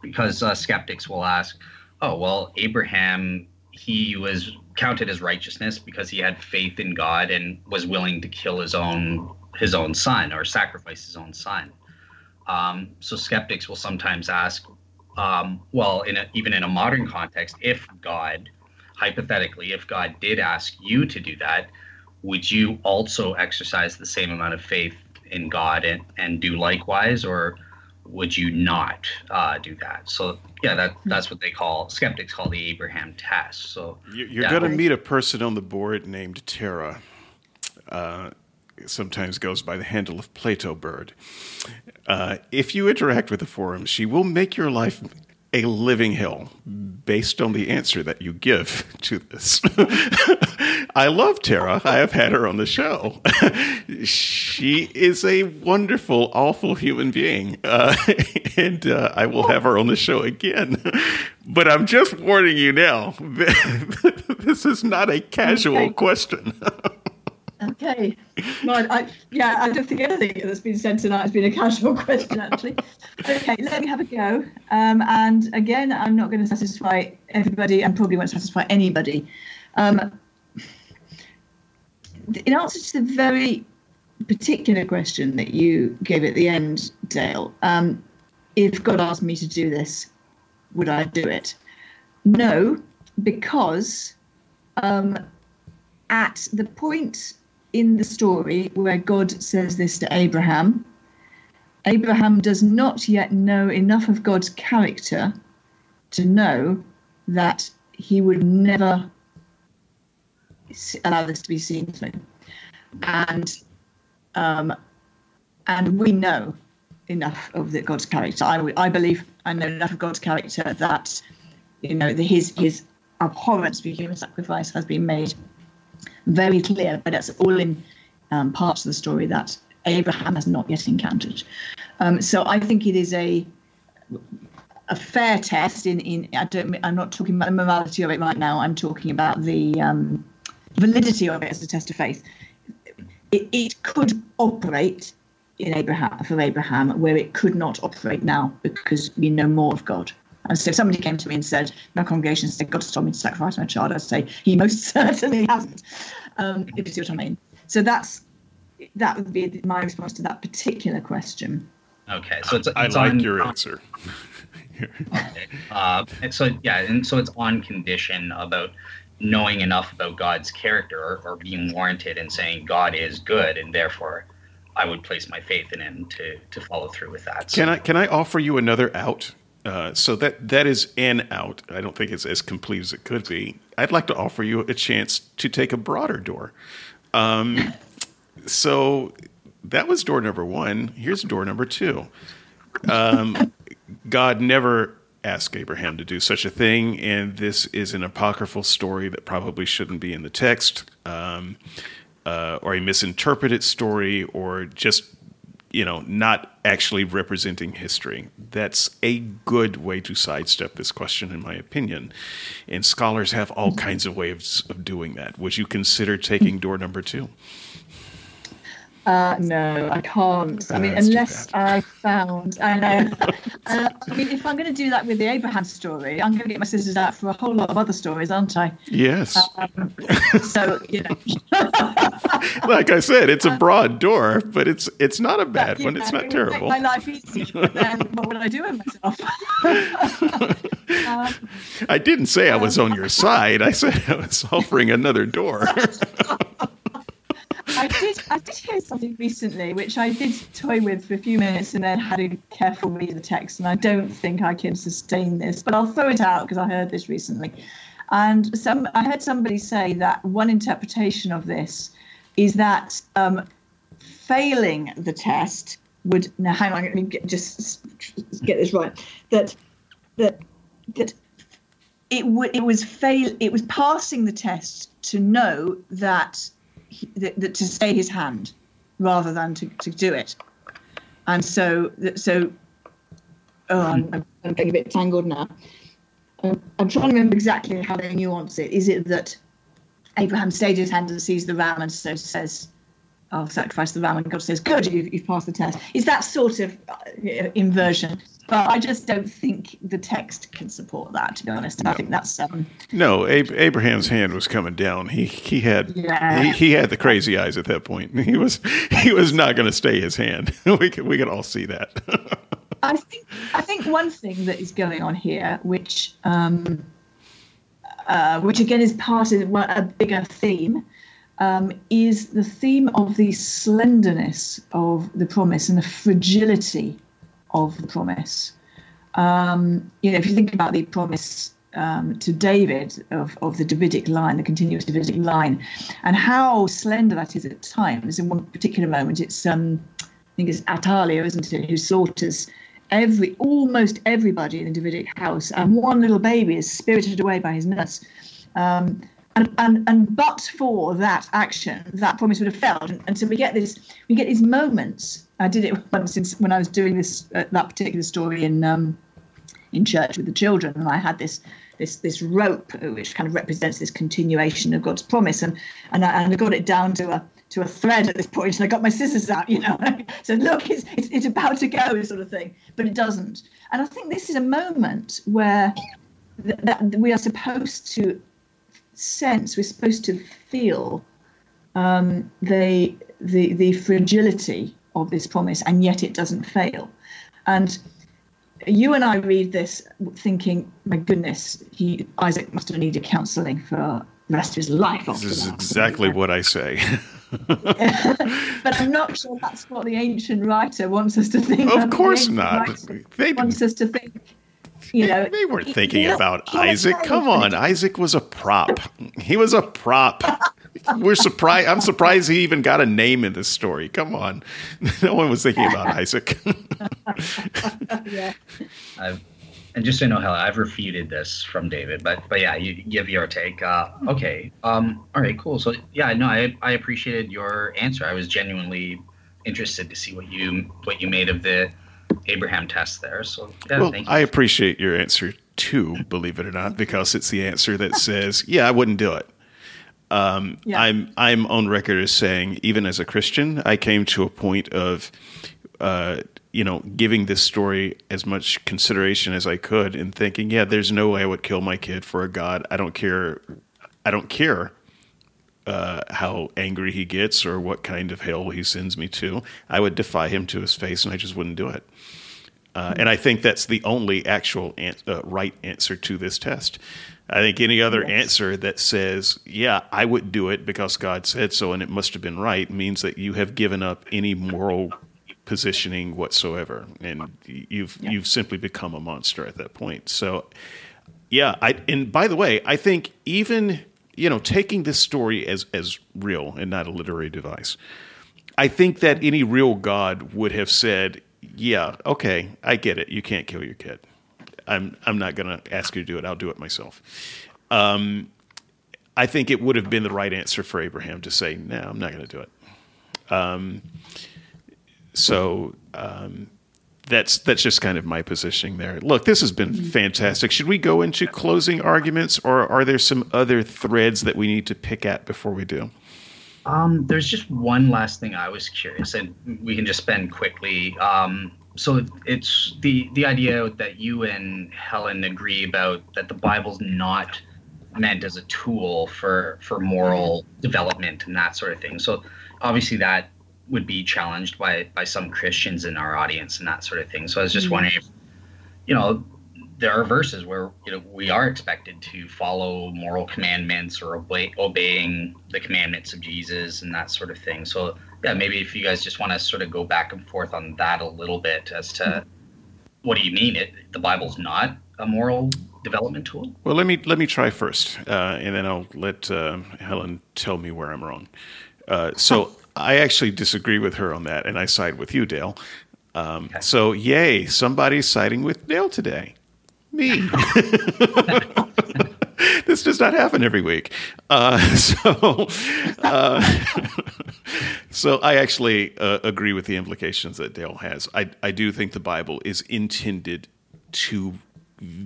because uh, skeptics will ask, oh, well, Abraham, he was counted as righteousness because he had faith in God and was willing to kill his own his own son or sacrifice his own son. Um, so skeptics will sometimes ask, um, well, in a, even in a modern context, if God hypothetically, if God did ask you to do that, would you also exercise the same amount of faith in God and, and do likewise, or would you not uh, do that? So yeah, that that's what they call skeptics call the Abraham test. So you're yeah. going to meet a person on the board named Tara. Uh, sometimes goes by the handle of Plato Bird. Uh, if you interact with the forum, she will make your life a living hell based on the answer that you give to this. I love Tara. I have had her on the show. she is a wonderful, awful human being. Uh, and uh, I will have her on the show again. But I'm just warning you now this is not a casual question. Okay. I, yeah, I don't think anything that's been said tonight has been a casual question, actually. Okay, let me have a go. Um, and again, I'm not going to satisfy everybody and probably won't satisfy anybody. Um, in answer to the very particular question that you gave at the end, Dale, um, if God asked me to do this, would I do it? No, because um, at the point in the story where God says this to Abraham, Abraham does not yet know enough of God's character to know that he would never allow this to be seen through. And um, and we know enough of the God's character. I, I believe I know enough of God's character that you know the, his his abhorrence for human sacrifice has been made very clear, but it's all in um, parts of the story that Abraham has not yet encountered. Um, so I think it is a a fair test. In in I don't I'm not talking about the morality of it right now. I'm talking about the um, validity of it as a test of faith. It, it could operate in Abraham for Abraham where it could not operate now because we know more of God. And so if somebody came to me and said, my congregation said, God has told me to sacrifice my child, I'd say, he most certainly hasn't, um, if you see what I mean. So that's that would be my response to that particular question. Okay, so it's, it's I like on, your answer. okay. Uh, and so yeah, and so it's on condition about knowing enough about God's character or, or being warranted in saying God is good, and therefore I would place my faith in Him to to follow through with that. So. Can I can I offer you another out? Uh, so that that is an out. I don't think it's as complete as it could be. I'd like to offer you a chance to take a broader door. Um, so that was door number one. Here's door number two. Um, God never asked Abraham to do such a thing, and this is an apocryphal story that probably shouldn't be in the text, um, uh, or a misinterpreted story, or just you know not actually representing history. That's a good way to sidestep this question, in my opinion. And scholars have all kinds of ways of doing that. Would you consider taking door number two? Uh, no, I can't. I mean, unless I found, I know. uh, I mean, if I'm going to do that with the Abraham story, I'm going to get my sisters out for a whole lot of other stories, aren't I? Yes. Um, so you know. like I said, it's a broad door, but it's it's not a bad one. It's not terrible. My life easy, but then what would I do with myself? um, I didn't say I was on your side. I said I was offering another door. I did. I did hear something recently, which I did toy with for a few minutes, and then had a careful read of the text. And I don't think I can sustain this, but I'll throw it out because I heard this recently. And some, I heard somebody say that one interpretation of this is that um, failing the test would. Now, hang on, let me get, just get this right. That that that it would. It was fail. It was passing the test to know that that to stay his hand rather than to, to do it. And so, so oh, I'm, I'm getting a bit tangled now. I'm, I'm trying to remember exactly how they nuance it. Is it that Abraham stayed his hand and sees the ram and so says, I'll sacrifice the ram, and God says, Good, you've, you've passed the test. Is that sort of uh, inversion? But I just don't think the text can support that. To be honest, no. I think that's um, no. Ab- Abraham's hand was coming down. He he had yeah. he, he, had the crazy eyes at that point. He was he was not going to stay his hand. we could we could all see that. I think I think one thing that is going on here, which um, uh, which again is part of a bigger theme, um, is the theme of the slenderness of the promise and the fragility of the promise. Um, you know, if you think about the promise um, to David of, of the Davidic line, the continuous Davidic line, and how slender that is at times. In one particular moment, it's um, I think it's Athaliah, isn't it, who slaughters every almost everybody in the Davidic house, and one little baby is spirited away by his nurse. Um, and, and and but for that action, that promise would have failed. And, and so we get this, we get these moments. I did it once when I was doing this uh, that particular story in um, in church with the children, and I had this this this rope which kind of represents this continuation of God's promise, and and I, and I got it down to a to a thread at this point, and I got my scissors out, you know, so look, it's, it's it's about to go, sort of thing, but it doesn't. And I think this is a moment where that we are supposed to sense, we're supposed to feel um, the, the, the fragility of this promise, and yet it doesn't fail. And you and I read this thinking, my goodness, he, Isaac must have needed counselling for the rest of his life. This is that. exactly what I say. but I'm not sure that's what the ancient writer wants us to think. Of course not. They wants us to think. You know, they, weren't thinking about Isaac. Come on, Isaac was a prop. He was a prop. We're surprised. I'm surprised he even got a name in this story. Come on, no one was thinking about Isaac. yeah. I've, and just so you know, Helen, I've refuted this from David, but but yeah, you give your take. Uh, okay. Um. All right. Cool. So yeah, no, I I appreciated your answer. I was genuinely interested to see what you what you made of the Abraham test there. So yeah, well, I appreciate your answer too, believe it or not, because it's the answer that says, yeah, I wouldn't do it. Um, yeah. I'm I'm on record as saying, even as a Christian, I came to a point of, uh, you know, giving this story as much consideration as I could, and thinking, yeah, there's no way I would kill my kid for a God. I don't care. I don't care uh, how angry he gets or what kind of hell he sends me to. I would defy him to his face, and I just wouldn't do it. Uh, and I think that's the only actual an- uh, right answer to this test. I think any other answer that says, yeah, I would do it because God said so and it must have been right means that you have given up any moral positioning whatsoever. And you've yeah. you've simply become a monster at that point. So yeah, I and by the way, I think even you know, taking this story as as real and not a literary device, I think that any real God would have said, Yeah, okay, I get it. You can't kill your kid. I'm I'm not going to ask you to do it. I'll do it myself. Um, I think it would have been the right answer for Abraham to say, "No, I'm not going to do it." Um, so um, that's that's just kind of my positioning there. Look, this has been fantastic. Should we go into closing arguments, or are there some other threads that we need to pick at before we do? Um, there's just one last thing I was curious, and we can just spend quickly. Um, so it's the the idea that you and Helen agree about that the Bible's not meant as a tool for for moral development and that sort of thing. So obviously that would be challenged by by some Christians in our audience and that sort of thing. So I was just mm-hmm. wondering if you know there are verses where you know we are expected to follow moral commandments or obey, obeying the commandments of Jesus and that sort of thing. So yeah, maybe if you guys just want to sort of go back and forth on that a little bit as to what do you mean it the Bible's not a moral development tool? Well, let me let me try first, uh, and then I'll let uh, Helen tell me where I'm wrong. Uh, so I actually disagree with her on that, and I side with you, Dale. Um, okay. So, yay, somebody's siding with Dale today. Me. this does not happen every week. Uh, so, uh, so I actually uh, agree with the implications that Dale has. I, I do think the Bible is intended to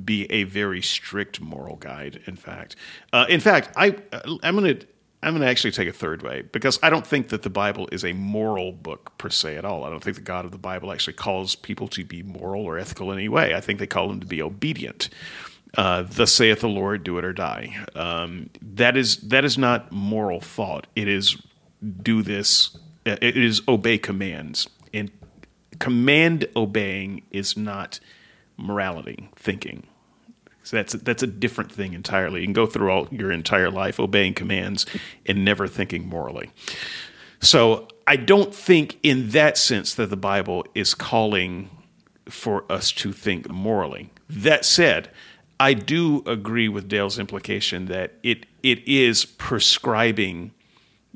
be a very strict moral guide. In fact, uh, in fact, I I'm going to I'm going to actually take a third way because I don't think that the Bible is a moral book per se at all. I don't think the God of the Bible actually calls people to be moral or ethical in any way. I think they call them to be obedient. Uh, thus saith the Lord, do it or die. Um, that is that is not moral thought. It is do this. It is obey commands, and command obeying is not morality thinking. So that's that's a different thing entirely. You can go through all your entire life obeying commands and never thinking morally. So I don't think in that sense that the Bible is calling for us to think morally. That said, I do agree with Dale's implication that it it is prescribing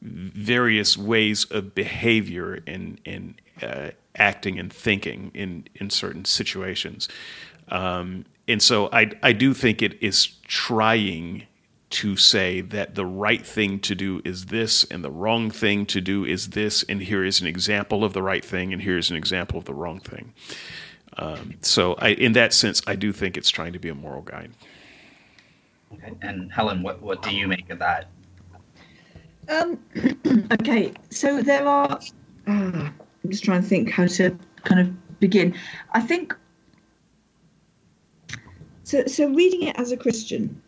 various ways of behavior and in uh, acting and thinking in in certain situations. Um, and so I, I do think it is trying to say that the right thing to do is this and the wrong thing to do is this, and here is an example of the right thing, and here's an example of the wrong thing. Um, so, I, in that sense, I do think it's trying to be a moral guide. Okay. And Helen, what, what do you make of that? Um, okay, so there are. Uh, I'm just trying to think how to kind of begin. I think so, so reading it as a Christian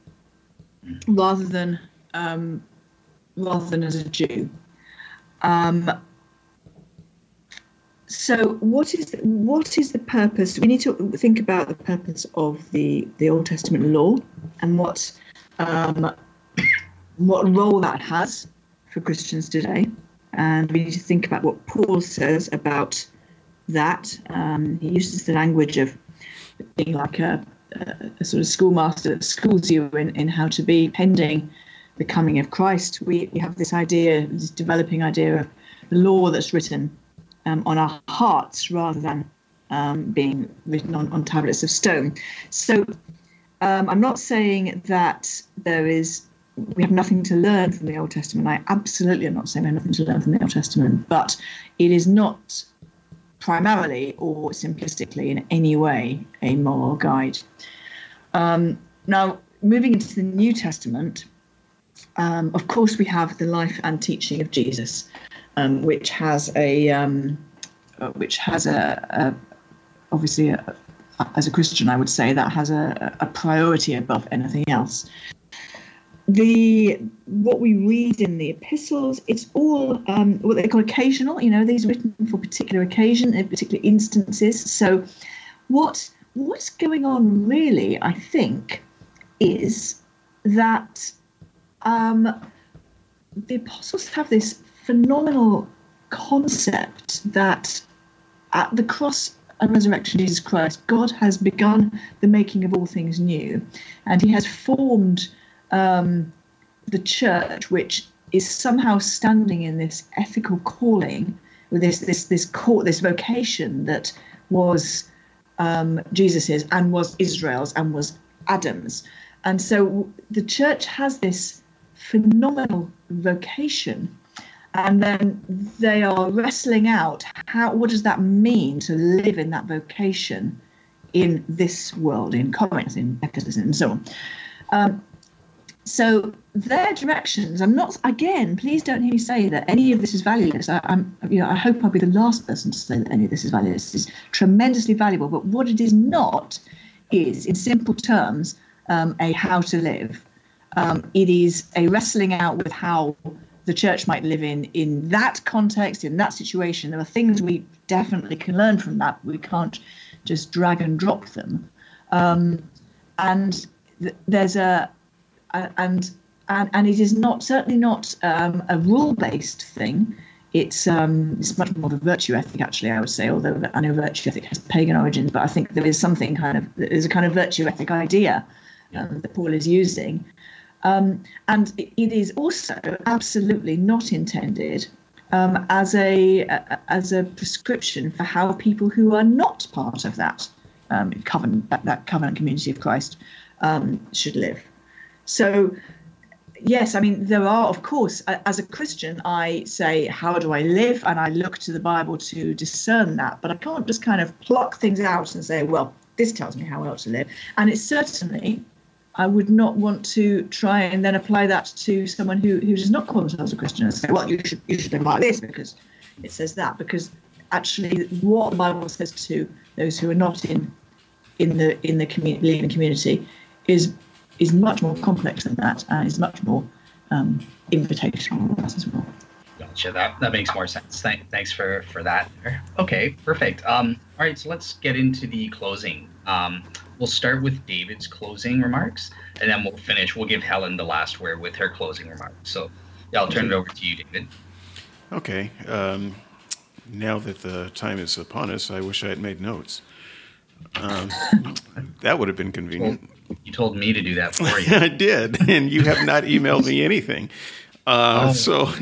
rather than um, rather than as a Jew. Um, so, what is the, what is the purpose? We need to think about the purpose of the the Old Testament law and what um, what role that has for Christians today. And we need to think about what Paul says about that. Um, he uses the language of being like a, a, sort of schoolmaster that schools you in, in how to be pending the coming of Christ. We, we have this idea, this developing idea of the law that's written um, on our hearts rather than um, being written on, on tablets of stone. So um, I'm not saying that there is we have nothing to learn from the Old Testament. I absolutely am not saying we have nothing to learn from the Old Testament, but it is not primarily or simplistically in any way a moral guide. Um, now, moving into the New Testament, um, of course, we have the life and teaching of Jesus, um, which has a um, uh, which has a, a obviously a, as a Christian, I would say that has a, a priority above anything else the what we read in the epistles it's all um, what they call occasional you know these written for particular occasion in particular instances. So what what's going on really i think is that um, the apostles have this phenomenal concept that at the cross and resurrection of jesus christ god has begun the making of all things new and he has formed um, the church, which is somehow standing in this ethical calling, with this this this call, this vocation that was um, Jesus's and was Israel's and was Adam's, and so the church has this phenomenal vocation. And then they are wrestling out how what does that mean to live in that vocation in this world in Corinth in Ephesus and so on? Um, so their directions i'm not again please don't hear me say that any of this is valueless. I, am you know i hope i'll be the last person to say that any of this is valueless. It's tremendously valuable. But what it is not is in simple terms um, a how to live. Um, it is a wrestling out with how the church might live in in that context in that situation. There are things we definitely can learn from that. We can't just drag and drop them. Um, and th- there's a and and, and it is not certainly not um, a rule based thing. It's um, it's much more of a virtue ethic, actually. I would say, although I know virtue ethic has pagan origins, but I think there is something kind of there's a kind of virtue ethic idea um, that Paul is using, um, and it is also absolutely not intended um, as a, as a prescription for how people who are not part of that um, covenant that, that covenant community of Christ um, should live. So, yes, I mean, there are, of course, as a Christian, I say, how do I live? And I look to the Bible to discern that. But I can't just kind of pluck things out and say, well, this tells me how I ought to live. And it's certainly, I would not want to try and then apply that to someone who, who does not call themselves a Christian and say, well, you should, you should live like this because it says that. Because actually, what the Bible says to those who are not in in the in the community, community, is is much more complex than that and is much more um, invitational as well. Gotcha. That that makes more sense. Thank, thanks for for that. Okay, perfect. Um, all right, so let's get into the closing. Um, we'll start with David's closing remarks, and then we'll finish. We'll give Helen the last word with her closing remarks. So, yeah, I'll turn it over to you, David. Okay. Um, now that the time is upon us, I wish I had made notes. Um, that would have been convenient. You told me to do that for you. I did, and you have not emailed me anything. Uh, oh, so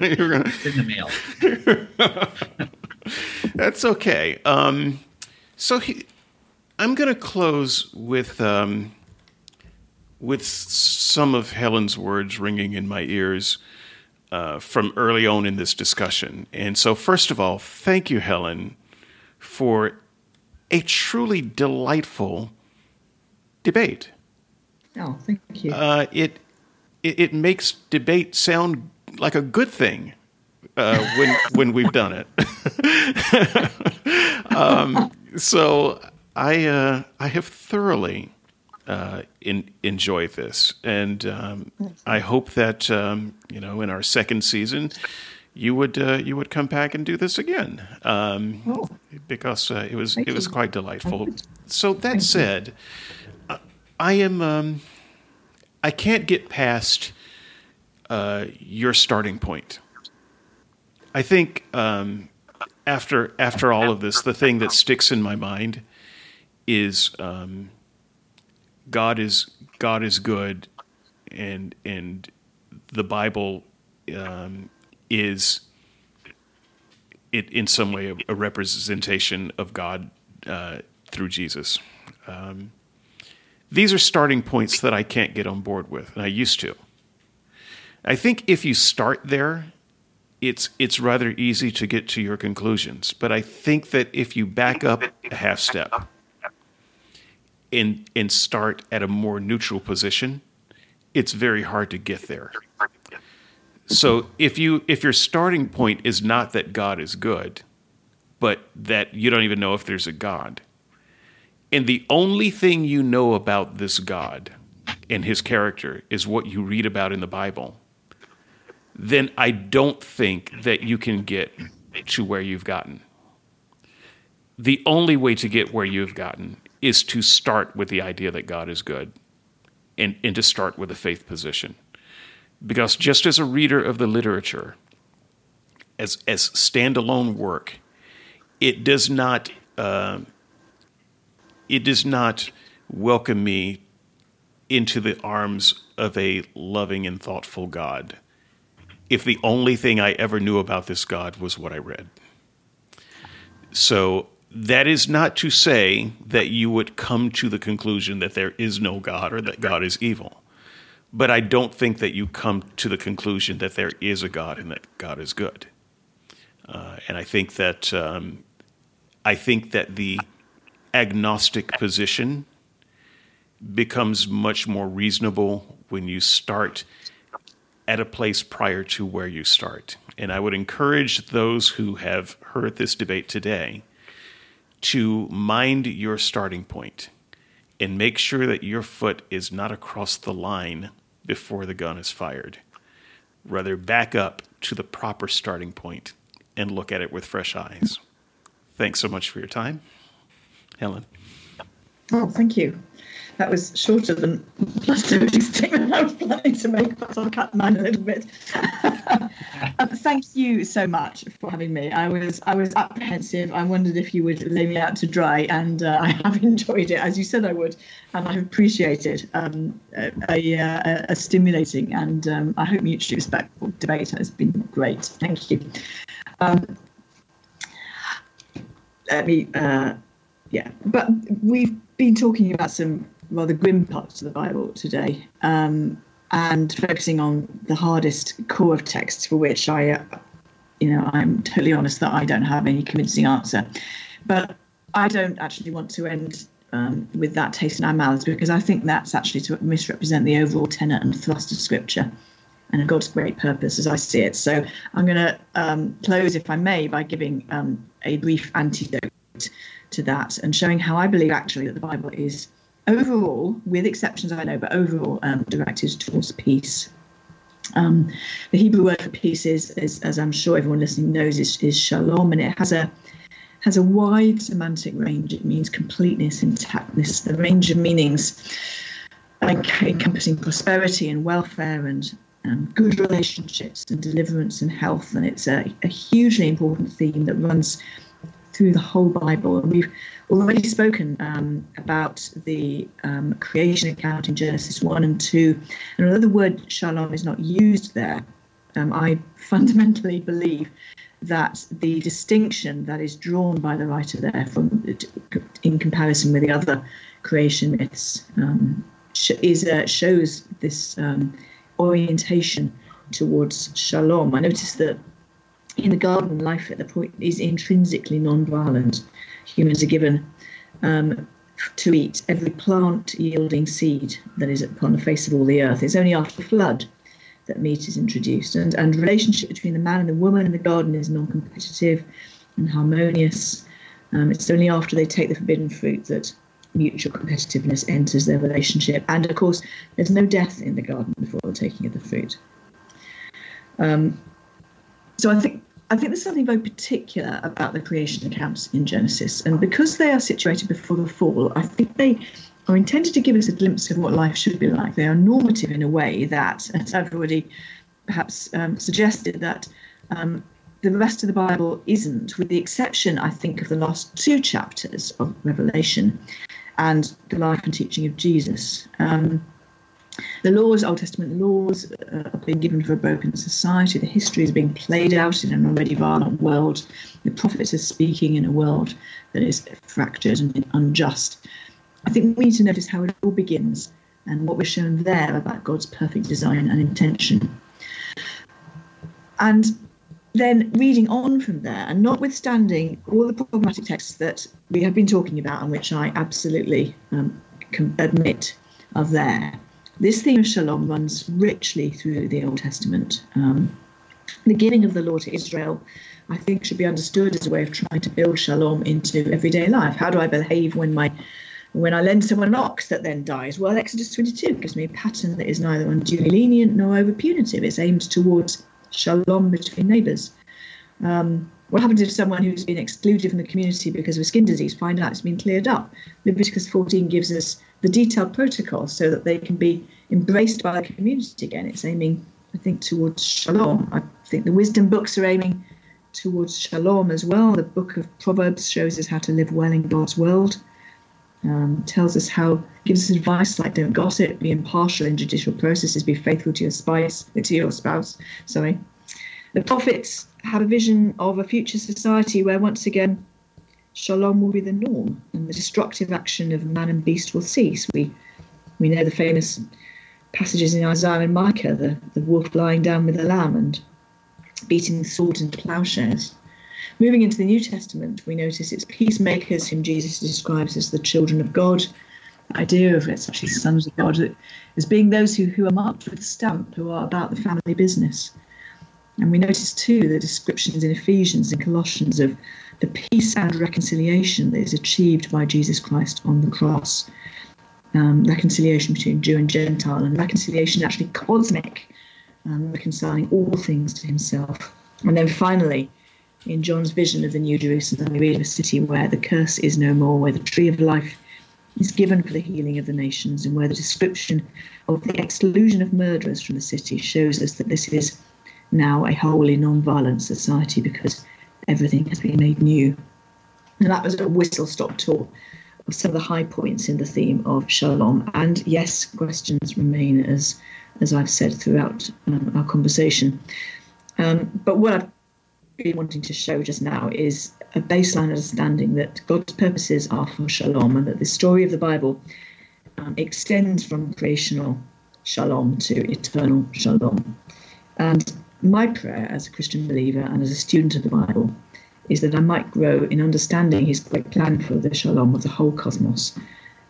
you're gonna in the mail. That's okay. Um, so he, I'm going to close with um, with some of Helen's words ringing in my ears uh, from early on in this discussion. And so, first of all, thank you, Helen, for a truly delightful debate. Oh, thank you. Uh, it, it, it makes debate sound like a good thing uh, when when we've done it. um, so I uh, I have thoroughly uh, in, enjoyed this, and um, I hope that um, you know in our second season you would uh, you would come back and do this again um, oh. because uh, it was Thank it was quite delightful. So that Thank said. You I am. Um, I can't get past uh, your starting point. I think um, after after all of this, the thing that sticks in my mind is um, God is God is good, and and the Bible um, is it in some way a, a representation of God uh, through Jesus. Um, these are starting points that I can't get on board with, and I used to. I think if you start there, it's it's rather easy to get to your conclusions. But I think that if you back up a half step and and start at a more neutral position, it's very hard to get there. So if you if your starting point is not that God is good, but that you don't even know if there's a God, and the only thing you know about this God and his character is what you read about in the Bible, then I don't think that you can get to where you've gotten. The only way to get where you've gotten is to start with the idea that God is good and, and to start with a faith position. Because just as a reader of the literature, as, as standalone work, it does not uh, it does not welcome me into the arms of a loving and thoughtful God if the only thing I ever knew about this God was what I read. So that is not to say that you would come to the conclusion that there is no God or that God is evil. But I don't think that you come to the conclusion that there is a God and that God is good. Uh, and I think that um, I think that the agnostic position becomes much more reasonable when you start at a place prior to where you start. And I would encourage those who have heard this debate today to mind your starting point and make sure that your foot is not across the line before the gun is fired. Rather, back up to the proper starting point and look at it with fresh eyes. Thanks so much for your time. Helen. Oh, thank you. That was shorter than the statement I was planning to make, but I'll cut mine a little bit. um, thank you so much for having me. I was I was apprehensive. I wondered if you would lay me out to dry, and uh, I have enjoyed it as you said I would, and I've appreciated um, a, a, a, stimulating and um, I hope mutually respectful debate. It's been great. Thank you. Um, let me. Uh, yeah, but we've been talking about some rather grim parts of the Bible today, um, and focusing on the hardest core of texts for which I, uh, you know, I'm totally honest that I don't have any convincing answer. But I don't actually want to end um, with that taste in our mouths because I think that's actually to misrepresent the overall tenor and thrust of Scripture and God's great purpose as I see it. So I'm going to um, close, if I may, by giving um, a brief antidote to that and showing how I believe actually that the Bible is overall, with exceptions I know, but overall um, directed towards peace. Um, the Hebrew word for peace is, is, as I'm sure everyone listening knows, is, is shalom, and it has a has a wide semantic range. It means completeness, intactness, the range of meanings encompassing prosperity and welfare and um, good relationships and deliverance and health. And it's a, a hugely important theme that runs through the whole Bible. And we've already spoken um, about the um, creation account in Genesis 1 and 2. And although the word shalom is not used there, um, I fundamentally believe that the distinction that is drawn by the writer there from in comparison with the other creation myths um, is uh, shows this um, orientation towards shalom. I noticed that in the garden, life at the point is intrinsically non-violent. Humans are given um, to eat every plant yielding seed that is upon the face of all the earth. It's only after the flood that meat is introduced. And, and relationship between the man and the woman in the garden is non-competitive and harmonious. Um, it's only after they take the forbidden fruit that mutual competitiveness enters their relationship. And of course, there's no death in the garden before the taking of the fruit. Um, so I think I think there's something very particular about the creation accounts in Genesis, and because they are situated before the fall, I think they are intended to give us a glimpse of what life should be like. They are normative in a way that, as I've already perhaps um, suggested that um, the rest of the Bible isn't, with the exception, I think, of the last two chapters of Revelation and the life and teaching of Jesus. Um, the laws, Old Testament laws, uh, are being given for a broken society. The history is being played out in an already violent world. The prophets are speaking in a world that is fractured and unjust. I think we need to notice how it all begins and what we're shown there about God's perfect design and intention. And then reading on from there, and notwithstanding all the problematic texts that we have been talking about, and which I absolutely um, admit are there, this theme of shalom runs richly through the Old Testament. Um, the giving of the law to Israel, I think, should be understood as a way of trying to build shalom into everyday life. How do I behave when my when I lend someone an ox that then dies? Well, Exodus 22 gives me a pattern that is neither unduly lenient nor over punitive. It's aimed towards shalom between neighbours. Um, what happens if someone who's been excluded from the community because of a skin disease find out it's been cleared up? Leviticus 14 gives us the detailed protocol so that they can be embraced by the community again. It's aiming, I think, towards shalom. I think the wisdom books are aiming towards shalom as well. The book of Proverbs shows us how to live well in God's world. Um, tells us how, gives us advice like don't gossip, be impartial in judicial processes, be faithful to your spouse, to your spouse. Sorry. The prophets have a vision of a future society where once again shalom will be the norm and the destructive action of man and beast will cease. We we know the famous passages in Isaiah and Micah, the, the wolf lying down with the lamb and beating sword into plowshares. Moving into the New Testament, we notice it's peacemakers whom Jesus describes as the children of God. The idea of it's actually sons of God as being those who, who are marked with a stamp, who are about the family business. And we notice too the descriptions in Ephesians and Colossians of the peace and reconciliation that is achieved by Jesus Christ on the cross. Um, reconciliation between Jew and Gentile, and reconciliation actually cosmic, um, reconciling all things to himself. And then finally, in John's vision of the New Jerusalem, we read of a city where the curse is no more, where the tree of life is given for the healing of the nations, and where the description of the exclusion of murderers from the city shows us that this is now a wholly non-violent society because everything has been made new. And that was a whistle stop tour of some of the high points in the theme of Shalom. And yes, questions remain as as I've said throughout um, our conversation. Um, but what I've been wanting to show just now is a baseline understanding that God's purposes are for Shalom and that the story of the Bible um, extends from creational Shalom to eternal Shalom. And my prayer as a Christian believer and as a student of the Bible is that I might grow in understanding his great plan for the shalom of the whole cosmos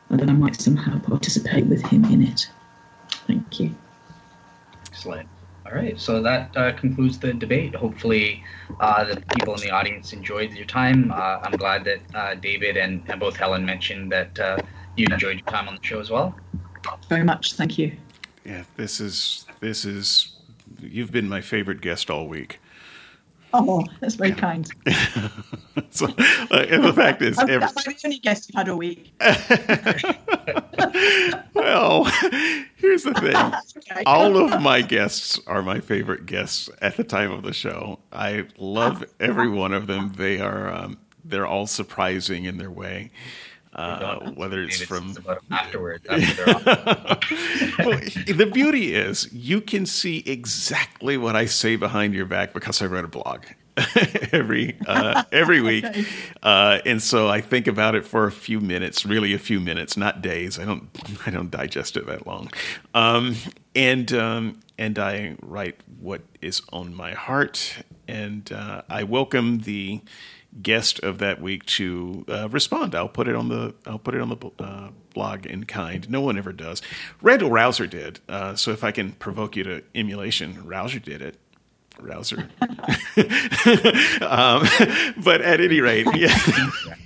and that I might somehow participate with him in it. Thank you. Excellent. All right, so that uh, concludes the debate. Hopefully, uh, the people in the audience enjoyed your time. Uh, I'm glad that uh, David and, and, both Helen mentioned that uh, you enjoyed your time on the show as well. Very much, thank you. Yeah, this is this is you've been my favorite guest all week. Oh, that's very yeah. kind. so, uh, and the fact is, every... The only guest you've had a week. well, here's the thing: okay. all of my guests are my favorite guests at the time of the show. I love every one of them. They are um, they're all surprising in their way. Uh, whether it's from afterwards. well, the beauty is you can see exactly what I say behind your back because I write a blog every uh, every week, uh, and so I think about it for a few minutes, really a few minutes, not days. I don't I don't digest it that long, um, and um, and I write what is on my heart, and uh, I welcome the guest of that week to uh, respond. I'll put it on the I'll put it on the uh, blog in kind. No one ever does. Randal Rauser did. Uh, so if I can provoke you to emulation, Rauser did it. Rauser. um, but at any rate, yeah.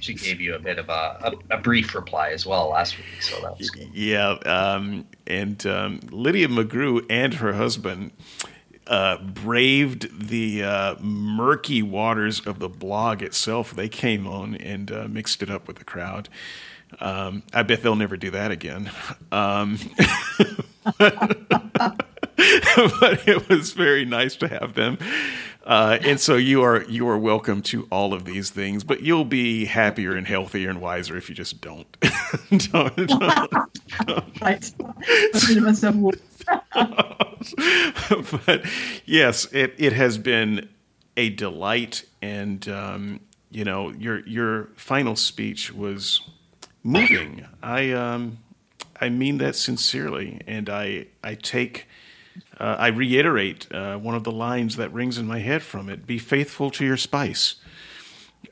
she gave you a bit of a, a, a, brief reply as well last week, so that was cool. Yeah, um, and um, Lydia McGrew and her husband uh, braved the uh, murky waters of the blog itself. They came on and uh, mixed it up with the crowd. Um, I bet they'll never do that again. Um, but it was very nice to have them. Uh, and so you are you are welcome to all of these things, but you'll be happier and healthier and wiser if you just don't. don't, don't. right. but yes, it, it has been a delight, and um, you know your your final speech was moving. I um, I mean that sincerely, and I I take uh, I reiterate uh, one of the lines that rings in my head from it: "Be faithful to your spice."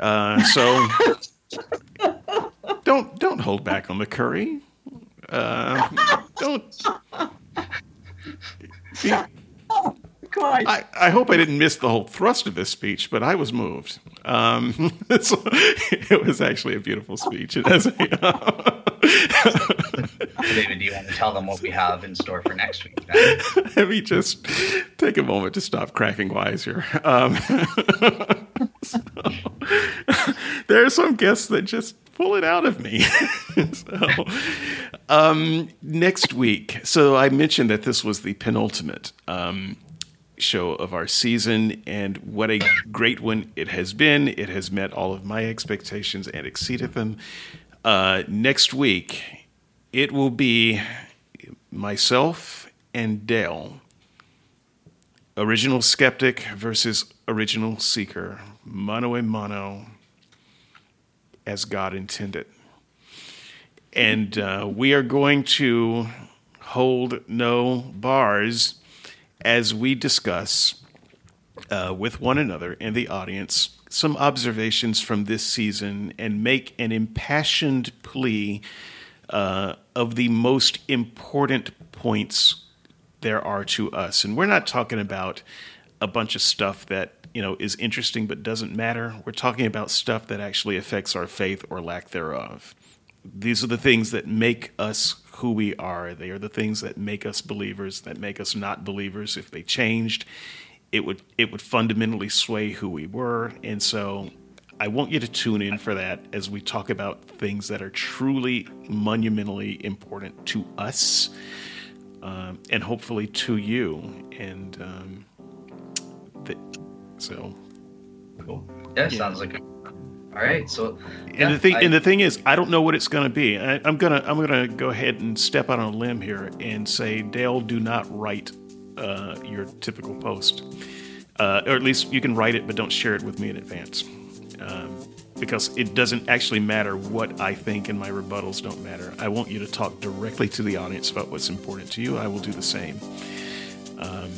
Uh, so don't don't hold back on the curry. Uh, don't. Be, I, I, hope I didn't miss the whole thrust of this speech, but I was moved. Um, it was actually a beautiful speech. It has a, David, do you want to tell them what we have in store for next week? Let me just take a moment to stop cracking wise here. Um, so, there are some guests that just pull it out of me. so, um, next week, so I mentioned that this was the penultimate um, show of our season, and what a great one it has been. It has met all of my expectations and exceeded them. Uh, next week, it will be myself and Dale. Original skeptic versus original seeker, mano a mano, as God intended. And uh, we are going to hold no bars as we discuss uh, with one another and the audience some observations from this season and make an impassioned plea uh, of the most important points there are to us. And we're not talking about a bunch of stuff that you know is interesting but doesn't matter. We're talking about stuff that actually affects our faith or lack thereof. These are the things that make us who we are. They are the things that make us believers, that make us not believers. If they changed, it would it would fundamentally sway who we were. And so I want you to tune in for that as we talk about things that are truly monumentally important to us um, and hopefully to you. And um, so, cool. Yeah, yeah, sounds like a all right. So, and the thing, I, and the thing is, I don't know what it's going to be. I, am gonna, I'm gonna go ahead and step out on a limb here and say, Dale, do not write uh, your typical post, uh, or at least you can write it, but don't share it with me in advance, um, because it doesn't actually matter what I think, and my rebuttals don't matter. I want you to talk directly to the audience about what's important to you. I will do the same. Um,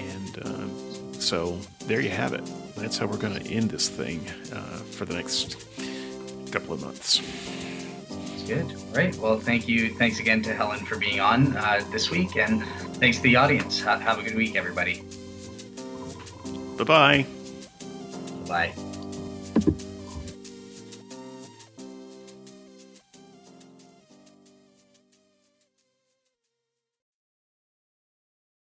and uh, so there you have it that's how we're going to end this thing uh, for the next couple of months. Sounds good. All right. Well, thank you. Thanks again to Helen for being on uh, this week, and thanks to the audience. Have a good week, everybody. Bye-bye. Bye.